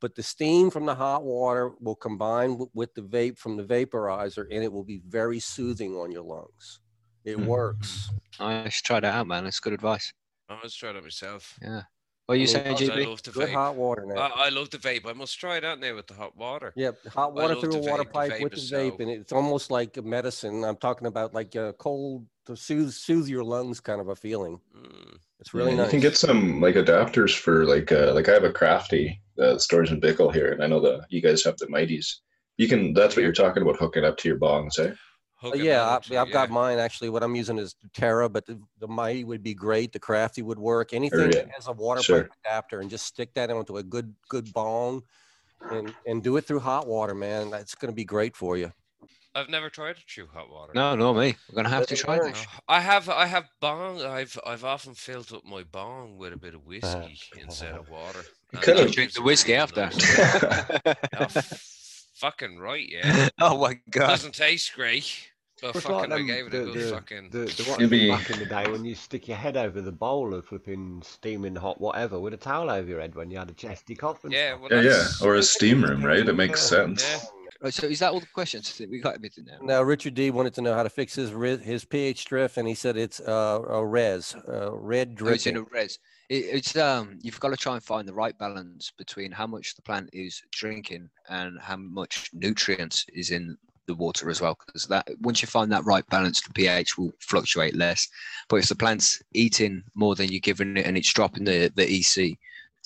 but the steam from the hot water will combine w- with the vape from the vaporizer, and it will be very soothing on your lungs. It Mhm. works. I should try that out, man. That's good advice. I must try that myself. Yeah. What are you I mean, saying, Because I love the Good vape. hot water now. I, I love the vape. I must try it out now with the hot water. Yep, hot water through a the water vape. The pipe vape with the vape, so- and it's almost like a medicine. I'm talking about like a cold to soothe soothe your lungs kind of a feeling. Mm. It's really Yeah, nice. You can get some like adapters for like uh, like I have a crafty uh, Storz & Bickel here, and I know that you guys have the mighties. You can. That's what you're talking about hooking up to your bongs, eh? Uh, yeah, I, to- I've got mine actually. What I'm using is Terra, but the, the Mighty would be great. The Crafty would work. Anything that yeah. has a water Sure. pipe adapter, and just stick that onto a good good bong, and and do it through hot water, man. That's going to be great for you. I've never tried it through hot water. No, no, me. We're gonna have to try learn. this. Uh, I have I have bong. I've I've often filled up my bong with a bit of whiskey instead of water. and could have- Drink the whiskey after. Oh, f- fucking right, yeah. oh my god. Doesn't taste great, but Just fucking I them- gave it the, a good the, fucking. the, the what You'd be- back in the day when you stick your head over the bowl of flipping steaming hot whatever with a towel over your head when you had a chesty cough Yeah, well, Yeah, yeah. Or a steam room, right? It makes sense. Yeah. Right, so is that all the questions? We got everything now. Now, Richard D wanted to know how to fix his his pH drift, and he said it's uh, a res, uh, red Oh, it's in a res. It, it's um, you've got to try and find the right balance between how much the plant is drinking and how much nutrients is in the water as well. Because that once you find that right balance, the pH will fluctuate less. But if the plant's eating more than you're giving it and it's dropping the the EC,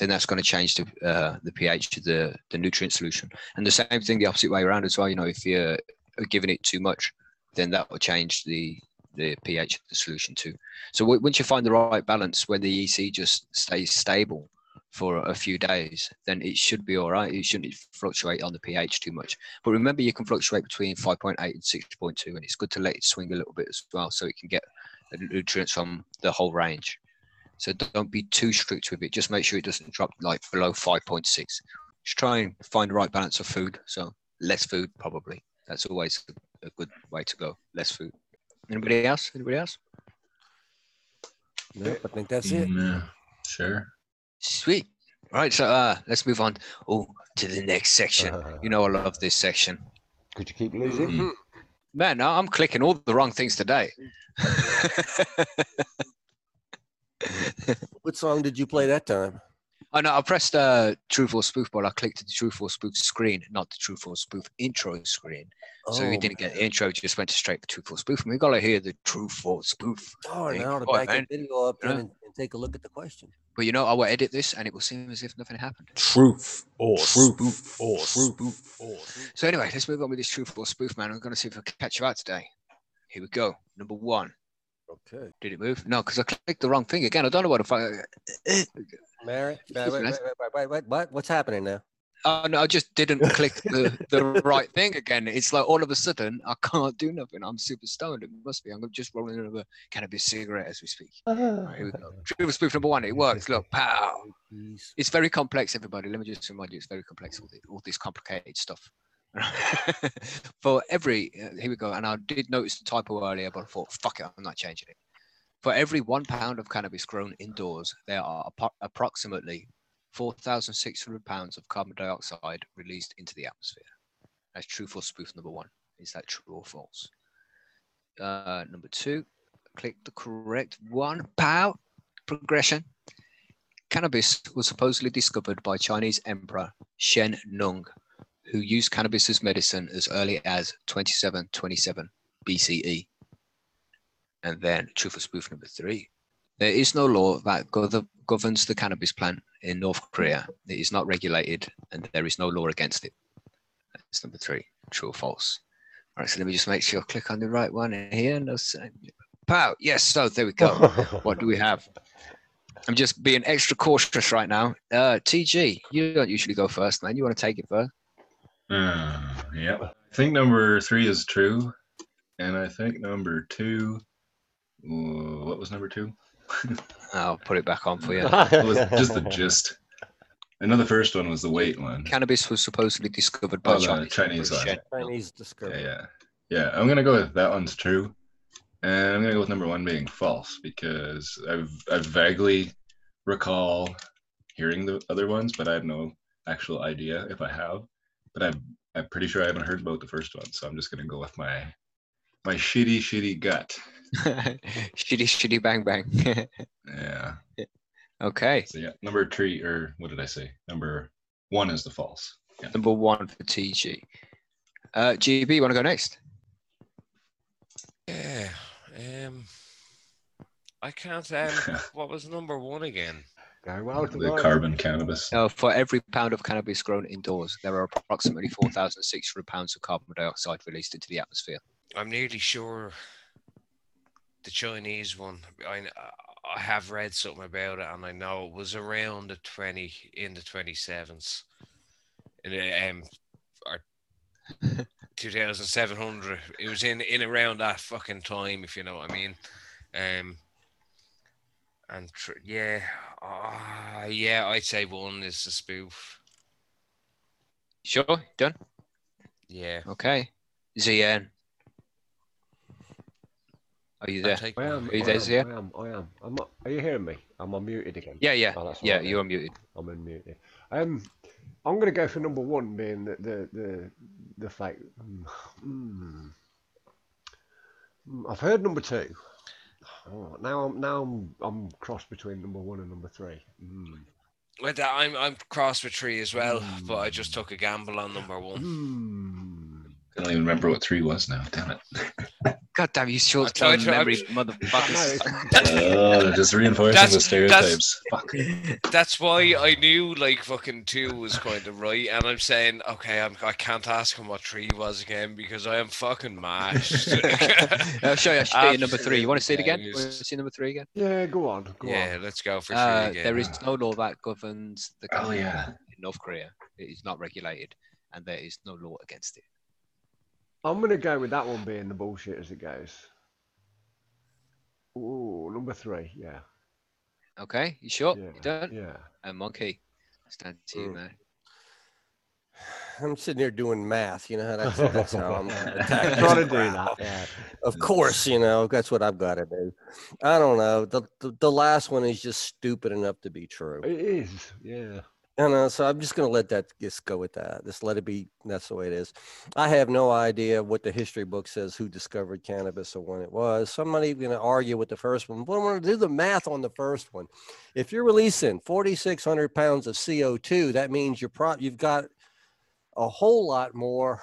then that's going to change the uh, the pH of the the nutrient solution. And the same thing the opposite way around as well. You know, if you're giving it too much, then that will change the the pH of the solution too. So w- once you find the right balance, when the EC just stays stable for a few days, then it should be all right. It shouldn't fluctuate on the pH too much. But remember, you can fluctuate between 5.8 and 6.2, and it's good to let it swing a little bit as well, so it can get nutrients from the whole range. So don't be too strict with it. Just make sure it doesn't drop like below 5.6. Just try and find the right balance of food. So less food probably That's always a, a good way to go. Less food. Anybody else? Anybody else? Nope, I think that's it. Yeah, sure. Sweet. All right, so uh, let's move on. Oh, to the next section. You know, I love this section. Could you keep losing? Mhm. Man, I'm clicking all the wrong things today. What song did you play that time? Oh no, I pressed uh, Truth or Spoof, but I clicked the Truth or Spoof screen, not the Truth or Spoof intro screen. So Oh, you didn't get the intro, you just went straight to Truth or Spoof. And we gotta hear the Truth or Spoof. darn, Hey, I ought to boy, back man. the video up Yeah. and, and take a look at the question. But you know, I will edit this and it will seem as if nothing happened. Truth or Truth spoof or truth or So anyway, let's move on with this Truth or Spoof, man. I'm gonna see if I can catch you out today. Here we go. Number one. Okay. Did it move? No, because I clicked the wrong thing again. I don't know what the fuck. Mary, wait, wait, wait, wait, wait, wait, wait, what? What's happening now? Oh no, I just didn't click the, the right thing again. It's like all of a sudden I can't do nothing. I'm super stoned. It must be. I'm just rolling another cannabis cigarette as we speak. Oh. Right, here we go. Truth or spoof number one. It works. Look, pow. It's very complex, everybody. Let me just remind you, it's very complex. All, the, all this complicated stuff. For every, uh, here we go. And I did notice the typo earlier, but I thought, fuck it, I'm not changing it. For every one pound of cannabis grown indoors, there are appro- approximately 4,600 pounds of carbon dioxide released into the atmosphere. That's true for spoof number one. Is that true or false? Uh, number two, click the correct one. Pow! Progression. Cannabis was supposedly discovered by Chinese Emperor Shen Nung, who used cannabis as medicine as early as 2727 BCE. And then, truth or spoof number three. There is no law that gov- governs the cannabis plant in North Korea. It is not regulated, and there is no law against it. That's number three. True or false? All right, so let me just make sure I click on the right one here. No, pow. Yes, so there we go. what do we have? I'm just being extra cautious right now. Uh, TG, you don't usually go first, man. You want to take it first? Uh, yeah. I think number three is true. And I think number two, uh, what was number two? I'll put it back on for you. It was just the gist. I know the first one was the weight one. Cannabis was supposedly discovered by Oh, the Chinese. Chinese Emperor one. Shen Nung. Chinese Yeah, yeah. Yeah, I'm gonna go with that one's true. And I'm gonna go with number one being false because I've I vaguely recall hearing the other ones, but I have no actual idea if I have. But I'm I'm pretty sure I haven't heard about the first one, so I'm just gonna go with my my shitty, shitty gut. shitty, shitty, bang, bang. Yeah. okay, So yeah, number three or what did I say? Number one is the false. Yeah. number one for TG. Uh, GB, you want to go next? Yeah. Um. I can't. Um. what was number one again? Going well The tonight. carbon cannabis. Uh, for every pound of cannabis grown indoors, there are approximately 4,600 pounds of carbon dioxide released into the atmosphere. I'm nearly sure the Chinese one. I I have read something about it, and I know it was around the twenty in the twenty sevens, in the, um, or two thousand seven hundred. It was in in around that fucking time, if you know what I mean. Um, and tr- yeah, uh, yeah, I'd say one is a spoof. Sure, done. Yeah, Okay. ZN. Are you there? take I am, Are you I there, am, Zia? I am, I am. I'm are you hearing me? I'm unmuted again. Yeah, yeah, Oh, yeah. You're unmuted. I'm unmuted. Um, I'm going to go for number one, being the the the, the fake. Mm, mm. I've heard number two. Oh, now I'm now I'm I'm crossed between number one and number three. Mm. With that, I'm I'm cross with three as well, but I just took a gamble on number one. Mm. I don't even remember what three was now. Damn it. God damn you, short tried term to- memory, I motherfuckers. Oh, just reinforcing That's- the stereotypes. Fuck. That's why I knew like fucking two was kind of right, and I'm saying okay, I'm I can't ask him what three was again because I am fucking mashed. I'll show you. I'll show you number three. You want to see it again? Absolutely Want to see number three again? Yeah, go on. Go yeah, on. let's go for three Uh, again. there is no law that governs the Oh, yeah. in North Korea. It is not regulated, and there is no law against it. I'm going to go with that one being the bullshit as it goes. Ooh, number three. Yeah. Okay, you sure? yeah. You done? Yeah. And monkey, stand to you, Mm. man. I'm sitting here doing math. You know, that's, that's how I'm attacking Trying to do that. Yeah. Of course, you know that's what I've got to do. I don't know. The, the the last one is just stupid enough to be true. It is. Yeah. So I'm just gonna let that just go with that. Just let it be. That's the way it is. I have no idea what the history book says who discovered cannabis or when it was. So I'm not even gonna argue with the first one. But I'm gonna do the math on the first one. If you're releasing 4,600 pounds of CO2, that means you're pro- you've got a whole lot more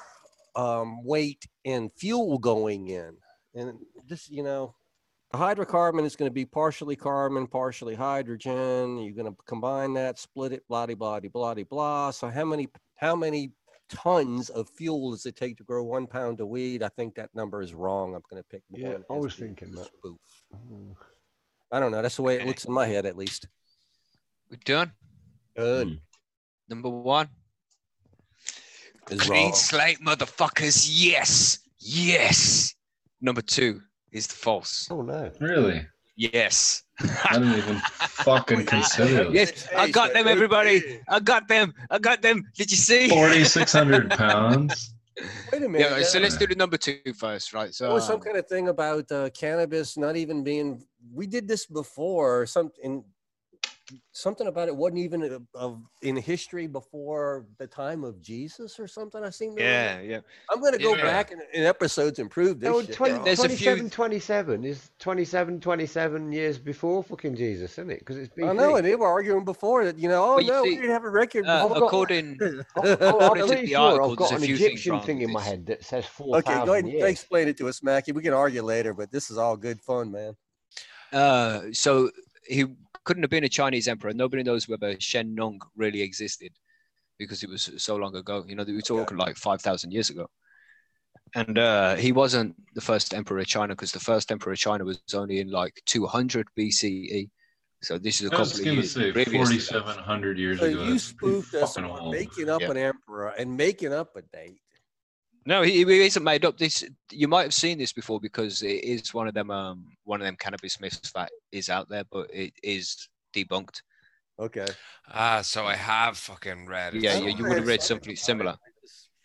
um, weight and fuel going in. And this, you know, a hydrocarbon is going to be partially carbon, partially hydrogen. You're going to combine that, split it, blah, blah, blah, blah, blah. So how many, how many tons of fuel does it take to grow one pound of weed? I think that number is wrong. I'm going to pick Yeah, one I was thinking that. spoof. Mm. I don't know. That's the way it looks in my head, at least. We're done. Good. Number one. Is Clean wrong. slate, motherfuckers. Yes. Yes. Number two is false. Oh no. Really? Yes. I didn't even fucking consider it. yes, I got them, everybody. I got them. I got them. Did you see? 4,600 pounds. Wait a minute. Yeah, so uh, let's do the number two first, right? So There was some um, kind of thing about uh, cannabis not even being. We did this before. Something, something about it wasn't even a, of in history before the time of Jesus or something. I seem to. yeah, remember. yeah. I'm gonna go Yeah. back in, in episodes and prove this. No, shit 20, wrong. There's a few- 27, 27 is 27, 27 years before fucking Jesus, isn't it? Because it's been. I know, and they were arguing before that. You know, oh Well, you no, we didn't have a record. Uh, before. according, Oh, according I'm to pretty the sure article, I've got an a few things Egyptian wrong thing in my head that says four. okay, go ahead and years. explain it to us, Mackie. We can argue later, but this is all good fun, man. Uh, so he couldn't have been a Chinese emperor. Nobody knows whether Shen Nong really existed because it was so long ago. You know, we were talking like 5,000 years ago. And uh, he wasn't the first emperor of China because the first emperor of China was only in like 200 BCE. So this is a I was couple of years say previous to that. 4,700 years So ago. you that's spoofed us on making up Yeah. an emperor and making up a date. No, he, he isn't made up. This you might have seen this before because it is one of them um one of them cannabis myths that is out there, but it is debunked. Okay. Ah, so I have fucking read it. Yeah, you, you would have read read something something similar.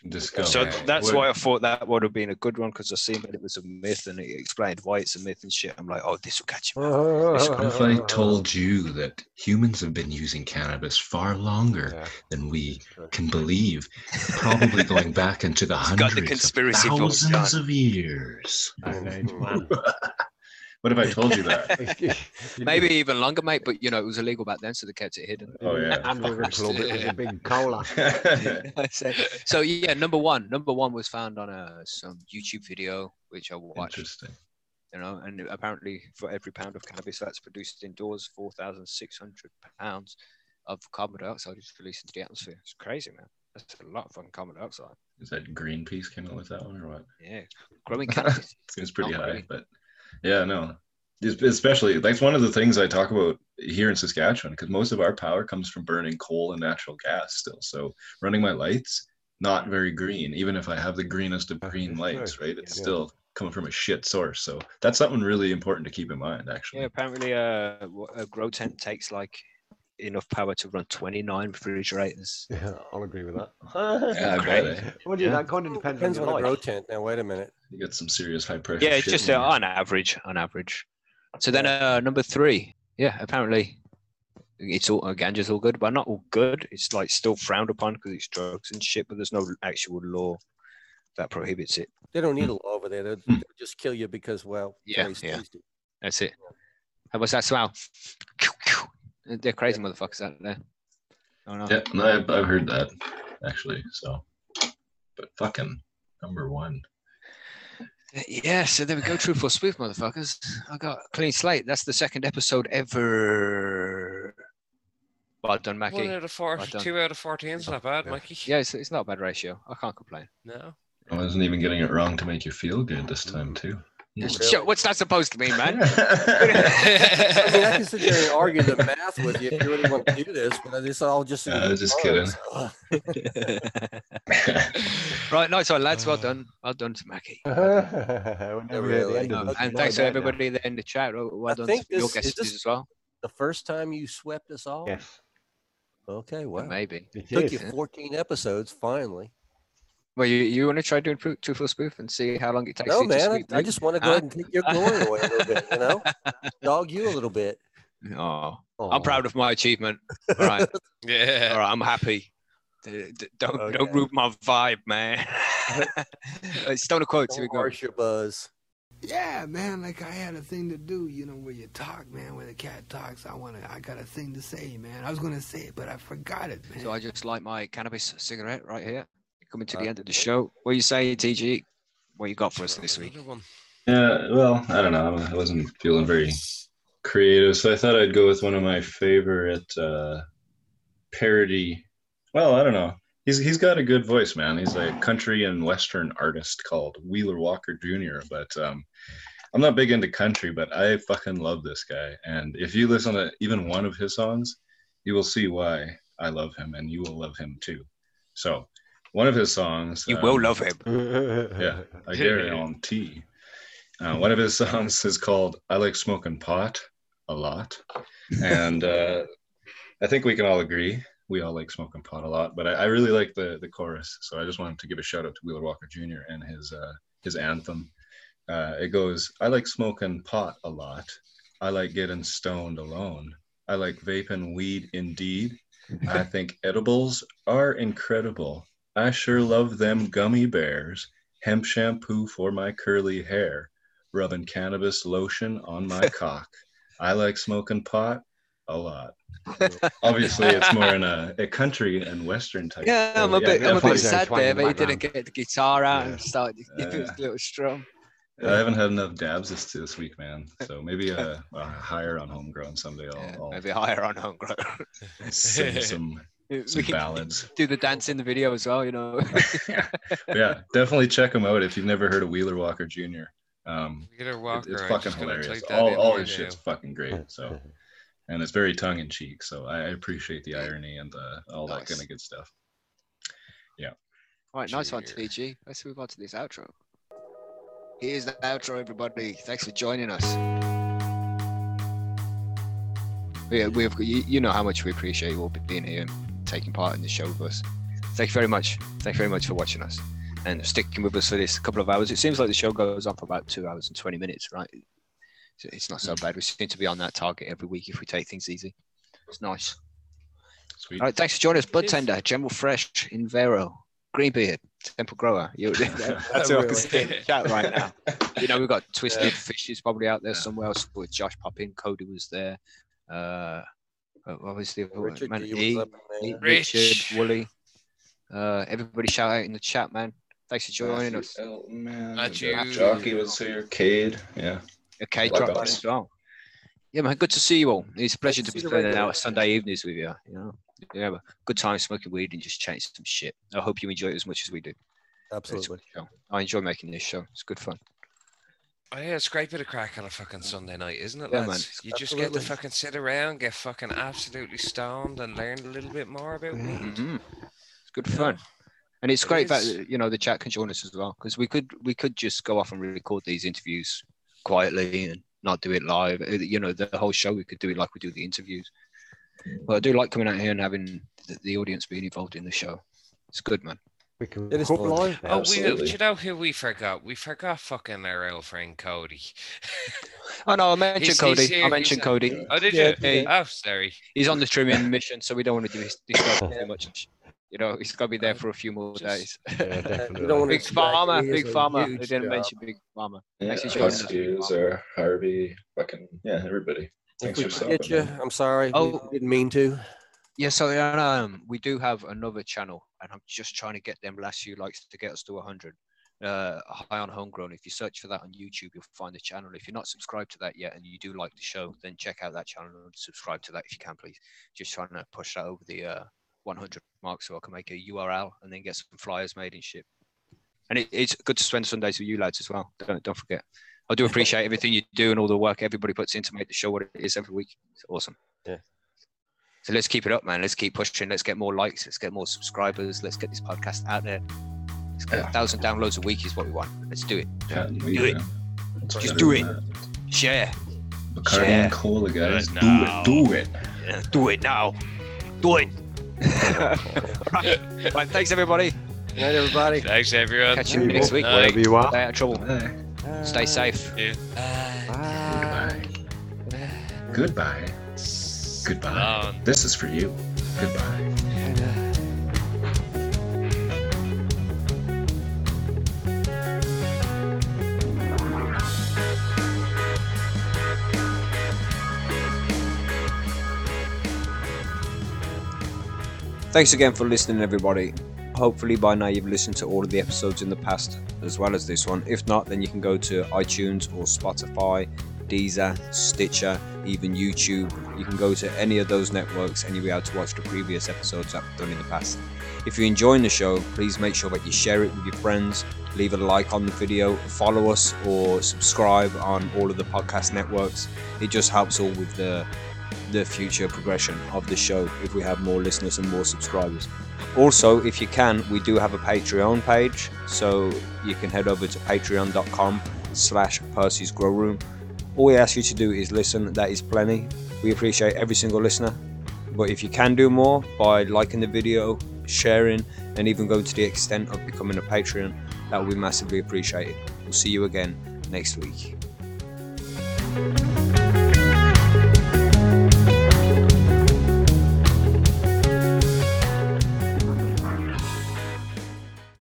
It. Discovery. So Okay. that's Would- why I thought that would have been a good one because I seen that it was a myth and it explained why it's a myth and shit. I'm like, oh, this will catch you. What if I told you that humans have been using cannabis far longer Yeah, than we can believe? Probably going back into the He's got the hundreds conspiracy of thousands of years. Iron Age, man. What if I told you that? Maybe even longer, mate. But you know, it was illegal back then, so they kept it hidden. Oh, yeah. And with a club, it was a big cola. so, so yeah, number one, number one was found on a some YouTube video which I watched. Interesting. You know, and apparently for every pound of cannabis that's produced indoors, four thousand six hundred pounds of carbon dioxide is released into the atmosphere. It's crazy, man. That's a lot of fucking carbon dioxide. Is that Greenpeace came out with that one or what? Yeah, growing cannabis. Seems pretty high, really. but yeah, no. Especially that's one of the things I talk about here in Saskatchewan because most of our power comes from burning coal and natural gas still. So running my lights, not very green. Even if I have the greenest of green lights, right? It's Yeah. still coming from a shit source. So that's something really important to keep in mind, actually. yeah, apparently uh, a grow tent takes like enough power to run 29 refrigerators. Yeah, I'll agree with that. Yeah, I great. bet, eh? Well, yeah, Yeah. that kind of depends, Depends on on the grow tent. Now, wait a minute. You get some serious high pressure. Yeah, it's just uh, on average, on average. So then uh, number three, yeah, apparently it's all uh, ganja's all good, but not all good. It's like still frowned upon because it's drugs and shit, but there's no actual law that prohibits it. They don't need a law over there. They'll, Hmm. they'll just kill you because, well, Yeah, yeah. tasty. That's it. How was that smell? They're crazy motherfuckers out there. Oh no. Yeah, no, I've, I've heard that actually. So, but fucking number one. Yeah, so there we go. Truth or Spoof, motherfuckers. I got clean slate. That's the second episode ever. Well done, One Mackie. out of four, Well two out of fourteen is not bad, Yeah. Mikey. Yeah, it's, it's not a bad ratio. I can't complain. No. I wasn't even getting it wrong to make you feel good this time too. Shut- What's that supposed to mean, man? I mean, I can sit there and argue the math with you if you really want to do this, but it's all just. in Yeah, I was just fun, kidding. right, nice one, lads. Well done. Well done to Mackie. Whenever you're at the really. end of this, and you thanks to that now. everybody there in the chat. Well I done to your this- is guests as well. The first time you swept us all? Yes, Okay, well. Maybe. it Took is. you 14 episodes, finally. Well, you, you want to try doing Tru- truth or spoof and see how long it takes? No, you man, sweep I, I just want to go Huh? ahead and take your glory away a little bit, you know? Dog you a little bit. Oh, Aw. I'm proud of my achievement. All right, Yeah. all right, I'm happy. D- d- Don't don't Okay. ruin my vibe, man. Stoner quotes. Here we Don't go. harsh your buzz. Yeah, man, like I had a thing to do, you know, where you talk, man, where the cat talks. I wanna I got a thing to say, man. I was gonna say it, but I forgot it, man. So I just light my cannabis cigarette right here. Coming to Uh, the end of the show. What are you saying, TG? What you got for us this week? Yeah, well, I don't know. I wasn't feeling very creative, so I thought I'd go with one of my favorite uh, parody. Well, I don't know. He's he's got a good voice, man. He's a country and western artist called Wheeler Walker Jr. But um, I'm not big into country, but I fucking love this guy. And if you listen to even one of his songs, you will see why I love him, and you will love him too. So, one of his songs. You will um, love him. yeah, I guarantee. Uh, one of his songs is called "I Like Smoking Pot a Lot," and uh, I think we can all agree we all like smoking pot a lot. But I, I really like the the chorus, so I just wanted to give a shout out to Wheeler Walker Jr. and his uh, his anthem. Uh, it goes, "I like smoking pot a lot. I like getting stoned alone. I like vaping weed indeed. I think edibles are incredible. I sure love them gummy bears. Hemp shampoo for my curly hair. Rubbing cannabis lotion on my cock. I like smoking pot a lot. Obviously, it's more in a, a country and western type. Yeah, I'm a bit, I'm a bit sad there, in but the he didn't get the guitar out Yeah. and started to give it Uh, a little strum. I haven't had enough dabs this this week, man. So maybe a, a higher on homegrown someday. I'll, Yeah, I'll maybe higher on homegrown. sing some we some can ballads. do the dance in the video as well, you know. yeah. yeah, definitely check him out if you've never heard of Wheeler Walker Jr. Um, Wheeler it- Walker. it's fucking hilarious. type that All, in his shit's now. fucking great. So, and it's very tongue in cheek. So I I appreciate the irony and the, all that kind of good stuff. Right, nice one, Junior. TG. Let's move on to this outro. Here's the outro, everybody. Thanks for joining us. Yeah, we've you, you know how much we appreciate you all being here and taking part in the show with us. Thank you very much. Thank you very much for watching us and sticking with us for this couple of hours. It seems like the show goes on for about two hours and twenty minutes, right? So It's not so bad. We seem to be on that target every week if we take things easy. It's nice. Sweet. All right, thanks for joining us, Bud Tender, General Fresh, Invero, Greenbeard, Temple Grower. You, that's who I can see in chat right now. You know, we've got Twisted Fishes probably out there Yeah. somewhere else with Josh Poppin, Cody was there. Uh, obviously, Richard man, D E, up in E, there. Richard, Rich. Wooly. Uh, everybody shout out in the chat, man. Thanks for joining Matthew us. Elton, man. Matthew. Jockey was here. Cade. Yeah. Okay, Like drop as well. Yeah, man, good to see you all. It's a pleasure to to be see spending regulars. out Sunday evenings with you. You know, yeah, good time smoking weed and just chatting some shit. I hope you enjoy it as much as we do. Absolutely. I enjoy making this show. It's good fun. Oh yeah, it's great bit of crack on a fucking Sunday night, isn't it, Yeah, lads? man. You just get to fucking sit around, get fucking absolutely stoned, and learn a little bit more about. Mhm. It's good Yeah. fun. And it's It great that you know the chat can join us as well because we could we could just go off and record these interviews quietly and not do it live. Uh, You know the whole show we could do it like we do the interviews. But I do like coming out here and having the, the audience being involved in the show. It's good, man. We can It is hook live. Oh, we, do you know who we forgot? We forgot fucking our old friend Cody. Oh no, I mentioned He's- Cody. he's I mentioned he's- Cody. Oh, did Yeah, you? yeah. Oh, sorry. He's on the trimming mission, so we don't want to dis- disturb him too much. You know, he's got to be there for a few more Just- days. Yeah, definitely. don't wanna Big Farmer, Big Farmer. They didn't job. mention Big Farmer. Yeah, Thanks for joining us, Big Huskies or Harvey, fucking yeah, everybody. Thanks for stopping. you. I'm sorry. We Oh. didn't mean to. Yeah, so um, we do have another channel, and I'm just trying to get them last few likes to get us to 100. Uh, high on homegrown. If you search for that on YouTube, you'll find the channel. If you're not subscribed to that yet, and you do like the show, then check out that channel and subscribe to that if you can, please. Just trying to push that over the uh, 100 mark so I can make a URL and then get some flyers made and shit. And it, it's good to spend Sundays with you lads as well. Don't don't forget. I do appreciate everything you do and all the work everybody puts in to make the show what it is every week. It's awesome. Yeah. So let's keep it up, man. Let's keep pushing. Let's get more likes. Let's get more subscribers. Let's get this podcast out there. Let's get Yeah. a thousand downloads a week is what we want. Let's do it. Chatting Do weed, it. man. Just do it. that. Share. Bacardi Yeah. cola, guys. Do it. Do it. Do it now. Do it. right. right. Thanks everybody. Good night, everybody. Thanks, everyone. Catch you next week. Bye. Wherever you are. Stay out of trouble. Bye. Stay safe. Goodbye. Goodbye. Goodbye. Long. This is for you. Goodbye. Thanks again for listening, everybody. Hopefully, by now you've listened to all of the episodes in the past as well as this one. If not, then you can go to iTunes or Spotify, Deezer, Stitcher, even YouTube. You can go to any of those networks and you'll be able to watch the previous episodes we've done in the past. If you're enjoying the show, please make sure that you share it with your friends, leave a like on the video, follow us, or subscribe on all of the podcast networks. It just helps all with the the future progression of the show if we have more listeners and more subscribers. Also, if you can, we do have a Patreon page, so you can head over to patreon.com slash Percy's Grow Room. All we ask you to do is listen, that is plenty. We appreciate every single listener. But if you can do more by liking the video, sharing, and even going to the extent of becoming a Patreon, that would be massively appreciated. We'll see you again next week.